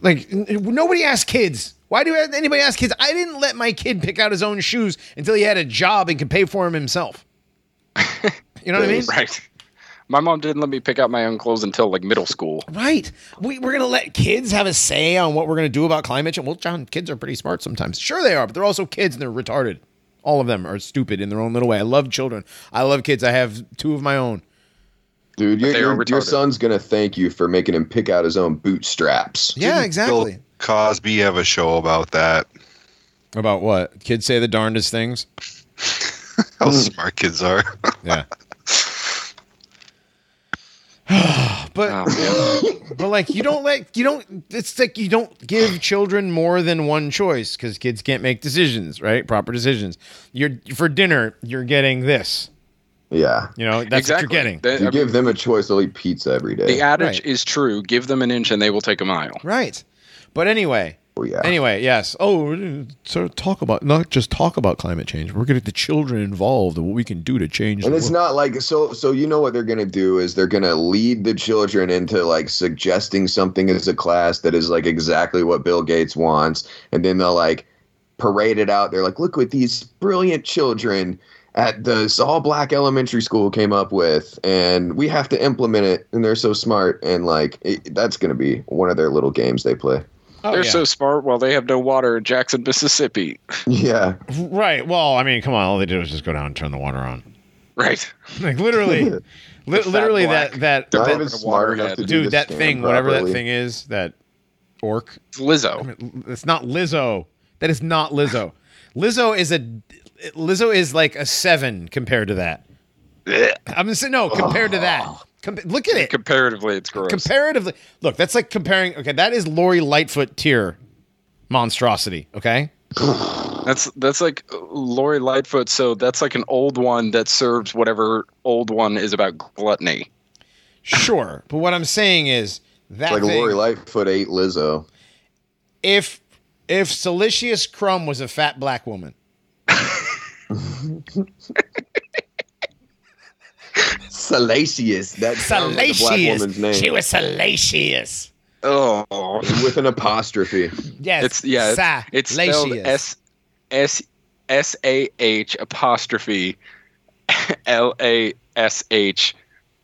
Like nobody asks kids. Why do anybody ask kids? I didn't let my kid pick out his own shoes until he had a job and could pay for them himself. You know what I mean? Right. My mom didn't let me pick out my own clothes until like middle school. Right. We, we're going to let kids have a say on what we're going to do about climate change. Well, John, kids are pretty smart sometimes. Sure, they are, but they're also kids and they're retarded. All of them are stupid in their own little way. I love children. I love kids. I have two of my own. Dude, your, they are your, your son's going to thank you for making him pick out his own bootstraps. Yeah, Didn't exactly. Bill Cosby have a show about that. About what? Kids say the darndest things. How smart kids are. Yeah. but Oh, but like you don't let you don't it's like you don't give children more than one choice because kids can't make decisions right proper decisions you're for dinner you're getting this Yeah. you know that's exactly. what you're getting The, If you give them a choice, they'll eat pizza every day. the adage Right. is true. Give them an inch and they will take a mile. right but anyway Yeah. anyway yes oh so talk about not just talk about climate change we're getting the children involved and what we can do to change And it's world. not like so so you know what they're gonna do is they're gonna lead the children into like suggesting something as a class that is like exactly what Bill Gates wants, and then they'll like parade it out. They're like, look what these brilliant children at this all black elementary school came up with, and we have to implement it, and they're so smart, and like it, that's gonna be one of their little games they play. Oh, They're yeah. so smart. Well, they have no water in Jackson, Mississippi. Yeah, right well i mean come on all they did was just go down and turn the water on Right. like literally li- literally black. that that, that even smart water enough to do dude that scam thing whatever that thing is that orc It's Lizzo. it's not lizzo that is not lizzo lizzo is a lizzo is like a seven compared to that i'm gonna no compared to that oh. Com- look at it Comparatively, it's gross. comparatively look that's like comparing okay that is lori lightfoot tier monstrosity okay That's that's like uh, Lori Lightfoot. So that's like an old one that serves whatever old one is about gluttony. sure but what i'm saying is that like thing, Lori Lightfoot ate Lizzo. if if Salacious Crumb was a fat black woman Salacious. That sounds like black woman's name. She was salacious. Oh, with an apostrophe. Yes. it's yeah. It's, it's spelled salacious. S S S A H apostrophe L A S H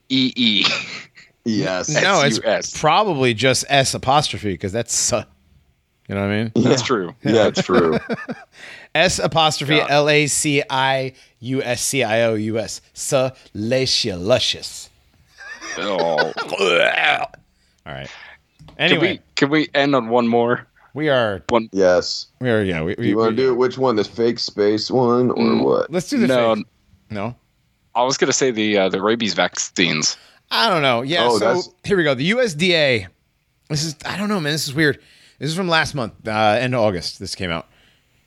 E E. Yes. no, it's S-U-S. probably just S apostrophe because that's su- you know what I mean? That's Yeah. true. Yeah, it's true. S apostrophe Yeah. L A C I U S C I O U S. Salacious. Oh. All right. Can Anyway, we can we end on one more? we are One yes. we are yeah. We, we, You want to do it? Which one? The fake space one or Mm. what? Let's do the no. fake. No. I was gonna say the uh, the rabies vaccines. I don't know. Yeah. Oh, so that's- here we go. The USDA. This is I don't know, man. This is weird. This is from last month, uh, end of August. This came out.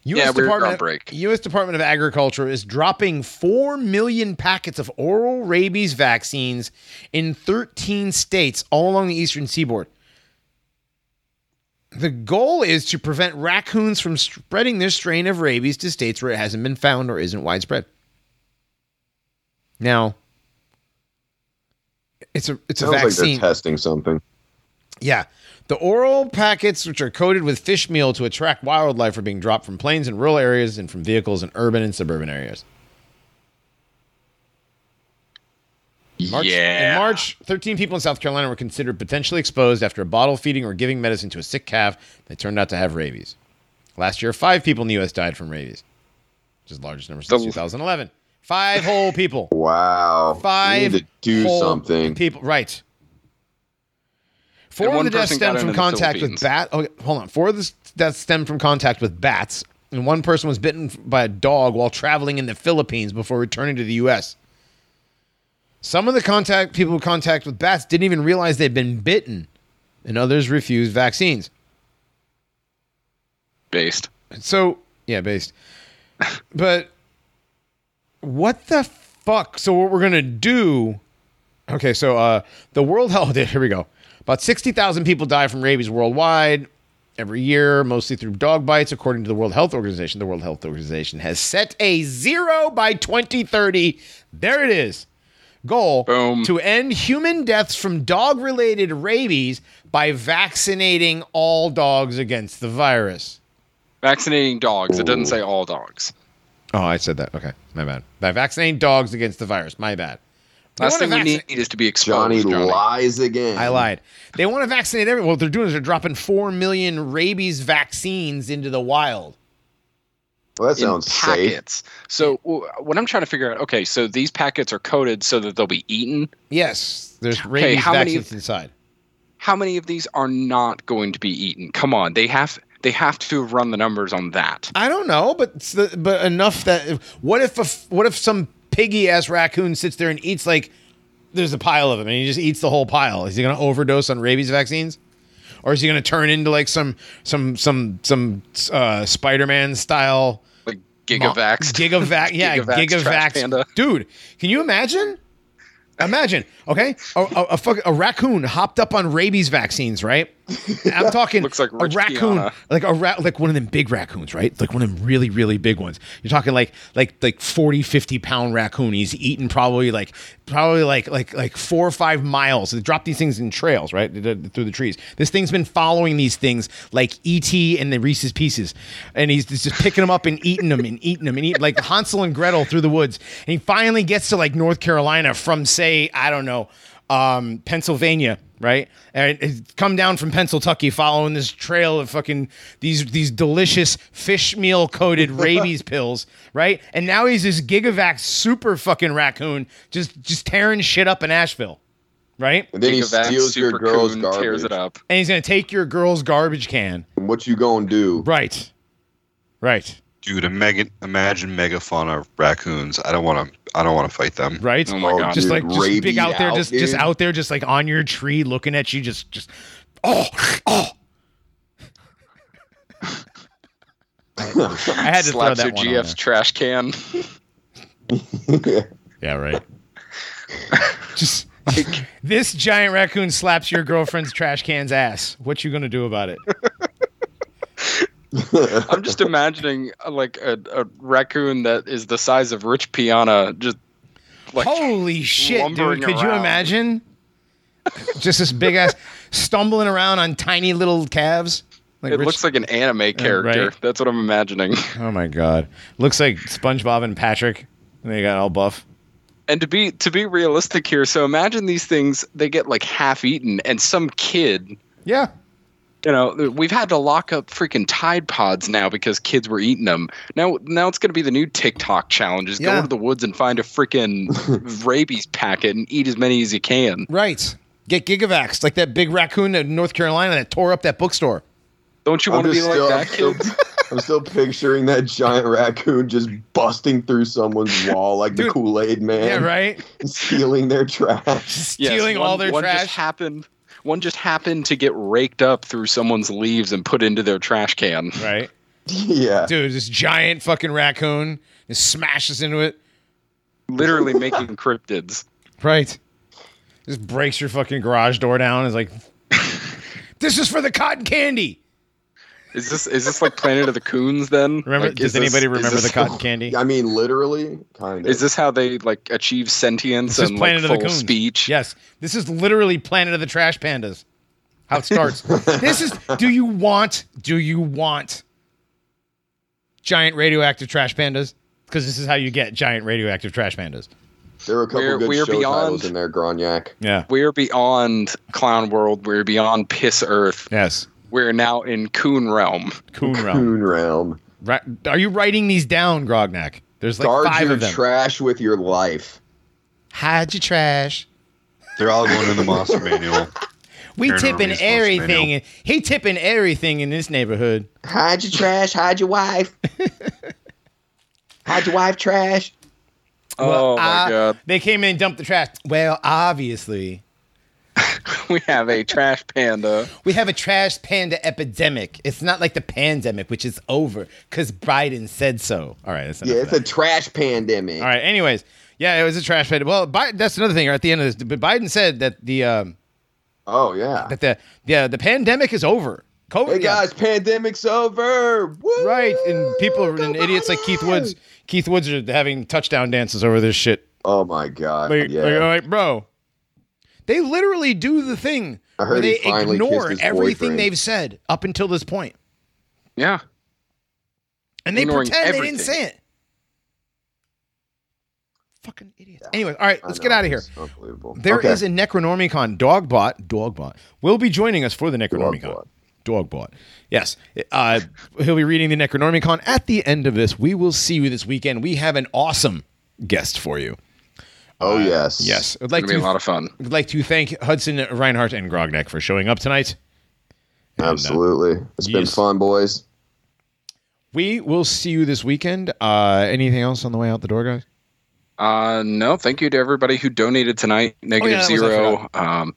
U.S. Yeah, Department on of- break. U.S. Department of Agriculture is dropping four million packets of oral rabies vaccines in 13 states all along the eastern seaboard. The goal is to prevent raccoons from spreading this strain of rabies to states where it hasn't been found or isn't widespread. Now, it's a it's a Sounds like vaccine. they're testing something. Yeah. The oral packets, which are coated with fish meal to attract wildlife, are being dropped from planes in rural areas and from vehicles in urban and suburban areas. March, yeah. In March, 13 people in South Carolina were considered potentially exposed after a bottle feeding or giving medicine to a sick calf that turned out to have rabies. Last year, five people in the U.S. died from rabies, which is the largest number since The- 2011. Five whole people. Wow. Five need to do something. People, right? Four And of the deaths stemmed from contact with bat. Okay, hold on. Four of the deaths stemmed from contact with bats, and one person was bitten by a dog while traveling in the Philippines before returning to the U.S. Some of the contact people who contact with bats didn't even realize they'd been bitten, and others refused vaccines. Based. So yeah, based. but what the fuck? So what we're gonna do? Okay, so uh, the World Health. Here we go. About sixty thousand people die from rabies worldwide every year, mostly through dog bites, according to the World Health Organization. The World Health Organization has set a zero by 2030. There it is. Goal Boom. to end human deaths from dog related rabies by vaccinating all dogs against the virus. Vaccinating dogs. It doesn't say all dogs. Oh, I said that. Okay, my bad. By vaccinating dogs against the virus. My bad. They Last wanna thing we need is to be exposed. Johnny, lies again. I lied. They want to vaccinate everyone. What they're doing is they're dropping four million rabies vaccines into the wild. Well, that in sounds safe. So w- what I'm trying to figure out. Okay, so these packets are coated so that they'll be eaten. Yes, there's rabies how many- vaccines inside. How many of these are not going to be eaten? Come on, they have they have to run the numbers on that. I don't know, but the, but enough that what if a, f- what if some piggy ass raccoon sits there and eats like there's a pile of them and he just eats the whole pile? Is he going to overdose on rabies vaccines? Or is he going to turn into like some some some some uh, Spider-Man style Like gigavax. Gigavax, yeah, Gigavax Gigavax. Dude, can you imagine? Imagine, okay, a, a, a, fuck, a raccoon hopped up on rabies vaccines, right? I'm talking Looks like a raccoon, Piana. like a rat, like one of them big raccoons, right? Like one of them really, really big ones. You're talking like like like 40, 50 pound raccoon. He's eating probably like probably like like like four or five miles. They drop these things in trails, right, through the trees. This thing's been following these things like ET and the Reese's Pieces, and he's just picking them up and eating them and eating them and eating like Hansel and Gretel through the woods. And he finally gets to like North Carolina from say I don't know um, Pennsylvania, right? And it's come down from Pennsylvania, following this trail of fucking these these delicious fish meal coated rabies pills, right? And now he's this Gigavax super fucking raccoon, just just tearing shit up in Asheville, right? And then he Gigavax steals your girl's Coon garbage. tears it up. And he's gonna take your girl's garbage can, And what you gonna do? right? Right, Dude, imagine, imagine megafauna raccoons. I don't want to. I don't want to fight them. right. Oh my God. Just dude, like just big rabies out there, out, just just out there, just like on your tree, looking at you, just just oh oh. I had to throw that your one on GF's there. trash can. Yeah, right. Just this giant raccoon slaps your girlfriend's trash can's ass. What you gonna do about it? I'm just imagining uh, like a, a raccoon that is the size of Rich Piana, just like Holy shit, dude! lumbering Could you imagine? Just this big ass stumbling around on tiny little calves. Like it Rich- looks like an anime character. right. That's what I'm imagining. oh my god, looks like SpongeBob and Patrick. And they got all buff. And to be to be realistic here, so imagine these things they get like half eaten, and some kid, Yeah, you know, we've had to lock up freaking Tide Pods now because kids were eating them. Now now it's going to be the new TikTok challenge: is Yeah. go to the woods and find a freaking rabies packet and eat as many as you can. right. Get Gigavax, like that big raccoon in North Carolina that tore up that bookstore. Don't you I'm want to be just like still, that I'm, still, kid? I'm still picturing that giant raccoon just busting through someone's wall like the Kool Aid man, Yeah, right. stealing their trash. Yes, Stealing all their one trash. Just happened. One just happened to get raked up through someone's leaves and put into their trash can. Right. yeah. Dude, this giant fucking raccoon just smashes into it. Literally making cryptids. Right. Just breaks your fucking garage door down. Is like, this is for the cotton candy. Is this is this like Planet of the Coons then? Remember? Like, does is this- anybody remember the cotton candy? I mean, literally, kind of. Is this how they like achieve sentience This is and Planet like, of the full Coons. speech? Yes, this is literally Planet of the Trash Pandas. How it starts. this is. Do you want? Do you want giant radioactive trash pandas? Because this is how you get giant radioactive trash pandas. There were a couple We're- good we're show beyond- titles in there, Grognak. Yeah. We're beyond Clown World. We're beyond Piss Earth. Yes. We're now in Coon Realm. Coon realm. Coon Realm. Right. Are you writing these down, Grognak? There's like Guard five of them. trash with your life. Hide your trash. They're all going in the monster manual. We Paranormal tipping response everything. manual. He tipping everything in this neighborhood. Hide your trash. Hide your wife. hide your wife trash. oh my I- god. They came in and dumped the trash. Well, obviously, We have a trash panda. we have a trash panda epidemic. It's not like the pandemic, which is over because Biden said so. All right, that's Yeah, it's that. a trash pandemic. All right. Anyways, yeah, it was a trash panda. Well, Bi- that's another thing. Right At the end of this, but Biden said that the um, Oh yeah. that the yeah the pandemic is over. COVID, Hey yeah. guys, pandemic's over. Woo! right? And people Go and idiots like Keith Woods. Keith Woods are having touchdown dances over this shit. Oh my god. Like, yeah. like, like, bro, they literally do the thing I where heard he they ignore everything boyfriend. they've said up until this point, Yeah. and they Ignoring pretend they didn't say it. Fucking idiots. Anyways, all right, let's get out of here. it's Unbelievable. There is Okay. a Necronormiecon. Dogbot, Dogbot will be joining us for the Necronormiecon. Dogbot. Dogbot. Yes. Uh, he'll be reading the Necronormiecon at the end of this. We will see you this weekend. We have an awesome guest for you. Oh yes. Yes. I'd It's like gonna be a lot of fun. I'd like to thank Hudson Reinhardt and Grognak for showing up tonight. And, uh, Absolutely. It's been fun, boys. we will see you this weekend. Uh, anything else on the way out the door, guys? Uh, no, thank you to everybody who donated tonight. Negative that was- I zero. Um,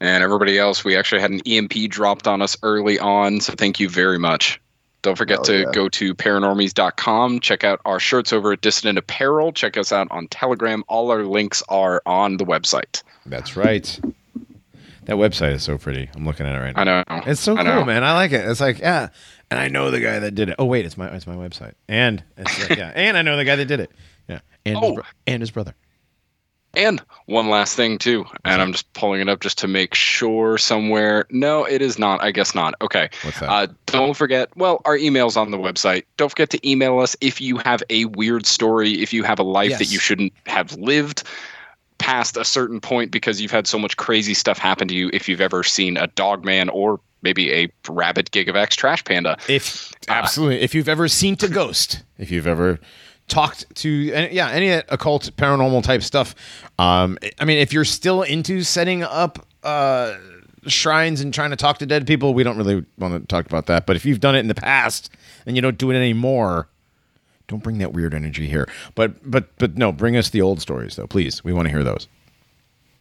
and everybody else. We actually had an EMP dropped on us early on, so thank you very much. Don't forget Oh, to yeah. go to paranormies.com. Check out our shirts over at Dissident Apparel. Check us out on Telegram. All our links are on the website. That's right. That website is so pretty. I'm looking at it right now. I know. It's so I cool, know. man. I like it. It's like, yeah. And I know the guy that did it. Oh wait, it's my it's my website. And it's like, yeah. And I know the guy that did it. Yeah. And his Oh. bro- and his brother. And one last thing too, and I'm just pulling it up just to make sure somewhere. No, it is not. I guess not. Okay. What's that? Uh, don't forget. Well, our email's on the website. Don't forget to email us if you have a weird story, if you have a life that you shouldn't have lived past a certain point because you've had so much crazy stuff happen to you. If you've ever seen a dog man or maybe a rabid Gigavax trash panda, if absolutely, if you've ever seen a ghost, if you've ever talked to, yeah, any occult, paranormal type stuff. Um, I mean, if you're still into setting up uh, shrines and trying to talk to dead people, we don't really want to talk about that. But if you've done it in the past and you don't do it anymore, don't bring that weird energy here. But but but no, bring us the old stories though, please. We want to hear those.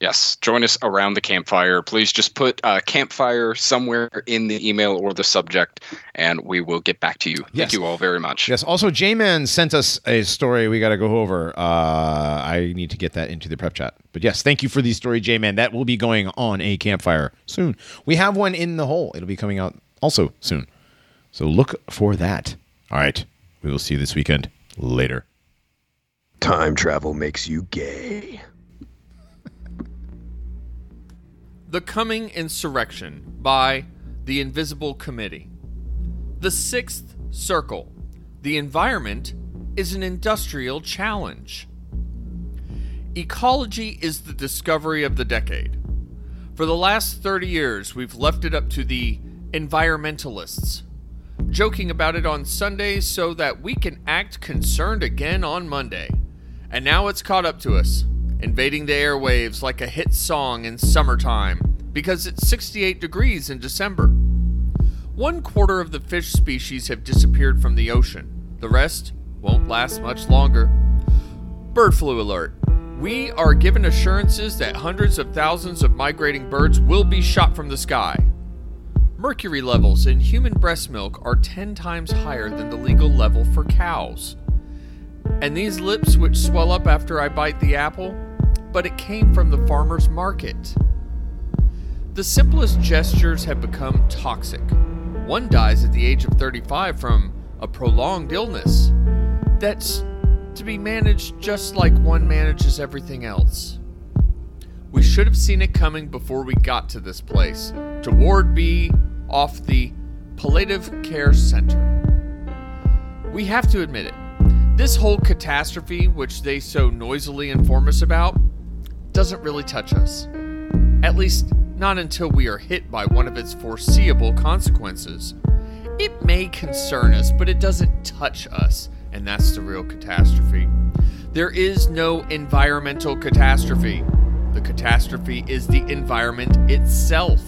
Yes, join us around the campfire. Please just put uh, campfire somewhere in the email or the subject, and we will get back to you. Yes. Thank you all very much. Yes. Also, J Man sent us a story we got to go over. Uh, I need to get that into the prep chat. But yes, thank you for the story, J Man. That will be going on a campfire soon. We have one in the hole. It'll be coming out also soon. So look for that. All right. We will see you this weekend. Later. Time travel makes you gay. The Coming Insurrection by The Invisible Committee. The Sixth Circle. The environment is an industrial challenge. Ecology is the discovery of the decade. For the last 30 years, we've left it up to the environmentalists, joking about it on Sundays so that we can act concerned again on Monday. And now it's caught up to us, invading the airwaves like a hit song in summertime because it's 68 degrees in December. One quarter of the fish species have disappeared from the ocean. The rest won't last much longer. Bird flu alert. We are given assurances that hundreds of thousands of migrating birds will be shot from the sky. Mercury levels in human breast milk are 10 times higher than the legal level for cows. And these lips which swell up after I bite the apple, but it came from the farmer's market. The simplest gestures have become toxic. One dies at the age of 35 from a prolonged illness. That's to be managed just like one manages everything else. We should have seen it coming before we got to this place, to Ward B off the Palliative Care Center. We have to admit it. This whole catastrophe, which they so noisily inform us about, doesn't really touch us. At least, not until we are hit by one of its foreseeable consequences. It may concern us, but it doesn't touch us, and that's the real catastrophe. There is no environmental catastrophe. The catastrophe is the environment itself.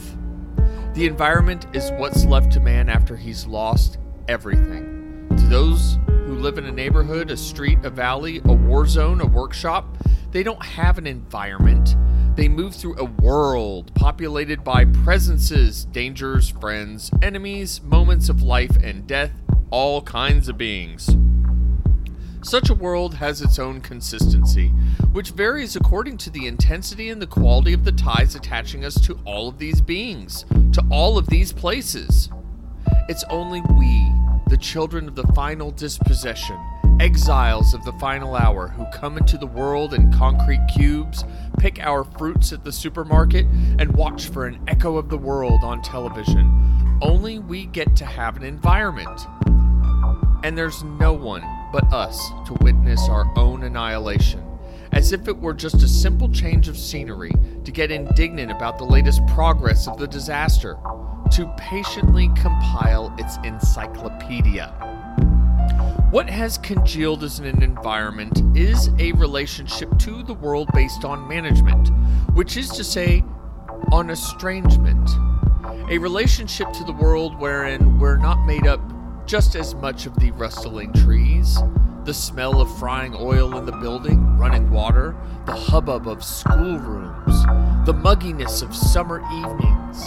The environment is what's left to man after he's lost everything. To those who live in a neighborhood, a street, a valley, a war zone, a workshop, they don't have an environment. They move through a world populated by presences, dangers, friends, enemies, moments of life and death, all kinds of beings. Such a world has its own consistency, which varies according to the intensity and the quality of the ties attaching us to all of these beings, to all of these places. It's only we, the children of the final dispossession, exiles of the final hour, who come into the world in concrete cubes, pick our fruits at the supermarket, and watch for an echo of the world on television. Only we get to have an environment. And there's no one but us to witness our own annihilation, as if it were just a simple change of scenery to get indignant about the latest progress of the disaster, to patiently compile its encyclopedia. What has congealed as an environment is a relationship to the world based on management, which is to say, on estrangement. A relationship to the world wherein we're not made up just as much of the rustling trees, the smell of frying oil in the building, running water, the hubbub of schoolrooms, the mugginess of summer evenings.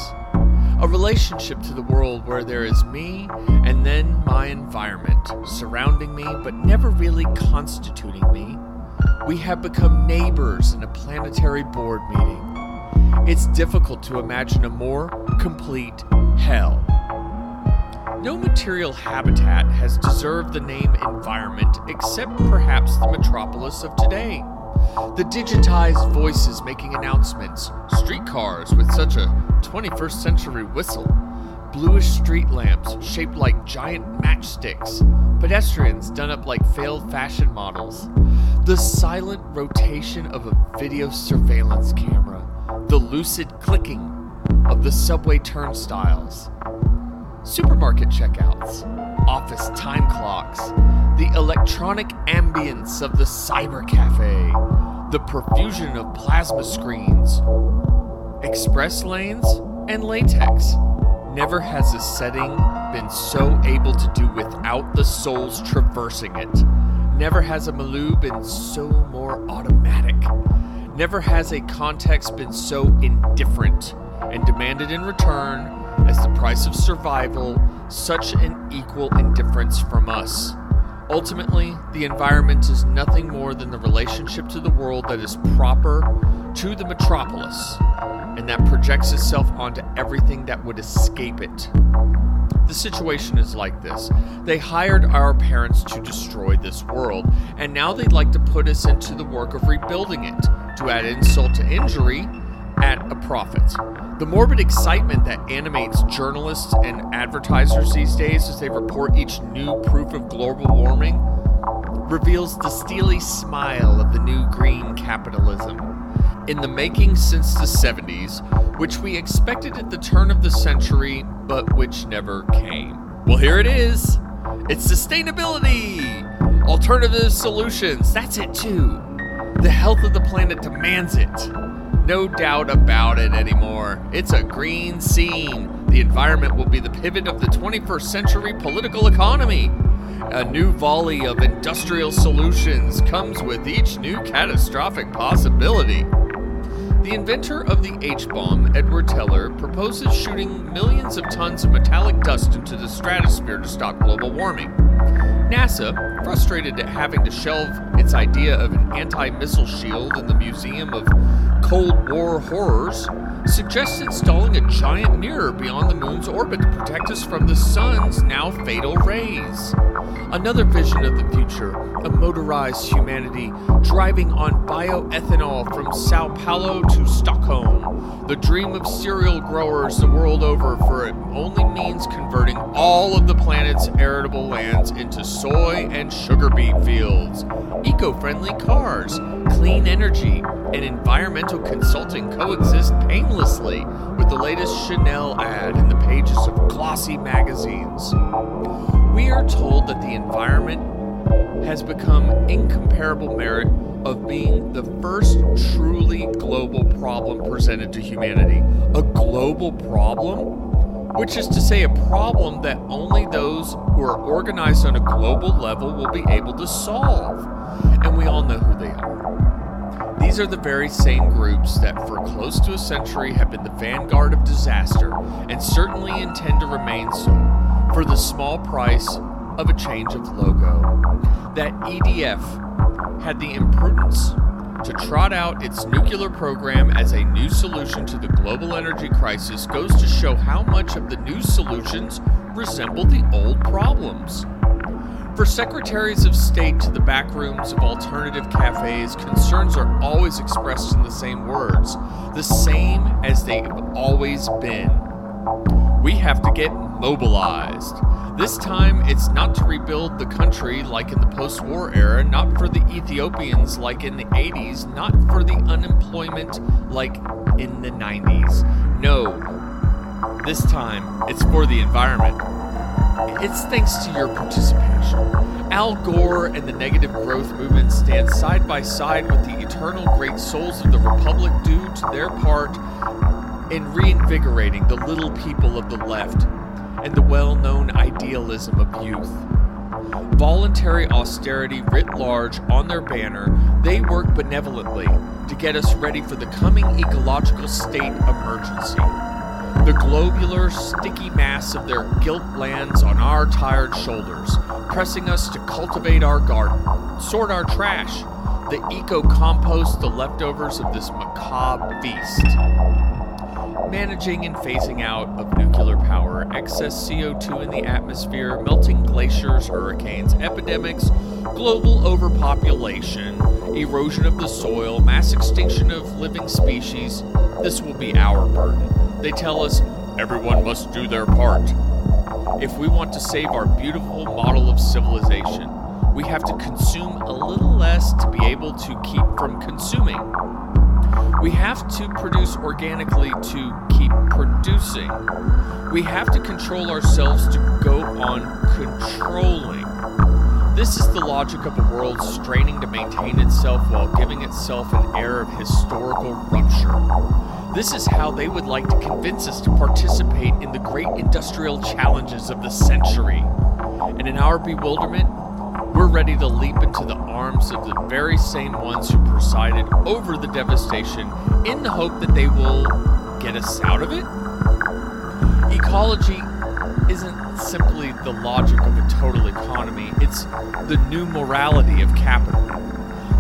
A relationship to the world where there is me and then my environment surrounding me but never really constituting me. We have become neighbors in a planetary board meeting. It's difficult to imagine a more complete hell. No material habitat has deserved the name environment except perhaps the metropolis of today. The digitized voices making announcements, streetcars with such a 21st century whistle, bluish street lamps shaped like giant matchsticks, pedestrians done up like failed fashion models, the silent rotation of a video surveillance camera, the lucid clicking of the subway turnstiles supermarket checkouts, office time clocks, the electronic ambience of the cyber cafe, the profusion of plasma screens, express lanes, and latex. Never has a setting been so able to do without the souls traversing it. Never has a milieu been so more automatic. Never has a context been so indifferent and demanded in return as the price of survival such an equal indifference from us. Ultimately, the environment is nothing more than the relationship to the world that is proper to the metropolis, and that projects itself onto everything that would escape it. The situation is like this. They hired our parents to destroy this world, and now they'd like to put us into the work of rebuilding it. To add insult to injury, at a profit. The morbid excitement that animates journalists and advertisers these days as they report each new proof of global warming reveals the steely smile of the new green capitalism. In the making since the 70s, which we expected at the turn of the century, but which never came. Well, here it is. It's sustainability! Alternative solutions, that's it too. The health of the planet demands it. No doubt about it anymore. It's a green scene. The environment will be the pivot of the 21st century political economy. A new volley of industrial solutions comes with each new catastrophic possibility. The inventor of the H bomb, Edward Teller, proposes shooting millions of tons of metallic dust into the stratosphere to stop global warming. NASA, frustrated at having to shelve its idea of an anti missile shield in the Museum of Cold War Horrors, suggests installing a giant mirror beyond the moon's orbit to protect us from the sun's now fatal rays. Another vision of the future, a motorized humanity driving on bioethanol from Sao Paulo to Stockholm. The dream of cereal growers the world over, for it only means converting all of the planet's arable lands into soy and sugar beet fields. Eco friendly cars, clean energy, and environmental consulting coexist painlessly with the latest Chanel ad in the pages of glossy magazines. We are told that the environment has become incomparable merit of being the first truly global problem presented to humanity. A global problem? Which is to say, a problem that only those who are organized on a global level will be able to solve. And we all know who they are. These are the very same groups that for close to a century have been the vanguard of disaster and certainly intend to remain so for the small price of a change of logo. That EDF had the imprudence to trot out its nuclear program as a new solution to the global energy crisis goes to show how much of the new solutions resemble the old problems. For secretaries of state to the back rooms of alternative cafes, concerns are always expressed in the same words, the same as they've always been. We have to get mobilized. This time, it's not to rebuild the country like in the post war era, not for the Ethiopians like in the 80s, not for the unemployment like in the 90s. No, this time, it's for the environment. It's thanks to your participation. Al Gore and the negative growth movement stand side by side with the eternal great souls of the Republic due to their part in reinvigorating the little people of the left and the well known idealism of youth. Voluntary austerity writ large on their banner, they work benevolently to get us ready for the coming ecological state emergency. The globular, sticky mass of their guilt lands on our tired shoulders, pressing us to cultivate our garden, sort our trash, the eco compost the leftovers of this macabre feast managing and phasing out of nuclear power, excess CO2 in the atmosphere, melting glaciers, hurricanes, epidemics, global overpopulation, erosion of the soil, mass extinction of living species. This will be our burden. They tell us everyone must do their part. If we want to save our beautiful model of civilization, we have to consume a little less to be able to keep from consuming. We have to produce organically to keep producing. We have to control ourselves to go on controlling. This is the logic of a world straining to maintain itself while giving itself an air of historical rupture. This is how they would like to convince us to participate in the great industrial challenges of the century. And in our bewilderment, we're ready to leap into the arms of the very same ones who presided over the devastation in the hope that they will get us out of it? Ecology isn't simply the logic of a total economy, it's the new morality of capital.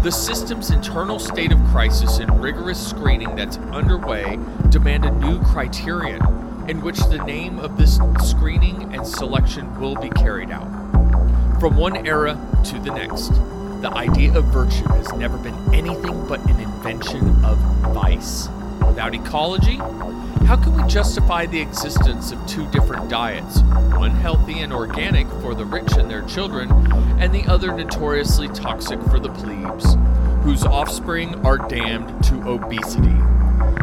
The system's internal state of crisis and rigorous screening that's underway demand a new criterion in which the name of this screening and selection will be carried out. From one era to the next, the idea of virtue has never been anything but an invention of vice. Without ecology, how can we justify the existence of two different diets, one healthy and organic for the rich and their children, and the other notoriously toxic for the plebes, whose offspring are damned to obesity?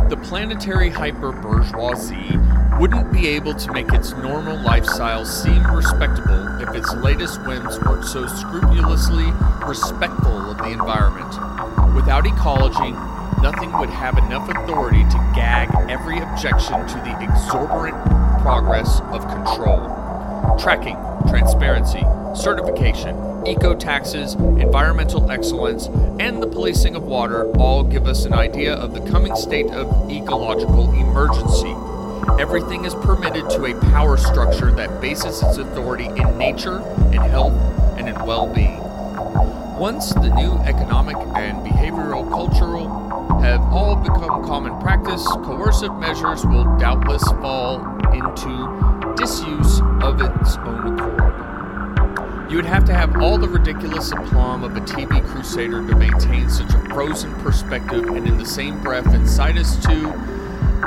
The planetary hyper bourgeoisie wouldn't be able to make its normal lifestyle seem respectable if its latest whims weren't so scrupulously respectful of the environment. Without ecology, nothing would have enough authority to gag every objection to the exorbitant progress of control. Tracking, transparency, certification, eco taxes, environmental excellence, and the policing of water all give us an idea of the coming state of ecological emergency. Everything is permitted to a power structure that bases its authority in nature, in health, and in well being. Once the new economic and behavioral cultural have all become common practice, coercive measures will doubtless fall into disuse of its own accord. You would have to have all the ridiculous aplomb of a TV crusader to maintain such a frozen perspective and in the same breath incite us to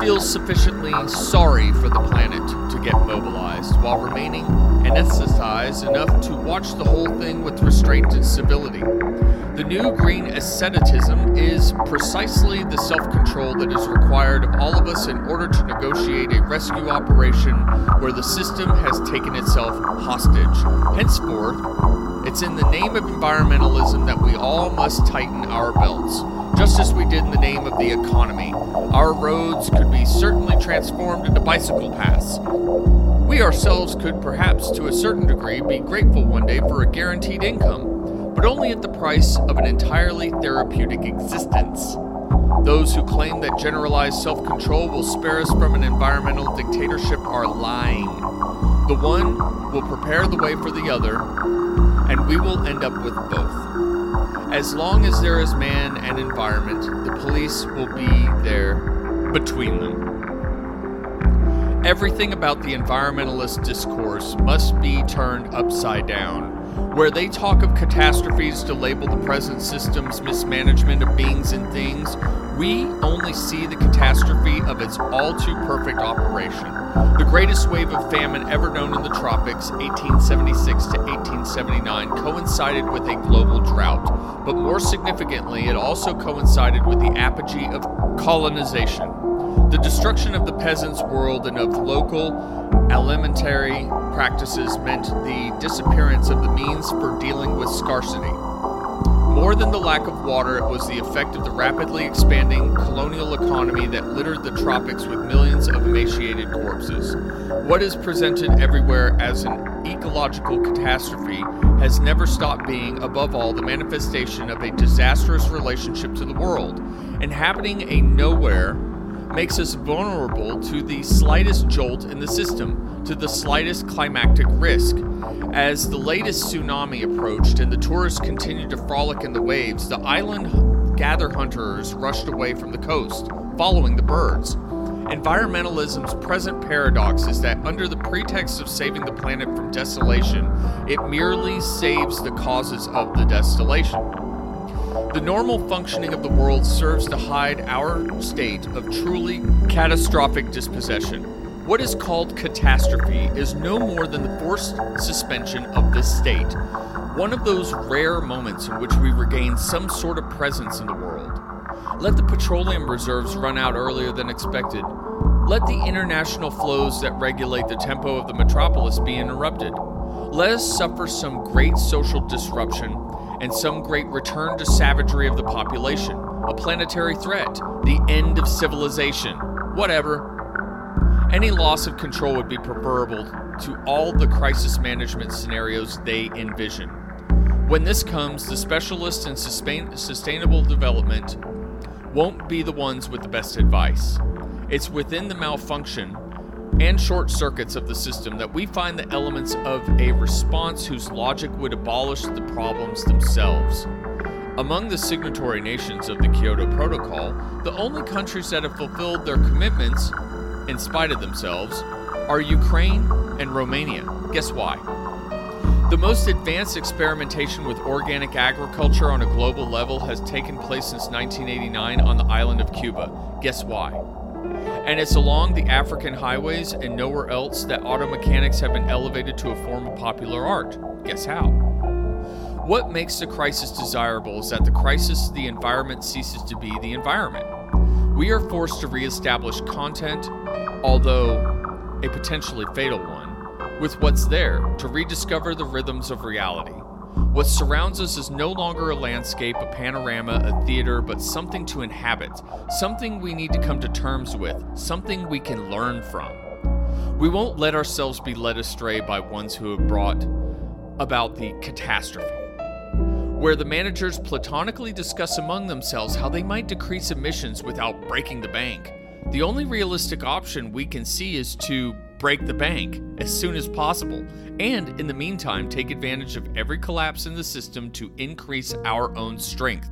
feel sufficiently sorry for the planet to get mobilized while remaining anesthetized enough to watch the whole thing with restraint and civility. The new green asceticism is precisely the self control that is required of all of us in order to negotiate a rescue operation where the system has taken itself hostage. Henceforth, it's in the name of environmentalism that we all must tighten our belts, just as we did in the name of the economy. Our roads could be certainly transformed into bicycle paths. We ourselves could perhaps, to a certain degree, be grateful one day for a guaranteed income but only at the price of an entirely therapeutic existence. Those who claim that generalized self control will spare us from an environmental dictatorship are lying. The one will prepare the way for the other, and we will end up with both. As long as there is man and environment, the police will be there between them. Everything about the environmentalist discourse must be turned upside down where they talk of catastrophes to label the present system's mismanagement of beings and things, we only see the catastrophe of its all too perfect operation. The greatest wave of famine ever known in the tropics, 1876 to 1879, coincided with a global drought, but more significantly, it also coincided with the apogee of colonization. The destruction of the peasants' world and of local alimentary practices meant the disappearance of the means for dealing with scarcity. More than the lack of water, it was the effect of the rapidly expanding colonial economy that littered the tropics with millions of emaciated corpses. What is presented everywhere as an ecological catastrophe has never stopped being, above all, the manifestation of a disastrous relationship to the world. Inhabiting a nowhere makes us vulnerable to the slightest jolt in the system, to the slightest climactic risk. As the latest tsunami approached and the tourists continued to frolic in the waves, the island gather hunters rushed away from the coast, following the birds. Environmentalism's present paradox is that, under the pretext of saving the planet from desolation, it merely saves the causes of the desolation. The normal functioning of the world serves to hide our state of truly catastrophic dispossession. What is called catastrophe is no more than the forced suspension of this state, one of those rare moments in which we regain some sort of presence in the world. Let the petroleum reserves run out earlier than expected. Let the international flows that regulate the tempo of the metropolis be interrupted. Let us suffer some great social disruption and some great return to savagery of the population, a planetary threat, the end of civilization, whatever. Any loss of control would be preferable to all the crisis management scenarios they envision. When this comes, the specialists in sustain- sustainable development won't be the ones with the best advice. It's within the malfunction and short circuits of the system that we find the elements of a response whose logic would abolish the problems themselves. Among the signatory nations of the Kyoto Protocol, the only countries that have fulfilled their commitments, in spite of themselves, are Ukraine and Romania. Guess why? The most advanced experimentation with organic agriculture on a global level has taken place since 1989 on the island of Cuba. Guess why? And it's along the African highways and nowhere else that auto mechanics have been elevated to a form of popular art. Guess how? What makes the crisis desirable is that the crisis the environment ceases to be the environment. We are forced to reestablish content, although a potentially fatal one, with what's there to rediscover the rhythms of reality. What surrounds us is no longer a landscape, a panorama, a theater, but something to inhabit, something we need to come to terms with, something we can learn from. We won't let ourselves be led astray by ones who have brought about the catastrophe, where the managers platonically discuss among themselves how they might decrease emissions without breaking the bank. The only realistic option we can see is to break the bank as soon as possible, and in the meantime, take advantage of every collapse in the system to increase our own strength.